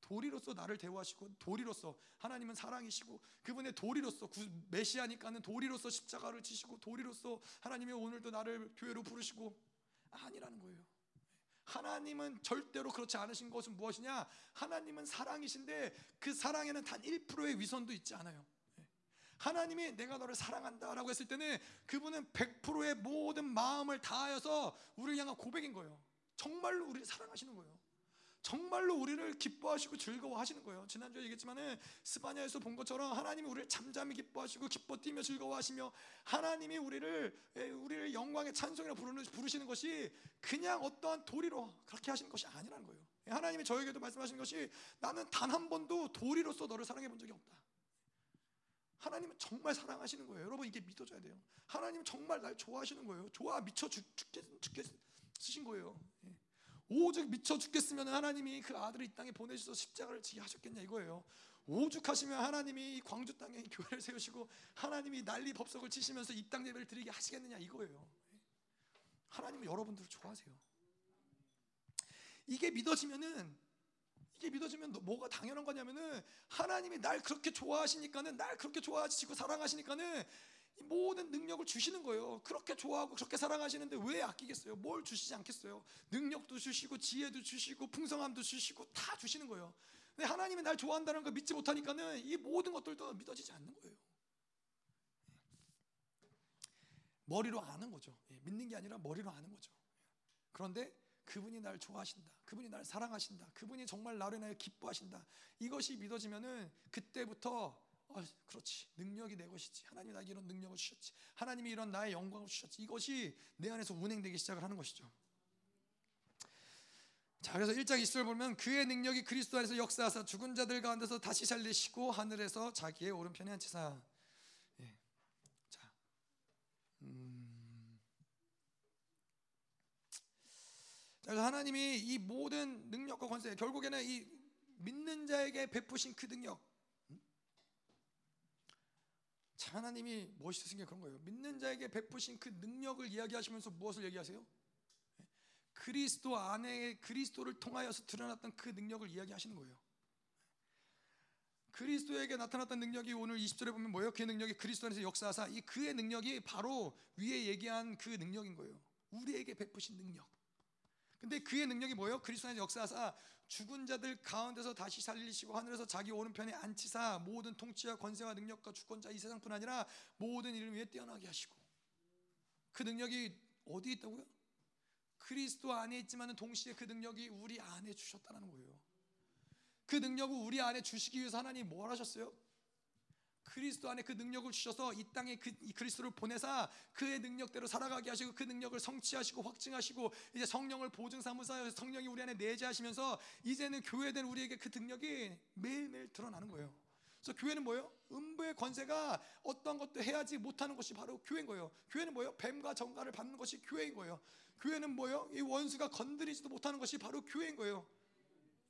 도리로서 나를 대우하시고 도리로서 하나님은 사랑이시고 그분의 도리로서 메시아니까는 도리로서 십자가를 지시고 도리로서 하나님이 오늘도 나를 교회로 부르시고 아니라는 거예요. 하나님은 절대로 그렇지 않으신 것은 무엇이냐? 하나님은 사랑이신데 그 사랑에는 단 1%의 위선도 있지 않아요. 하나님이 내가 너를 사랑한다라고 했을 때는 그분은 100%의 모든 마음을 다하여서 우리를 향한 고백인 거예요. 정말로 우리를 사랑하시는 거예요. 정말로 우리를 기뻐하시고 즐거워하시는 거예요. 지난주에 얘기했지만은 스바냐에서 본 것처럼 하나님이 우리를 잠잠히 기뻐하시고 기뻐 뛰며 즐거워하시며 하나님이 우리를 우리를 영광의 찬송이라 부르는 부르시는 것이 그냥 어떠한 도리로 그렇게 하시는 것이 아니라는 거예요. 하나님이 저에게도 말씀하시는 것이 나는 단 한 번도 도리로서 너를 사랑해 본 적이 없다. 하나님은 정말 사랑하시는 거예요. 여러분 이게 믿어져야 돼요. 하나님은 정말 날 좋아하시는 거예요. 좋아 미쳐 죽, 죽겠, 죽겠으신 거예요. 예. 오죽 미쳐 죽겠으면 하나님이 그 아들을 이 땅에 보내주셔서 십자가를 지게 하셨겠냐 이거예요. 오죽하시면 하나님이 이 광주 땅에 교회를 세우시고 하나님이 난리 법석을 치시면서 입당 예배를 드리게 하시겠느냐 이거예요. 하나님은 여러분들을 좋아하세요. 이게 믿어지면은 이게 믿어지면 뭐가 당연한 거냐면은 하나님이 날 그렇게 좋아하시니까는 날 그렇게 좋아하시고 사랑하시니까는 모든 능력을 주시는 거예요. 그렇게 좋아하고 그렇게 사랑하시는데 왜 아끼겠어요? 뭘 주시지 않겠어요? 능력도 주시고 지혜도 주시고 풍성함도 주시고 다 주시는 거예요. 근데 하나님이 날 좋아한다는 걸 믿지 못하니까는 이 모든 것들도 믿어지지 않는 거예요. 머리로 아는 거죠. 예, 믿는 게 아니라 머리로 아는 거죠. 그런데 그분이 날 좋아하신다. 그분이 날 사랑하신다. 그분이 정말 나를 인하여 기뻐하신다. 이것이 믿어지면은 그때부터 어, 그렇지 능력이 내 것이지 하나님이 나에게 이런 능력을 주셨지 하나님이 이런 나의 영광을 주셨지 이것이 내 안에서 운행되기 시작을 하는 것이죠 자 그래서 1장 20절 보면 그의 능력이 그리스도 안에서 역사하사 죽은 자들 가운데서 다시 살리시고 하늘에서 자기의 오른편에 앉히사 예. 자 음. 자, 그래서 하나님이 이 모든 능력과 권세 결국에는 이 믿는 자에게 베푸신 그 능력 음? 참 하나님이 멋있으신 게 그런 거예요 믿는 자에게 베푸신 그 능력을 이야기하시면서 무엇을 얘기하세요? 그리스도 안에 그리스도를 통하여서 드러났던 그 능력을 이야기하시는 거예요. 그리스도에게 나타났던 능력이 오늘 20절에 보면 뭐예요? 그 능력이 그리스도 안에서 역사하사 이 그의 능력이 바로 위에 얘기한 그 능력인 거예요. 우리에게 베푸신 능력. 근데 그의 능력이 뭐예요? 그리스도 안에서 역사하사 죽은 자들 가운데서 다시 살리시고 하늘에서 자기 오른편에 앉히사 모든 통치와 권세와 능력과 주권자 이 세상뿐 아니라 모든 이름 위에 뛰어나게 하시고 그 능력이 어디 있다고요? 그리스도 안에 있지만은 동시에 그 능력이 우리 안에 주셨다는 거예요. 그 능력을 우리 안에 주시기 위해서 하나님 뭘 하셨어요? 그리스도 안에 그 능력을 주셔서 이 땅에 그 그리스도를 보내사 그의 능력대로 살아가게 하시고 그 능력을 성취하시고 확증하시고 이제 성령을 보증 삼으사 성령이 우리 안에 내재하시면서 이제는 교회된 우리에게 그 능력이 매일매일 드러나는 거예요. 그래서 교회는 뭐예요? 음부의 권세가 어떤 것도 해야지 못하는 것이 바로 교회인 거예요. 교회는 뭐예요? 뱀과 정가를 받는 것이 교회인 거예요. 교회는 뭐예요? 이 원수가 건드리지도 못하는 것이 바로 교회인 거예요.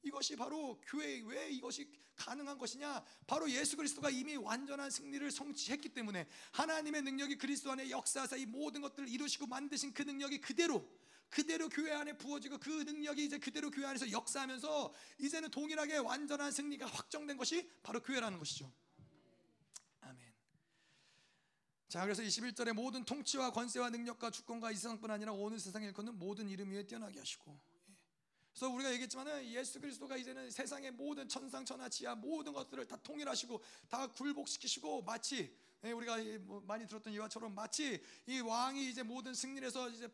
이것이 바로 교회 왜 이것이 가능한 것이냐? 바로 예수 그리스도가 이미 완전한 승리를 성취했기 때문에 하나님의 능력이 그리스도 안에 역사하사 이 모든 것들을 이루시고 만드신 그 능력이 그대로 그대로 교회 안에 부어지고 그 능력이 이제 그대로 교회 안에서 역사하면서 이제는 동일하게 완전한 승리가 확정된 것이 바로 교회라는 것이죠. 자 그래서 21절에 모든 통치와 권세와 능력과 주권과 이 세상뿐 아니라 온 세상에 일컫는 모든 이름 위에 뛰어나게 하시고 예. 그래서 우리가 얘기했지만은 예수 그리스도가 이제는 세상의 모든 천상 천하 지하 모든 것들을 다 통일하시고 다 굴복시키시고 마치 예, 우리가 뭐 많이 들었던 이와처럼 마치 이 왕이 이제 모든 승리해서 이제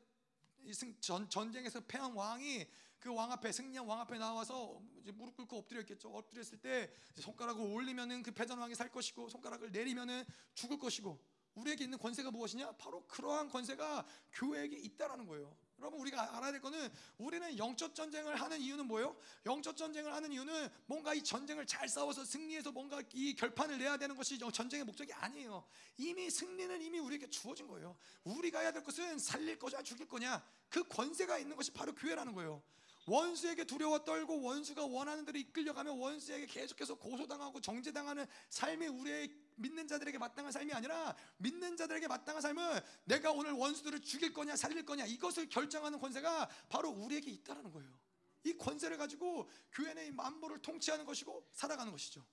전, 전쟁에서 패한 왕이 그 왕 앞에 승리한 왕 앞에 나와서 이제 무릎 꿇고 엎드려 있겠죠. 엎드렸을 때 손가락을 올리면은 그 패전 왕이 살 것이고 손가락을 내리면은 죽을 것이고 우리에게 있는 권세가 무엇이냐? 바로 그러한 권세가 교회에게 있다라는 거예요. 여러분 우리가 알아야 될 거는 우리는 영적 전쟁을 하는 이유는 뭐예요? 영적 전쟁을 하는 이유는 뭔가 이 전쟁을 잘 싸워서 승리해서 뭔가 이 결판을 내야 되는 것이 전쟁의 목적이 아니에요. 이미 승리는 이미 우리에게 주어진 거예요. 우리가 해야 될 것은 살릴 거냐 죽일 거냐 그 권세가 있는 것이 바로 교회라는 거예요. 원수에게 두려워 떨고 원수가 원하는 대로 이끌려가며 원수에게 계속해서 고소당하고 정죄당하는 삶이 우리의 믿는 자들에게 마땅한 삶이 아니라 믿는 자들에게 마땅한 삶은 내가 오늘 원수들을 죽일 거냐 살릴 거냐 이것을 결정하는 권세가 바로 우리에게 있다라는 거예요. 이 권세를 가지고 교회의 만보를 통치하는 것이고 살아가는 것이죠.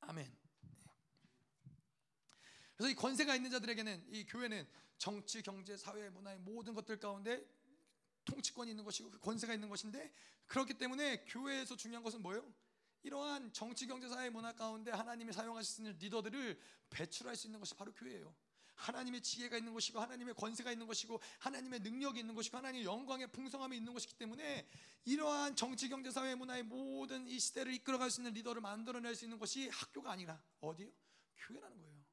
아멘. 그래서 이 권세가 있는 자들에게는 이 교회는 정치, 경제, 사회, 문화의 모든 것들 가운데 통치권이 있는 것이고 그 권세가 있는 것인데 그렇기 때문에 교회에서 중요한 것은 뭐예요? 이러한 정치, 경제, 사회, 문화 가운데 하나님이 있는 리더들을 배출할 수 있는 것이 바로 교회예요. 하나님의 지혜가 있는 것이고 하나님의 권세가 있는 것이고 하나님의 능력이 있는 것이고 하나님의 영광의 풍성함이 있는 것이기 때문에 이러한 정치, 경제, 사회, 문화의 모든 이 시대를 이끌어갈 수 있는 리더를 만들어낼 수 있는 것이 학교가 아니라 어디요? 교회라는 거예요.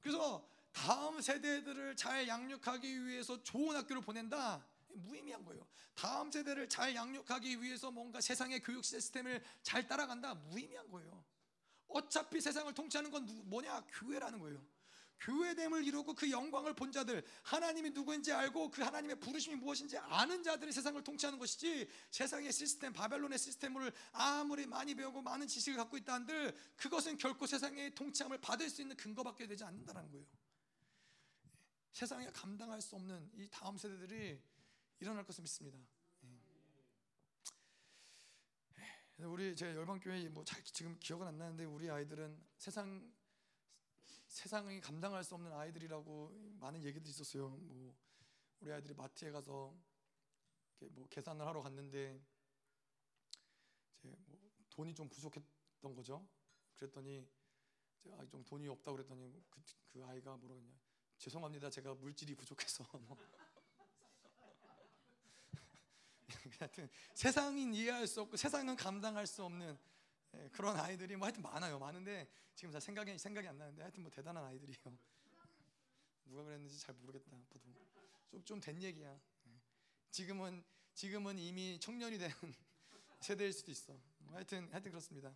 그래서 다음 세대들을 잘 양육하기 위해서 좋은 학교를 보낸다. 무의미한 거예요. 다음 세대를 잘 양육하기 위해서 뭔가 세상의 교육 시스템을 잘 따라간다 무의미한 거예요. 어차피 세상을 통치하는 건 누- 뭐냐? 교회라는 거예요. 교회됨을 이루고 그 영광을 본 자들, 하나님이 누구인지 알고 그 하나님의 부르심이 무엇인지 아는 자들이 세상을 통치하는 것이지 세상의 시스템, 바벨론의 시스템을 아무리 많이 배우고 많은 지식을 갖고 있다 한들 그것은 결코 세상의 통치함을 받을 수 있는 근거밖에 되지 않는다는 거예요. 세상에 감당할 수 없는 이 다음 세대들이 일어날 것을 믿습니다. 예. 우리 제 열방교회 뭐 잘 지금 기억은 안 나는데 우리 아이들은 세상 세상이 감당할 수 없는 아이들이라고 많은 얘기도 있었어요. 뭐 우리 아이들이 마트에 가서 뭐 계산을 하러 갔는데 이제 뭐 돈이 좀 부족했던 거죠. 그랬더니 이제 아, 좀 돈이 없다 고 그랬더니 그, 그 아이가 뭐라 그랬냐 죄송합니다 제가 물질이 부족해서 뭐. 하여튼 세상인 이해할 수 없고 세상은 감당할 수 없는 예, 그런 아이들이 뭐 하여튼 많아요. 많은데 지금 잘 생각이 생각이 안 나는데 하여튼 뭐 대단한 아이들이에요. 누가 그랬는지 잘 모르겠다 좀좀 된 얘기야. 예. 지금은 지금은 이미 청년이 된 세대일 수도 있어. 하여튼 하여튼 그렇습니다.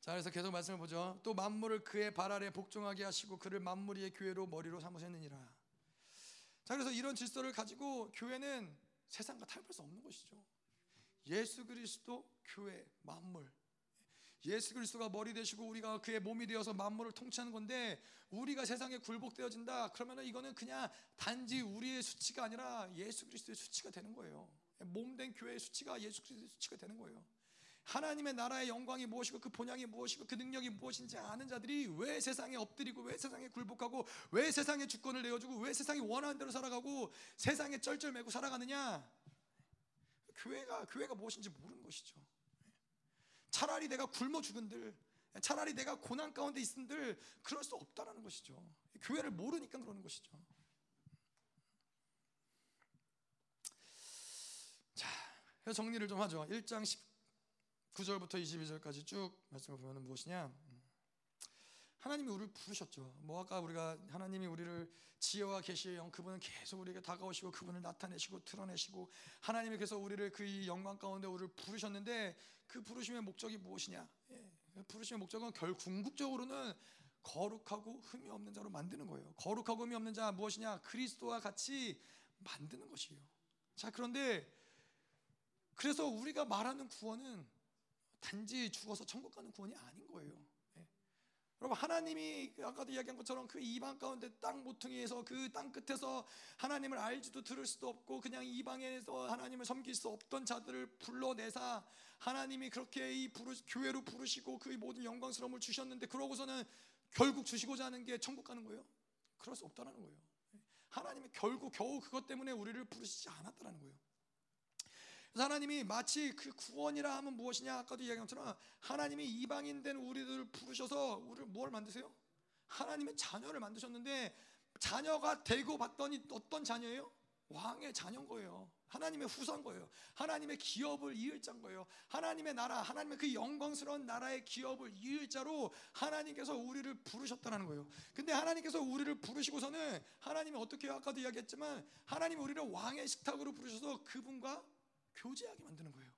자 그래서 계속 말씀을 보죠. 또 만물을 그의 발 아래 복종하게 하시고 그를 만물 위의 교회로 머리로 삼으셨느니라. 자 그래서 이런 질서를 가지고 교회는 세상과 타협할 수 없는 것이죠. 예수 그리스도 교회 만물. 예수 그리스도가 머리 되시고 우리가 그의 몸이 되어서 만물을 통치하는 건데 우리가 세상에 굴복되어진다. 그러면 이거는 그냥 단지 우리의 수치가 아니라 예수 그리스도의 수치가 되는 거예요. 몸된 교회의 수치가 예수 그리스도의 수치가 되는 거예요 하나님의 나라의 영광이 무엇이고 그 본향이 무엇이고 그 능력이 무엇인지 아는 자들이 왜 세상에 엎드리고 왜 세상에 굴복하고 왜 세상에 주권을 내어주고 왜 세상이 원하는 대로 살아가고 세상에 쩔쩔매고 살아가느냐 교회가 교회가 무엇인지 모르는 것이죠. 차라리 내가 굶어 죽은들, 차라리 내가 고난 가운데 있은들 그럴 수 없다라는 것이죠. 교회를 모르니까 그러는 것이죠. 자, 정리를 좀 하죠. 1장 19절부터 22절까지 쭉 말씀을 보면 무엇이냐? 하나님이 우리를 부르셨죠. 뭐 아까 우리가 하나님이 우리를 지혜와 계시의 영 그분은 계속 우리에게 다가오시고 그분을 나타내시고 드러내시고 하나님이 그래서 우리를 그 영광 가운데 우리를 부르셨는데 그 부르심의 목적이 무엇이냐? 예, 그 부르심의 목적은 결 궁극적으로는 거룩하고 흠이 없는 자로 만드는 거예요. 거룩하고 흠이 없는 자 무엇이냐? 그리스도와 같이 만드는 것이에요. 자 그런데 그래서 우리가 말하는 구원은 단지 죽어서 천국 가는 구원이 아닌 거예요. 여러분 하나님이 아까도 이야기한 것처럼 그 이방 가운데 땅 모퉁이에서 그 땅 끝에서 하나님을 알지도 들을 수도 없고 그냥 이방에서 하나님을 섬길 수 없던 자들을 불러내사 하나님이 그렇게 이 부르, 교회로 부르시고 그 모든 영광스러움을 주셨는데 그러고서는 결국 주시고자 하는 게 천국 가는 거예요? 그럴 수 없다라는 거예요. 하나님이 결국 겨우 그것 때문에 우리를 부르시지 않았다라는 거예요. 하나님이 마치 그 구원이라 하면 무엇이냐 아까도 이야기한 것처럼 하나님이 이방인 된 우리들을 부르셔서 우리를 뭘 만드세요? 하나님의 자녀를 만드셨는데 자녀가 되고 봤더니 어떤 자녀예요? 왕의 자녀인 거예요. 하나님의 후손 거예요. 하나님의 기업을 이을 자인 거예요. 하나님의 나라, 하나님의 그 영광스러운 나라의 기업을 이을 자로 하나님께서 우리를 부르셨다는 거예요. 근데 하나님께서 우리를 부르시고서는 하나님이 어떻게? 아까도 이야기했지만 하나님이 우리를 왕의 식탁으로 부르셔서 그분과 교제하게 만드는 거예요.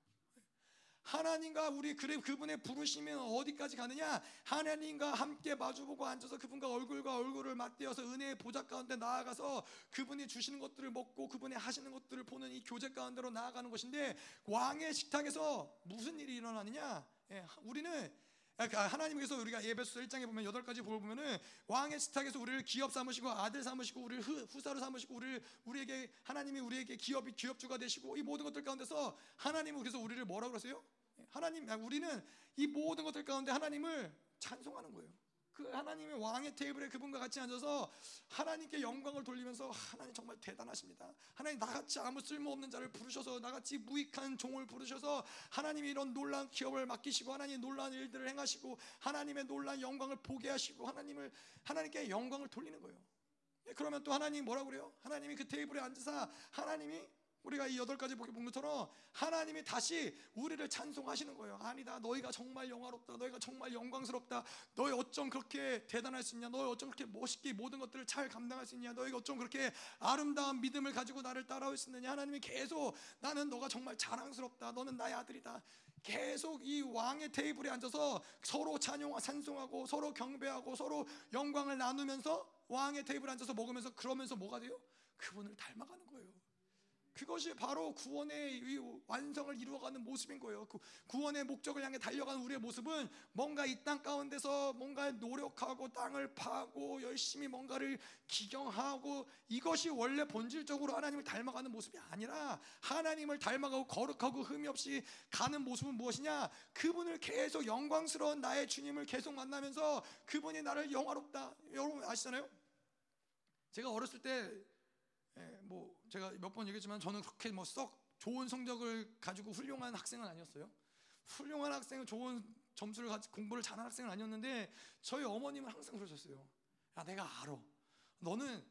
하나님과 우리 그래 그분의 부르시면 어디까지 가느냐? 하나님과 함께 마주보고 앉아서 그분과 얼굴과 얼굴을 맞대어서 은혜의 보좌 가운데 나아가서 그분이 주시는 것들을 먹고 그분이 하시는 것들을 보는 이 교제 가운데로 나아가는 것인데 왕의 식탁에서 무슨 일이 일어나느냐? 예, 우리는 하나님께서 우리가 예배소 1장에 보면 여덟 가지 볼 보면은 왕의 식탁에서 우리를 기업 삼으시고 아들 삼으시고 우리를 후사로 삼으시고 우리를 우리에게 하나님이 우리에게 기업이 기업주가 되시고 이 모든 것들 가운데서 하나님은 그래서 우리를 뭐라고 그러세요? 하나님 우리는 이 모든 것들 가운데 하나님을 찬송하는 거예요. 그 하나님의 왕의 테이블에 그분과 같이 앉아서 하나님께 영광을 돌리면서 하나님 정말 대단하십니다. 하나님 나같이 아무 쓸모없는 자를 부르셔서 나같이 무익한 종을 부르셔서 하나님이 이런 놀라운 기업을 맡기시고 하나님 놀라운 일들을 행하시고 하나님의 놀라운 영광을 보게 하시고 하나님을 하나님께 영광을 돌리는 거예요. 그러면 또 하나님이 뭐라고 그래요? 하나님이 그 테이블에 앉아서 하나님이 우리가 이 여덟 가지 본 것처럼 하나님이 다시 우리를 찬송하시는 거예요. 아니다. 너희가 정말 영화롭다. 너희가 정말 영광스럽다. 너희 어쩜 그렇게 대단할 수 있냐? 너희 어쩜 그렇게 멋있게 모든 것들을 잘 감당할 수 있냐? 너희가 어쩜 그렇게 아름다운 믿음을 가지고 나를 따라올 수 있느냐? 하나님이 계속 나는 너가 정말 자랑스럽다. 너는 나의 아들이다. 계속 이 왕의 테이블에 앉아서 서로 찬양 찬송하고 서로 경배하고 서로 영광을 나누면서 왕의 테이블에 앉아서 먹으면서 그러면서 뭐가 돼요? 그분을 닮아가는 거예요. 그것이 바로 구원의 이 완성을 이루어가는 모습인 거예요. 그 구원의 목적을 향해 달려가는 우리의 모습은 뭔가 이 땅 가운데서 뭔가 노력하고 땅을 파고 열심히 뭔가를 기경하고 이것이 원래 본질적으로 하나님을 닮아가는 모습이 아니라 하나님을 닮아가고 거룩하고 흠이 없이 가는 모습은 무엇이냐? 그분을 계속 영광스러운 나의 주님을 계속 만나면서 그분이 나를 영화롭다. 여러분 아시잖아요? 제가 어렸을 때 예, 뭐 제가 몇 번 얘기했지만 저는 그렇게 뭐 썩 좋은 성적을 가지고 훌륭한 학생은 아니었어요. 훌륭한 학생은 좋은 점수를 가지고 공부를 잘하는 학생은 아니었는데 저희 어머님은 항상 그러셨어요. 야 내가 알아. 너는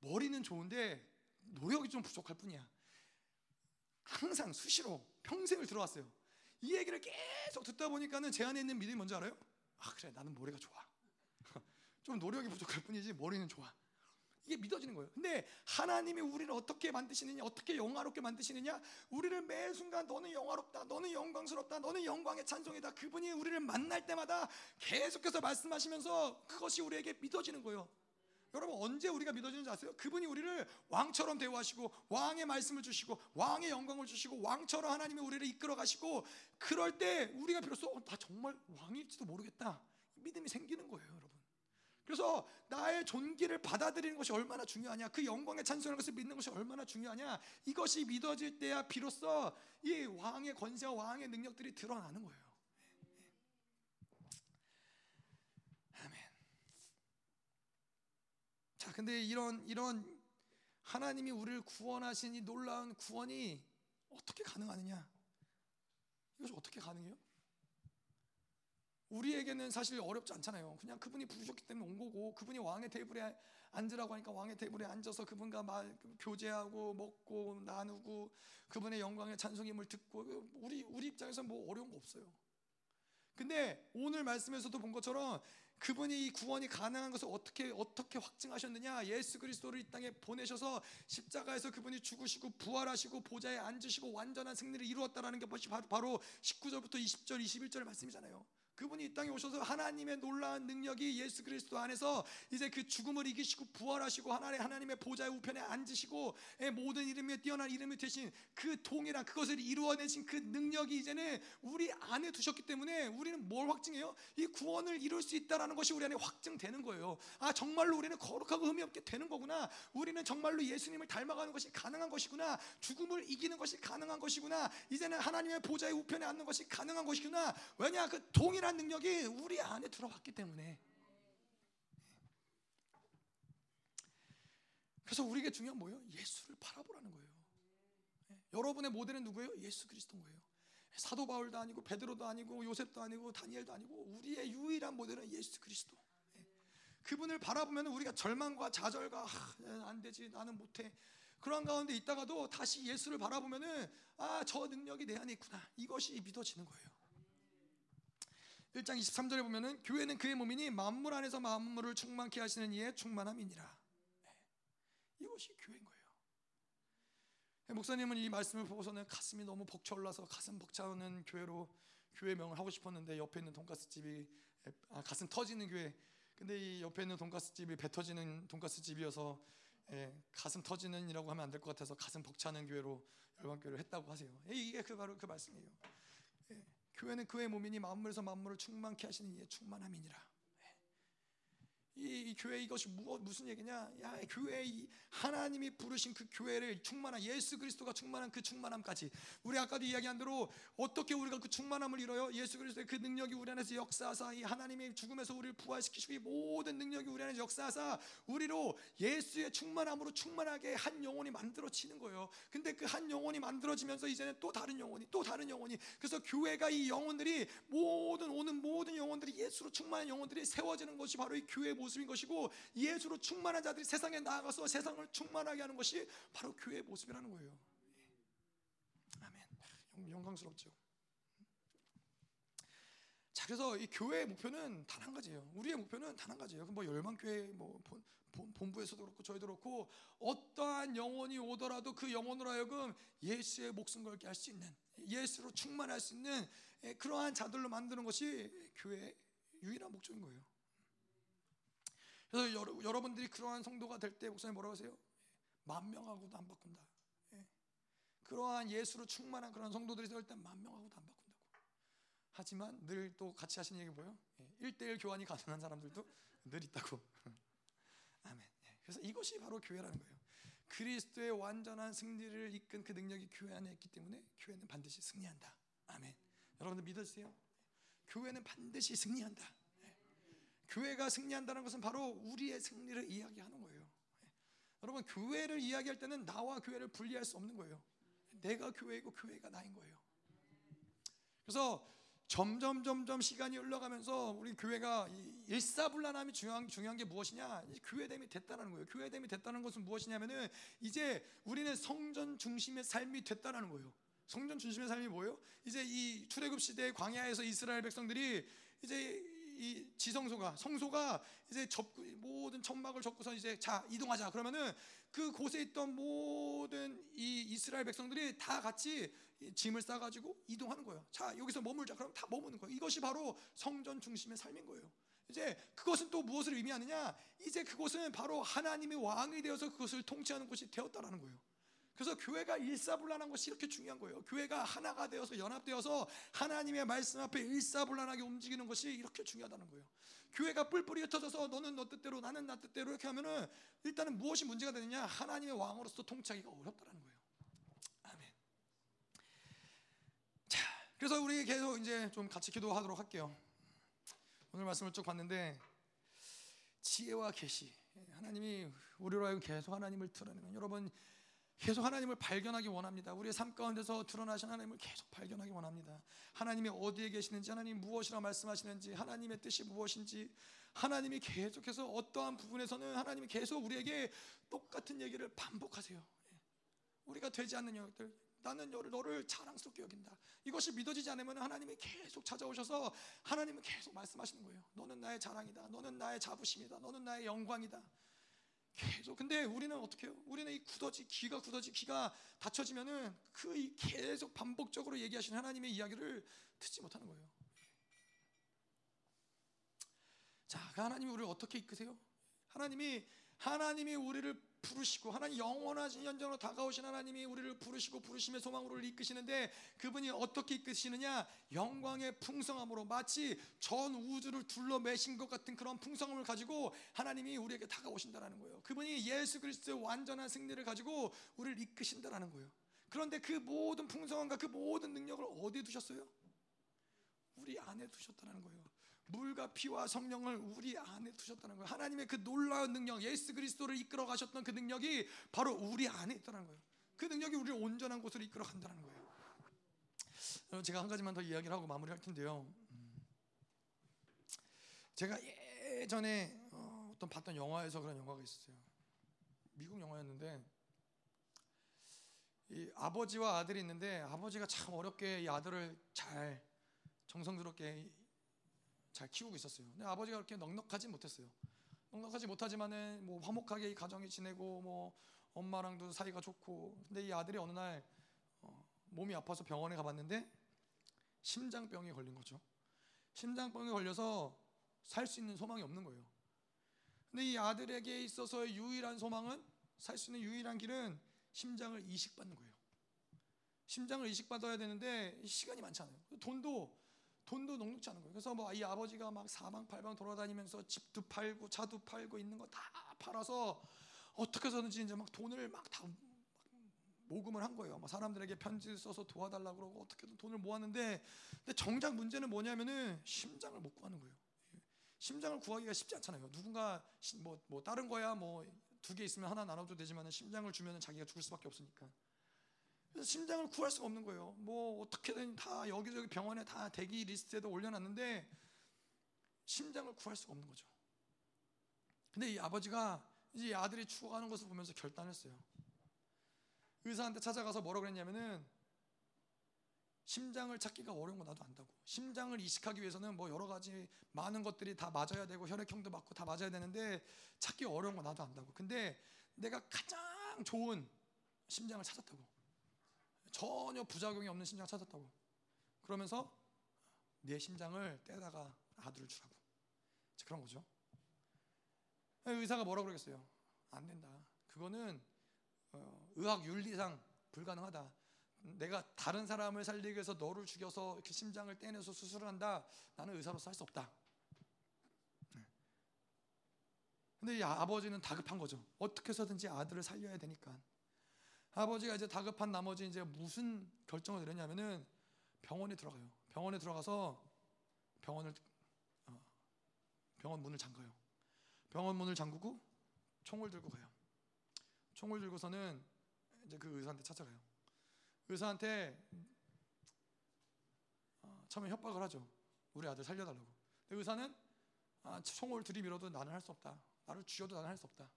머리는 좋은데 노력이 좀 부족할 뿐이야. 항상 수시로 평생을 들어왔어요. 이 얘기를 계속 듣다 보니까는 제 안에 있는 믿음이 뭔지 알아요? 아 그래 나는 머리가 좋아. 좀 노력이 부족할 뿐이지 머리는 좋아. 이게 믿어지는 거예요. 근데 하나님이 우리를 어떻게 만드시느냐, 어떻게 영화롭게 만드시느냐, 우리를 매 순간 너는 영화롭다, 너는 영광스럽다, 너는 영광의 찬송이다. 그분이 우리를 만날 때마다 계속해서 말씀하시면서 그것이 우리에게 믿어지는 거예요. 여러분 언제 우리가 믿어지는지 아세요? 그분이 우리를 왕처럼 대우하시고 왕의 말씀을 주시고 왕의 영광을 주시고 왕처럼 하나님이 우리를 이끌어 가시고 그럴 때 우리가 비로소 어, 나 정말 왕일지도 모르겠다 믿음이 생기는 거예요, 여러분. 그래서 나의 존귀를 받아들이는 것이 얼마나 중요하냐, 그 영광의 찬송하는 것을 믿는 것이 얼마나 중요하냐, 이것이 믿어질 때야 비로소 이 왕의 권세와 왕의 능력들이 드러나는 거예요. 아멘. 자, 근데 이런 이런 하나님이 우리를 구원하신 이 놀라운 구원이 어떻게 가능하느냐? 이것이 어떻게 가능해요? 우리에게는 사실 어렵지 않잖아요. 그냥 그분이 부르셨기 때문에 온 거고 그분이 왕의 테이블에 앉으라고 하니까 왕의 테이블에 앉아서 그분과 말 교제하고 먹고 나누고 그분의 영광의 찬송임을 듣고 우리 우리 입장에서 뭐 어려운 거 없어요. 근데 오늘 말씀에서도 본 것처럼 그분이 이 구원이 가능한 것을 어떻게 어떻게 확증하셨느냐? 예수 그리스도를 이 땅에 보내셔서 십자가에서 그분이 죽으시고 부활하시고 보좌에 앉으시고 완전한 승리를 이루었다라는 게 바로 바로 19절부터 20절 21절 말씀이잖아요. 그분이 이 땅에 오셔서 하나님의 놀라운 능력이 예수 그리스도 안에서 이제 그 죽음을 이기시고 부활하시고 하나님의 하나님의 보좌의 우편에 앉으시고 예, 모든 이름에 뛰어난 이름이 되신 그 동일한 그것을 이루어내신 그 능력이 이제는 우리 안에 두셨기 때문에 우리는 뭘 확증해요? 이 구원을 이룰 수 있다라는 것이 우리 안에 확증되는 거예요. 아 정말로 우리는 거룩하고 의미 없게 되는 거구나. 우리는 정말로 예수님을 닮아가는 것이 가능한 것이구나. 죽음을 이기는 것이 가능한 것이구나. 이제는 하나님의 보좌의 우편에 앉는 것이 가능한 것이구나. 왜냐 그 동일한 동일한 능력이 우리 안에 들어왔기 때문에 그래서 우리에게 중요한 뭐예요? 예수를 바라보라는 거예요. 예. 여러분의 모델은 누구예요? 예수 그리스도인 거예요. 사도 바울도 아니고 베드로도 아니고 요셉도 아니고 다니엘도 아니고 우리의 유일한 모델은 예수 그리스도. 예. 그분을 바라보면 우리가 절망과 좌절과 아, 안 되지 나는 못해 그런 가운데 있다가도 다시 예수를 바라보면은 아 저 능력이 내 안에 있구나 이것이 믿어지는 거예요. 1장 23절에 보면은 교회는 그의 몸이니 만물 안에서 만물을 충만케 하시는 이의 충만함이니라. 네. 이것이 교회인 거예요. 네, 목사님은 이 말씀을 보고서는 가슴이 너무 벅차올라서 가슴 벅차오는 교회로 교회명을 하고 싶었는데 옆에 있는 돈가스 집이 아, 가슴 터지는 교회. 근데 이 옆에 있는 돈가스 집이 배 터지는 돈가스 집이어서 예, 가슴 터지는이라고 하면 안 될 것 같아서 가슴 벅차는 교회로 열방교회를 했다고 하세요. 예, 이게 그 바로 그 말씀이에요. 예. 교회는 그의 몸이니 만물에서 만물을 충만케 하시는 이의 충만함이니라. 이, 이, 교회 이것이 무, 무슨 얘기냐? 야, 교회 이 하나님이 부르신 그 교회를 충만한 예수 그리스도가 충만한 그 충만함까지 우리 아까도 이야기한 대로 어떻게 우리가 그 충만함을 이뤄요? 예수 그리스도의 그 능력이 우리 안에서 역사하사 이 하나님의 죽음에서 우리를 부활시키시고 이 모든 능력이 우리 안에서 역사하사 우리로 예수의 충만함으로 충만하게 한 영혼이 만들어지는 거예요. 근데 그 한 영혼이 만들어지면서 이제는 또 다른 영혼이 또 다른 영혼이 그래서 교회가 이 영혼들이 모든 오는 모든 영혼들이 예수로 충만한 영혼들이 세워지는 것이 바로 이 교회 모습 모습인 것이고 예수로 충만한 자들이 세상에 나아가서 세상을 충만하게 하는 것이 바로 교회의 모습이라는 거예요. 아멘. 영광스럽죠. 자 그래서 이 교회의 목표는 단 한 가지예요. 우리의 목표는 단 한 가지예요. 뭐 열방교회 뭐 본, 본, 본부에서도 그렇고 저희도 그렇고 어떠한 영혼이 오더라도 그 영혼으로 하여금 예수의 목숨 걸게 할 수 있는 예수로 충만할 수 있는 예, 그러한 자들로 만드는 것이 교회의 유일한 목적인 거예요. 그래서 여러, 여러 분들이 그러한 성도가 될 때 목사님 뭐라고 하세요? 만 명하고도 안 바꾼다. 예. 그러한 예수로 충만한 그런 성도들이 될 때 만 명하고도 안 바꾼다고. 하지만 늘 또 같이 하시는 얘기 뭐예요? 예. 1대1 교환이 가능한 사람들도 늘 있다고. 아멘. 예. 그래서 이것이 바로 교회라는 거예요. 그리스도의 완전한 승리를 이끈 그 능력이 교회 안에 있기 때문에 교회는 반드시 승리한다. 아멘. 여러분들 믿으세요? 교회는 반드시 승리한다. 예. 교회가 승리한다는 것은 바로 우리의 승리를 이야기하는 거예요. 예. 여러분 교회를 이야기할 때는 나와 교회를 분리할 수 없는 거예요. 내가 교회이고 교회가 나인 거예요. 그래서 점점 점점 시간이 흘러가면서 우리 교회가 일사불란함이 중요한 중요한 게 무엇이냐? 교회됨이 됐다는 거예요. 교회됨이 됐다는 것은 무엇이냐면은 이제 우리는 성전 중심의 삶이 됐다는 거예요. 성전 중심의 삶이 뭐예요? 이제 이 출애굽 시대 광야에서 이스라엘 백성들이 이제 이 지성소가 성소가 이제 접고 모든 천막을 접고서 이제 자 이동하자 그러면은 그 곳에 있던 모든 이 이스라엘 백성들이 다 같이 짐을 싸가지고 이동하는 거예요. 자 여기서 머물자 그럼 다 머무는 거예요. 이것이 바로 성전 중심의 삶인 거예요. 이제 그것은 또 무엇을 의미하느냐? 이제 그곳은 바로 하나님의 왕이 되어서 그것을 통치하는 곳이 되었다라는 거예요. 그래서 교회가 일사불란한 것이 이렇게 중요한 거예요. 교회가 하나가 되어서 연합되어서 하나님의 말씀 앞에 일사불란하게 움직이는 것이 이렇게 중요하다는 거예요. 교회가 뿔뿔이 흩어져서 너는 너 뜻대로 나는 나 뜻대로 이렇게 하면은 일단은 무엇이 문제가 되느냐? 하나님의 왕으로서 통치하기가 어렵다는 거예요. 아멘. 자, 그래서 우리 계속 이제 좀 같이 기도하도록 할게요. 오늘 말씀을 쭉 봤는데 지혜와 계시 하나님이 우리로 하여금 계속 하나님을 드러내는 여러분 계속 하나님을 발견하기 원합니다. 우리의 삶 가운데서 드러나신 하나님을 계속 발견하기 원합니다. 하나님이 어디에 계시는지, 하나님 무엇이라 말씀하시는지, 하나님의 뜻이 무엇인지, 하나님이 계속해서 어떠한 부분에서는 하나님이 계속 우리에게 똑같은 얘기를 반복하세요. 예. 우리가 되지 않는 영역들, 나는 너를, 너를 자랑스럽게 여긴다. 이것이 믿어지지 않으면 하나님이 계속 찾아오셔서 하나님은 계속 말씀하시는 거예요. 너는 나의 자랑이다. 너는 나의 자부심이다. 너는 나의 영광이다. 계속 근데 우리는 어떻게 해요? 우리는 이 굳어지 귀가 굳어지 귀가 닫혀지면은 그 계속 반복적으로 얘기하신 하나님의 이야기를 듣지 못하는 거예요. 자, 그 하나님이 우리를 어떻게 이끄세요? 하나님이 하나님이 우리를 부르시고 하나님 영원하신 현장으로 다가오신 하나님이 우리를 부르시고 부르심의 소망으로 이끄시는데 그분이 어떻게 이끄시느냐 영광의 풍성함으로 마치 전 우주를 둘러매신 것 같은 그런 풍성함을 가지고 하나님이 우리에게 다가오신다라는 거예요. 그분이 예수 그리스도의 완전한 승리를 가지고 우리를 이끄신다라는 거예요. 그런데 그 모든 풍성함과 그 모든 능력을 어디에 두셨어요? 우리 안에 두셨다는 거예요. 물과 피와 성령을 우리 안에 두셨다는 거예요. 하나님의 그 놀라운 능력, 예수 그리스도를 이끌어 가셨던 그 능력이 바로 우리 안에 있다는 거예요. 그 능력이 우리를 온전한 곳으로 이끌어 간다는 거예요. 제가 한 가지만 더 이야기를 하고 마무리할 텐데요. 음. 제가 예전에 어, 어떤 봤던 영화에서 그런 영화가 있었어요. 미국 영화였는데 이 아버지와 아들이 있는데 아버지가 참 어렵게 이 아들을 잘 정성스럽게 잘 키우고 있었어요. 근데 아버지가 그렇게 넉넉하지 못했어요. 넉넉하지 못하지만은 뭐 화목하게 이 가정이 지내고 뭐 엄마랑도 사이가 좋고 근데 이 아들이 어느 날 어, 몸이 아파서 병원에 가봤는데 심장병에 걸린 거죠. 심장병에 걸려서 살 수 있는 소망이 없는 거예요. 근데 이 아들에게 있어서의 유일한 소망은 살 수 있는 유일한 길은 심장을 이식받는 거예요. 심장을 이식받아야 되는데 시간이 많지 않아요. 돈도 돈도 녹록지 않은 거예요. 그래서 뭐 이 아버지가 막 사방팔방 돌아다니면서 집도 팔고 차도 팔고 있는 거 다 팔아서 어떻게 해서든지 이제 막 돈을 막 다 모금을 한 거예요. 막 사람들에게 편지 써서 도와달라 그러고 어떻게든 돈을 모았는데 근데 정작 문제는 뭐냐면은 심장을 못 구하는 거예요. 심장을 구하기가 쉽지 않잖아요. 누군가 뭐, 뭐 다른 거야 뭐 두 개 있으면 하나 나눠도 되지만 심장을 주면은 자기가 죽을 수밖에 없으니까. 그래서 심장을 구할 수가 없는 거예요. 뭐 어떻게든 다 여기저기 병원에 다 대기 리스트에도 올려놨는데 심장을 구할 수가 없는 거죠. 근데 이 아버지가 이제 아들이 죽어가는 것을 보면서 결단했어요. 의사한테 찾아가서 뭐라고 그랬냐면은 심장을 찾기가 어려운 거 나도 안다고. 심장을 이식하기 위해서는 뭐 여러 가지 많은 것들이 다 맞아야 되고 혈액형도 맞고 다 맞아야 되는데 찾기 어려운 거 나도 안다고. 근데 내가 가장 좋은 심장을 찾았다고. 전혀 부작용이 없는 심장을 찾았다고. 그러면서 내 심장을 떼다가 아들을 주라고. 그런 거죠. 의사가 뭐라고 그러겠어요? 안 된다. 그거는 어, 의학 윤리상 불가능하다. 내가 다른 사람을 살리기 위해서 너를 죽여서 이렇게 심장을 떼내서 수술을 한다. 나는 의사로서 할 수 없다. 네. 근데 이 아버지는 다급한 거죠. 어떻게 해서든지 아들을 살려야 되니까. 아버지가 이제 다급한 나머지 이제 무슨 결정을 내렸냐면은 병원에 들어가요. 병원에 들어가서 병원을 어, 병원 문을 잠가요. 병원 문을 잠그고 총을 들고 가요. 총을 들고서는 이제 그 의사한테 찾아가요. 의사한테 어, 처음에 협박을 하죠. 우리 아들 살려달라고. 근데 의사는 아, 총을 들이밀어도 나는 할 수 없다. 나를 죽여도 나는 할 수 없다.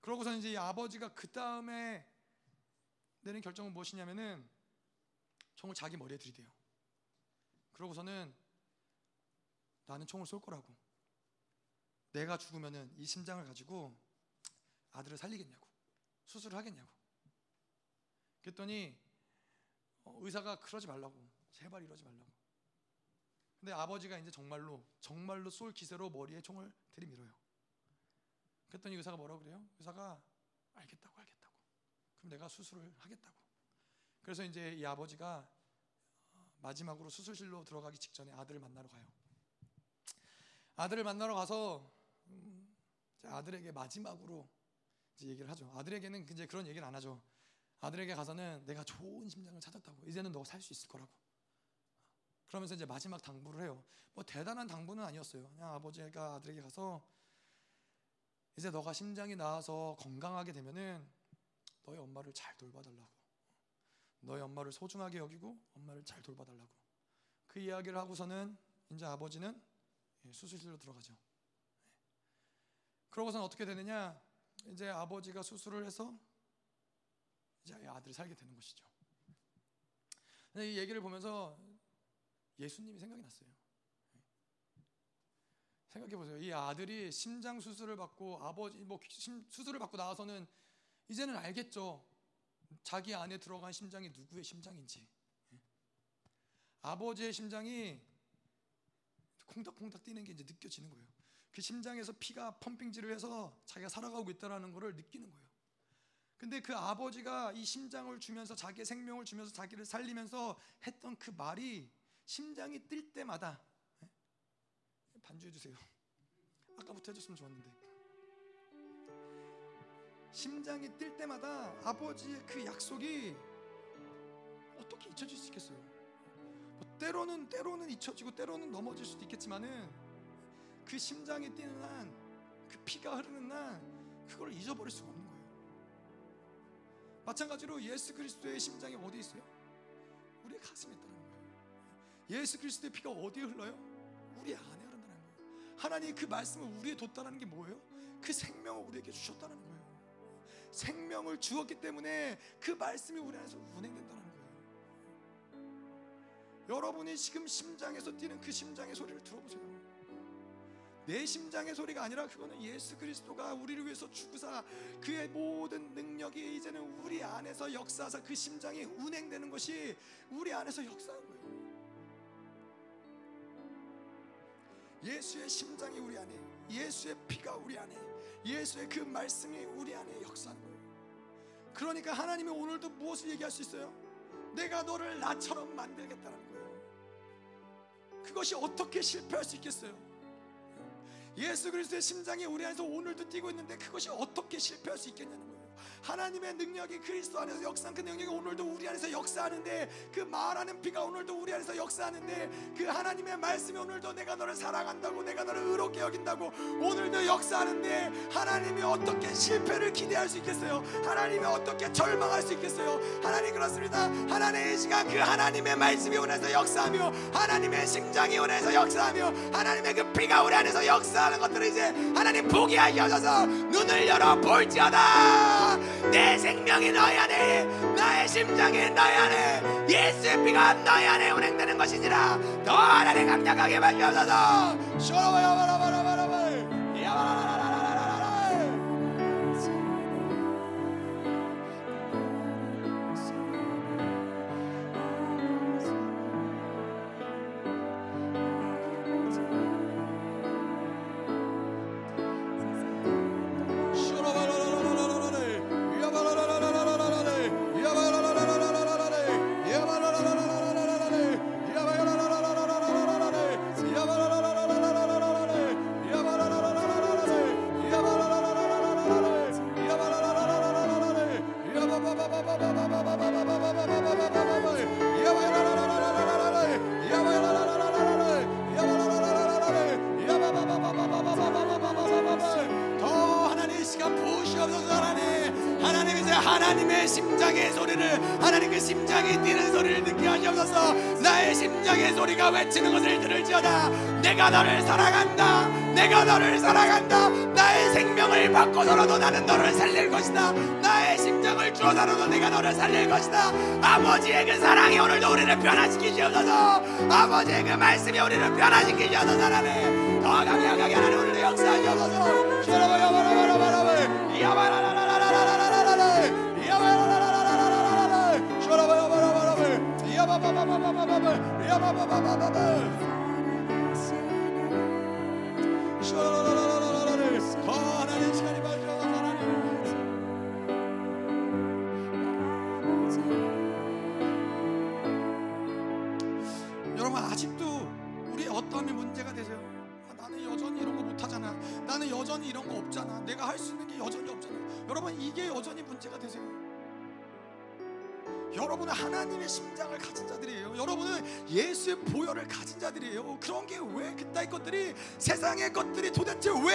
그러고서 이제 아버지가 그 다음에 내린 결정은 무엇이냐면은 총을 자기 머리에 들이대요. 그러고서는 나는 총을 쏠 거라고. 내가 죽으면은 이 심장을 가지고 아들을 살리겠냐고. 수술을 하겠냐고. 그랬더니 어, 의사가 그러지 말라고. 제발 이러지 말라고. 근데 아버지가 이제 정말로 정말로 쏠 기세로 머리에 총을 들이밀어요. 그랬더니 의사가 뭐라고 그래요? 의사가 알겠다고 알겠다고. 그럼 내가 수술을 하겠다고. 그래서 이제 이 아버지가 어, 마지막으로 수술실로 들어가기 직전에 아들을 만나러 가요. 아들을 만나러 가서 음, 아들에게 마지막으로 이제 얘기를 하죠. 아들에게는 이제 그런 얘기를 안 하죠. 아들에게 가서는 내가 좋은 심장을 찾았다고. 이제는 너살수 있을 거라고. 그러면서 이제 마지막 당부를 해요. 뭐 대단한 당부는 아니었어요. 그냥 아버지가 아들에게 가서 이제 너가 심장이 나와서 건강하게 되면은 너의 엄마를 잘 돌봐달라고. 너의 엄마를 소중하게 여기고 엄마를 잘 돌봐달라고. 그 이야기를 하고서는 이제 아버지는 예, 수술실로 들어가죠. 그러고서는 어떻게 되느냐? 이제 아버지가 수술을 해서 이제 아들이 살게 되는 것이죠. 이 얘기를 보면서 예수님이 생각이 났어요. 생각해 보세요. 이 아들이 심장 수술을 받고 아버지 뭐 수술을 받고 나와서는 이제는 알겠죠. 자기 안에 들어간 심장이 누구의 심장인지. 아버지의 심장이 콩닥콩닥 뛰는 게 이제 느껴지는 거예요. 그 심장에서 피가 펌핑질을 해서 자기가 살아가고 있다라는 것을 느끼는 거예요. 근데 그 아버지가 이 심장을 주면서 자기의 생명을 주면서 자기를 살리면서 했던 그 말이 심장이 뛸 때마다 예? 반주해 주세요. 아까부터 해줬으면 좋았는데 심장이 뛸 때마다 아버지의 그 약속이 어떻게 잊혀질 수 있겠어요? 뭐 때로는 때로는 잊혀지고 때로는 넘어질 수도 있겠지만은 그 심장이 뛰는 한, 그 피가 흐르는 한 그걸 잊어버릴 수가 없는 거예요. 마찬가지로 예수 그리스도의 심장이 어디 있어요? 우리의 가슴에 있다는 거예요. 예수 그리스도의 피가 어디에 흘러요? 우리 안에 흐른다는 거예요. 하나님 그 말씀을 우리에 뒀다는 게 뭐예요? 그 생명을 우리에게 주셨다는 거예요. 생명을 주었기 때문에 그 말씀이 우리 안에서 운행된다는 거예요. 여러분이 지금 심장에서 뛰는 그 심장의 소리를 들어보세요. 내 심장의 소리가 아니라 그거는 예수 그리스도가 우리를 위해서 죽으사 그의 모든 능력이 이제는 우리 안에서 역사하사 그 심장이 운행되는 것이 우리 안에서 역사하는 거예요. 예수의 심장이 우리 안에, 예수의 피가 우리 안에, 예수의 그 말씀이 우리 안에 역사하는 거예요. 그러니까 하나님이 오늘도 무엇을 얘기할 수 있어요? 내가 너를 나처럼 만들겠다는 거예요. 그것이 어떻게 실패할 수 있겠어요? 예수 그리스도의 심장이 우리 안에서 오늘도 뛰고 있는데 그것이 어떻게 실패할 수 있겠냐는 거예요. 하나님의 능력이 그리스도 안에서 역사한 그 능력이 오늘도 우리 안에서 역사하는데 그 말하는 피가 오늘도 우리 안에서 역사하는데 그 하나님의 말씀이 오늘도 내가 너를 사랑한다고 내가 너를 의롭게 여긴다고 오늘도 역사하는데 하나님이 어떻게 실패를 기대할 수 있겠어요? 하나님이 어떻게 절망할 수 있겠어요? 하나님 그렇습니다. 하나님의 시간 그 하나님의 말씀이 안에서 역사하며 하나님의 심장이 안에서 역사하며 하나님의 그 피가 우리 안에서 역사하는 것들을 이제 하나님 보게 하셔서 눈을 열어 볼지어다 내 생명이 너희 안에 나의 심장이 너희 안에 예수의 피가 너희 안에 운행되는 것이니라. 더 하나님 강력하게 쇼라바야바라바라바라바 야바라라라라라라라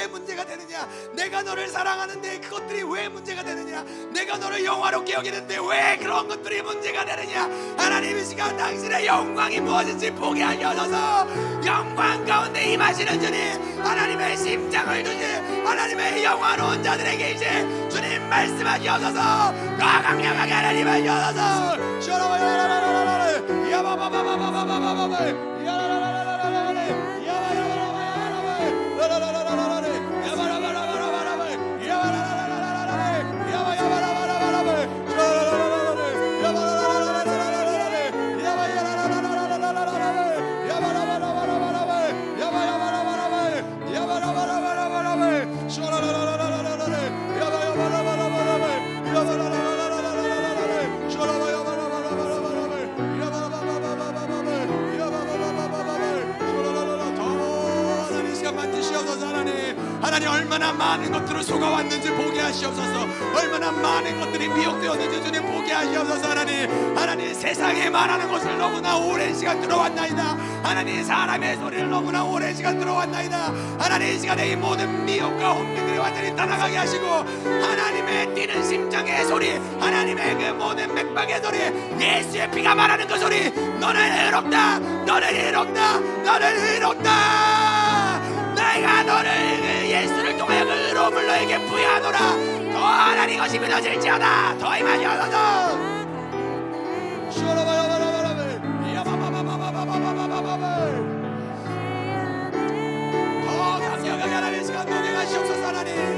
왜 문제가 되느냐? 내가 너를 사랑하는데 그것들이 왜 문제가 되느냐? 내가 너를 영화롭게 여기는데 왜 그런 것들이 문제가 되느냐? 하나님 이 시간 당신의 영광이 무엇인지 보게 하셔서 영광 가운데 임하시는 주님 하나님의 심장을 두시 하나님의 영화로운 자들에게 이제 주님 말씀하시옵소서 더 강력하게 하나님 하시옵소서 야바바바바바바바바바 야라라라라라라라 얼마나 많은 것들을 속아왔는지 보게 하시옵소서. 얼마나 많은 것들이 미혹되었는지 주님 보게 하시옵소서 하나님. 하나님 세상에 말하는 것을 너무나 오랜 시간 들어왔나이다. 하나님 사람의 소리를 너무나 오랜 시간 들어왔나이다. 하나님 이 시간에 이 모든 미혹과 혼미들이 완전히 떠나가게 하시고 하나님의 뛰는 심장의 소리 하나님의 그 모든 맥박의 소리 예수의 피가 말하는 그 소리 너는 의롭다 너는 의롭다 너는 의롭다 내가 너를 그 예수를 통하여 그 의로움을 너에게 부여하노라. 더 하나님 것이 믿어질지어다. 더 임하여서도. 더 강력하게 하나님 시간 동행하시옵소서 하나님.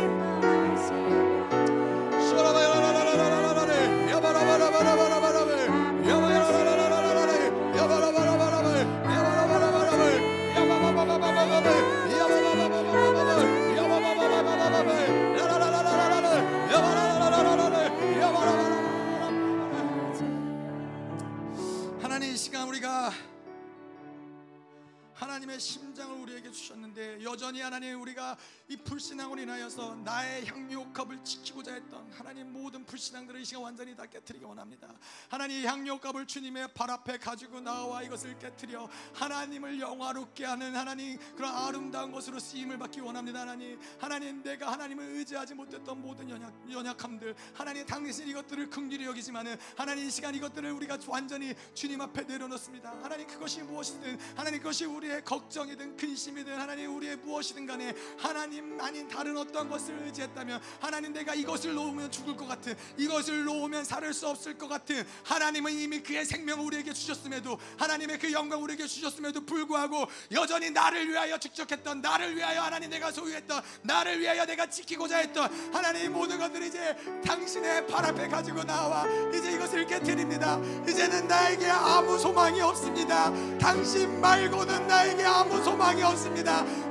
주셨는데 여전히 하나님 우리가 이 불신앙으로 인하여서 나의 향유옥합을 지키고자 했던 하나님 모든 불신앙들을 이 시간 완전히 다 깨뜨리기 원합니다. 하나님 이 향유옥합을 주님의 발 앞에 가지고 나와 이것을 깨뜨려 하나님을 영화롭게 하는 하나님 그런 아름다운 것으로 쓰임을 받기 원합니다. 하나님 하나님 내가 하나님을 의지하지 못했던 모든 연약 연약함들 하나님 당신 이것들을 긍휼히 여기지만은 하나님 이 시간 이것들을 우리가 완전히 주님 앞에 내려놓습니다. 하나님 그것이 무엇이든 하나님 그것이 우리의 걱정이든 근심이든 하나님 우리의 무엇이든 간에 하나님 아닌 다른 어떠한 것을 의지했다면 하나님 내가 이것을 놓으면 죽을 것 같은 이것을 놓으면 살을 수 없을 것 같은 하나님은 이미 그의 생명을 우리에게 주셨음에도 하나님의 그 영광 우리에게 주셨음에도 불구하고 여전히 나를 위하여 축적했던 나를 위하여 하나님 내가 소유했던 나를 위하여 내가 지키고자 했던 하나님 모든 것들이 이제 당신의 발 앞에 가지고 나와 이제 이것을 드립니다. 이제는 나에게 아무 소망이 없습니다. 당신 말고는 나에게 아무 소망이 없습니다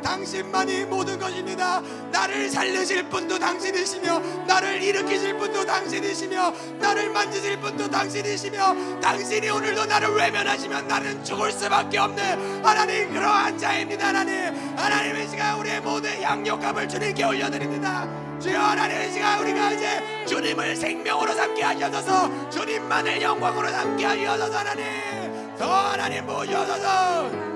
당신만이 모든 것입니다. 나를 살리실 분도 당신이시며 나를 일으키실 분도 당신이시며 나를 만지실 분도 당신이시며 당신이 오늘도 나를 외면하시면 나는 죽을 수밖에 없는 하나님 그러한 자입니다 하나님. 하나님 이 시간 우리의 모든 양육감을 주님께 올려드립니다. 주여 하나님 이 시간 우리가 이제 주님을 생명으로 삼게 하셔서 주님만을 영광으로 삼게 하셔서 하나님. 더 하나님 모셔서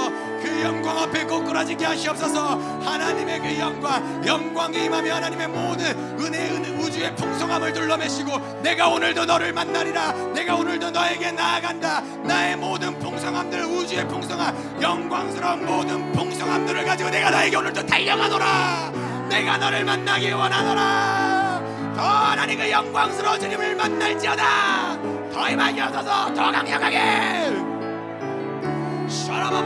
영광 앞에 꼬꾸라지게 하시옵소서. 하나님의 그 영광 영광이 임하며 하나님의 모든 은혜 은혜 우주의 풍성함을 둘러매시고 내가 오늘도 너를 만나리라. 내가 오늘도 너에게 나아간다. 나의 모든 풍성함들 우주의 풍성함 영광스러운 모든 풍성함들을 가지고 내가 너에게 오늘도 달려가노라. 내가 너를 만나기 원하노라. 더 하나님 그 영광스러운 주님을 만날지어다. 더 임하여서서. 더 강력하게 더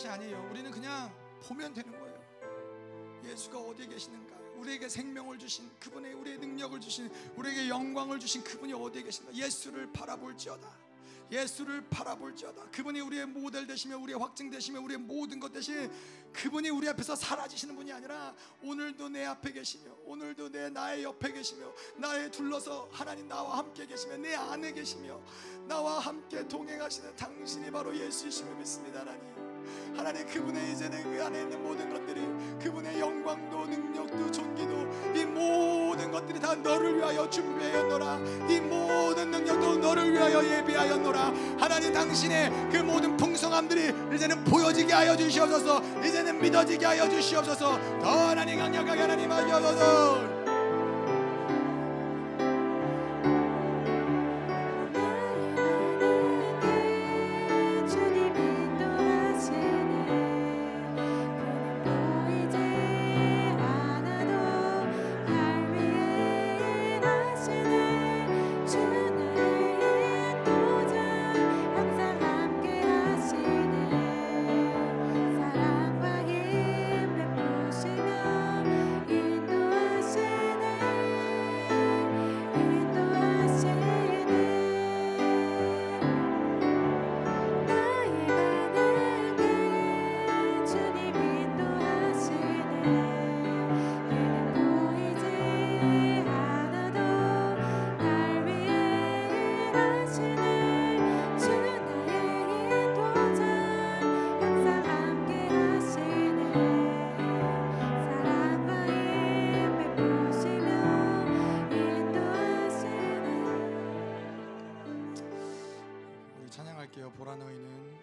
것이 아니에요. 우리는 그냥 보면 되는 거예요. 예수가 어디에 계시는가? 우리에게 생명을 주신 그분의 우리의 능력을 주신 우리에게 영광을 주신 그분이 어디에 계신가 예수를 바라볼지어다 예수를 바라볼지어다 그분이 우리의 모델 되시며 우리의 확증 되시며 우리의 모든 것 대신 그분이 우리 앞에서 사라지시는 분이 아니라 오늘도 내 앞에 계시며 오늘도 내 나의 옆에 계시며 나의 둘러서 하나님 나와 함께 계시며 내 안에 계시며 나와 함께 동행하시는 당신이 바로 예수이심을 믿습니다 하나님 하나님 그분의 이제는 그 안에 있는 모든 것들이 그분의 영광도 능력도 존귀도 이 모든 것들이 다 너를 위하여 준비하였노라. 이 모든 능력도 너를 위하여 예비하였노라. 하나님 당신의 그 모든 풍성함들이 이제는 보여지게 하여 주시옵소서. 이제는 믿어지게 하여 주시옵소서. 더 하나님 강력하게 하나님 하시옵소서 너희는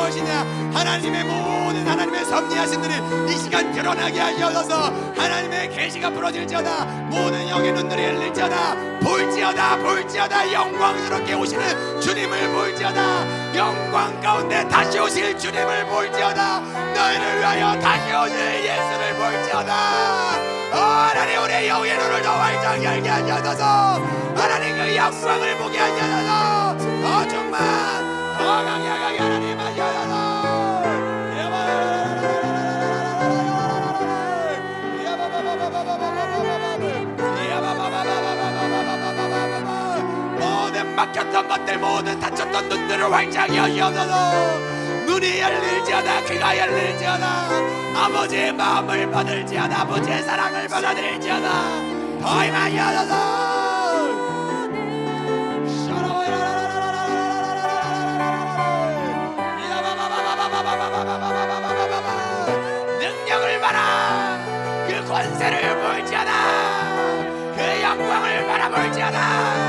무엇이냐? 하나님의 모든 하나님의 섭리하신 일이 이 시간 드러나게 하시옵소서. 하나님의 계시가 부러질지어다. 모든 영의 눈들이 열릴지어다. 볼지어다 볼지어다. 영광스럽게 오시는 주님을 볼지어다. 영광 가운데 다시 오실 주님을 볼지어다. 너희를 위하여 다시 오실 예수를 볼지어다. 어, 하나님 우리 영의 눈을 더 활짝 열게 하셔서. 하나님 그 영광을 보게 하셔서. 더 충만 막혔던 것들 모든 닫혔던 눈들을 활짝 여시옵소서. 눈이 열릴지어다 귀가 열릴지어다. 아버지의 마음을 받을지어다 아버지의 사랑을 받아들일지어다. 더 임하여소서 영광을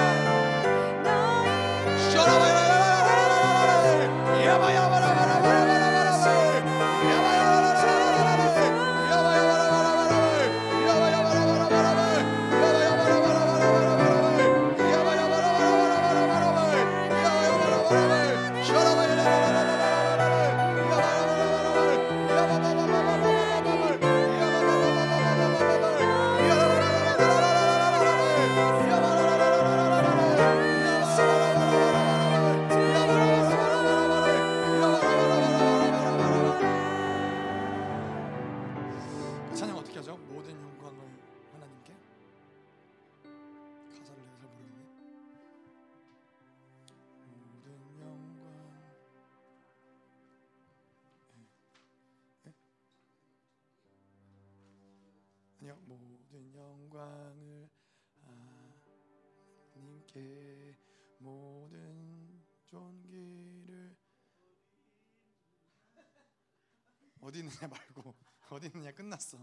어디 있느냐 말고 어디 있느냐 끝났어.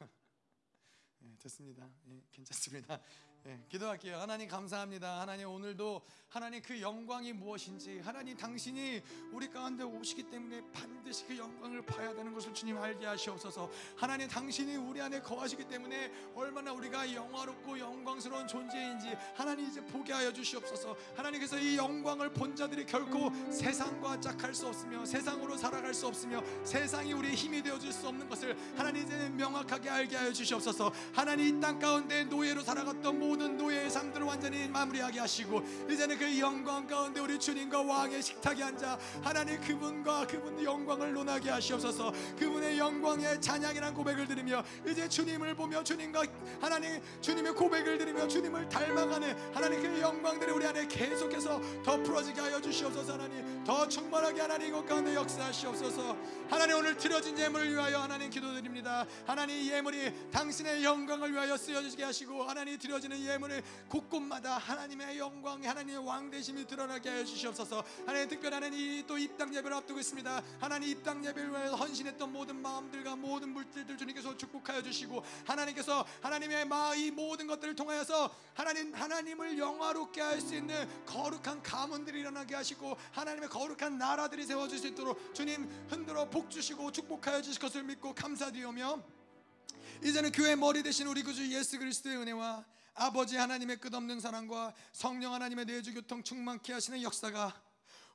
예, 됐습니다. 예, 괜찮습니다. 예, 기도할게요. 하나님 감사합니다. 하나님 오늘도 하나님 그 영광이 무엇인지 하나님 당신이 우리 가운데 오시기 때문에 반드시 그 영광을 봐야 되는 것을 주님 알게 하시옵소서. 하나님 당신이 우리 안에 거하시기 때문에 얼마나 우리가 영화롭고 영광스러운 존재인지 하나님 이제 보게 하여 주시옵소서. 하나님께서 이 영광을 본 자들이 결코 세상과 짝할 수 없으며 세상으로 살아갈 수 없으며 세상이 우리의 힘이 되어 줄 수 없는 것을 하나님 이제 명확하게 알게 하여 주시옵소서. 하나님 이 땅 가운데 노예로 살아갔던 모든 노예의 삶들을 완전히 마무리하게 하시고 이제는 그 영광 가운데 우리 주님과 왕의 식탁에 앉아 하나님 그분과 그분의 영광을 논하게 하시옵소서. 그분의 영광의 찬양이란 고백을 드리며 이제 주님을 보며 주님과 하나님 주님의 고백을 드리며 주님을 닮아가는 하나님 그 영광들이 우리 안에 계속해서 더 풀어지게 하여 주시옵소서. 하나님 더 충만하게 하나님 이것 가운데 역사하시옵소서. 하나님 오늘 드려진 예물을 위하여 하나님 기도드립니다. 하나님 이 예물이 당신의 영광을 위하여 쓰여지게 하시고 하나님 드려지는 예물을 곳곳마다 하나님의 영광 하나님의 광대하심이 드러나게 하여 주시옵소서. 하나님 하나님 이 또 입당 예배를 앞두고 있습니다. 하나님 입당 예배를 위하여 헌신했던 모든 마음들과 모든 물질들 주님께서 축복하여 주시고 하나님께서 하나님의 마이 모든 것들을 통하여서 하나님 하나님을 영화롭게 할 수 있는 거룩한 가문들이 일어나게 하시고 하나님의 거룩한 나라들이 세워질 수 있도록 주님 흔들어 복 주시고 축복하여 주실 것을 믿고 감사드리오며 이제는 교회 머리 대신 우리 구주 예수 그리스도의 은혜와 아버지 하나님의 끝없는 사랑과 성령 하나님의 내주 교통 충만케 하시는 역사가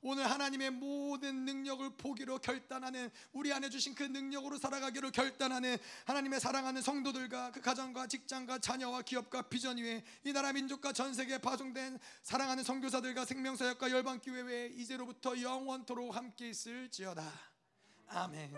오늘 하나님의 모든 능력을 보기로 결단하는 우리 안에 주신 그 능력으로 살아가기로 결단하는 하나님의 사랑하는 성도들과 그 가정과 직장과 자녀와 기업과 비전 위에 이 나라 민족과 전 세계에 파송된 사랑하는 선교사들과 생명사역과 열방교회 외에 이제로부터 영원토록 함께 있을지어다. 아멘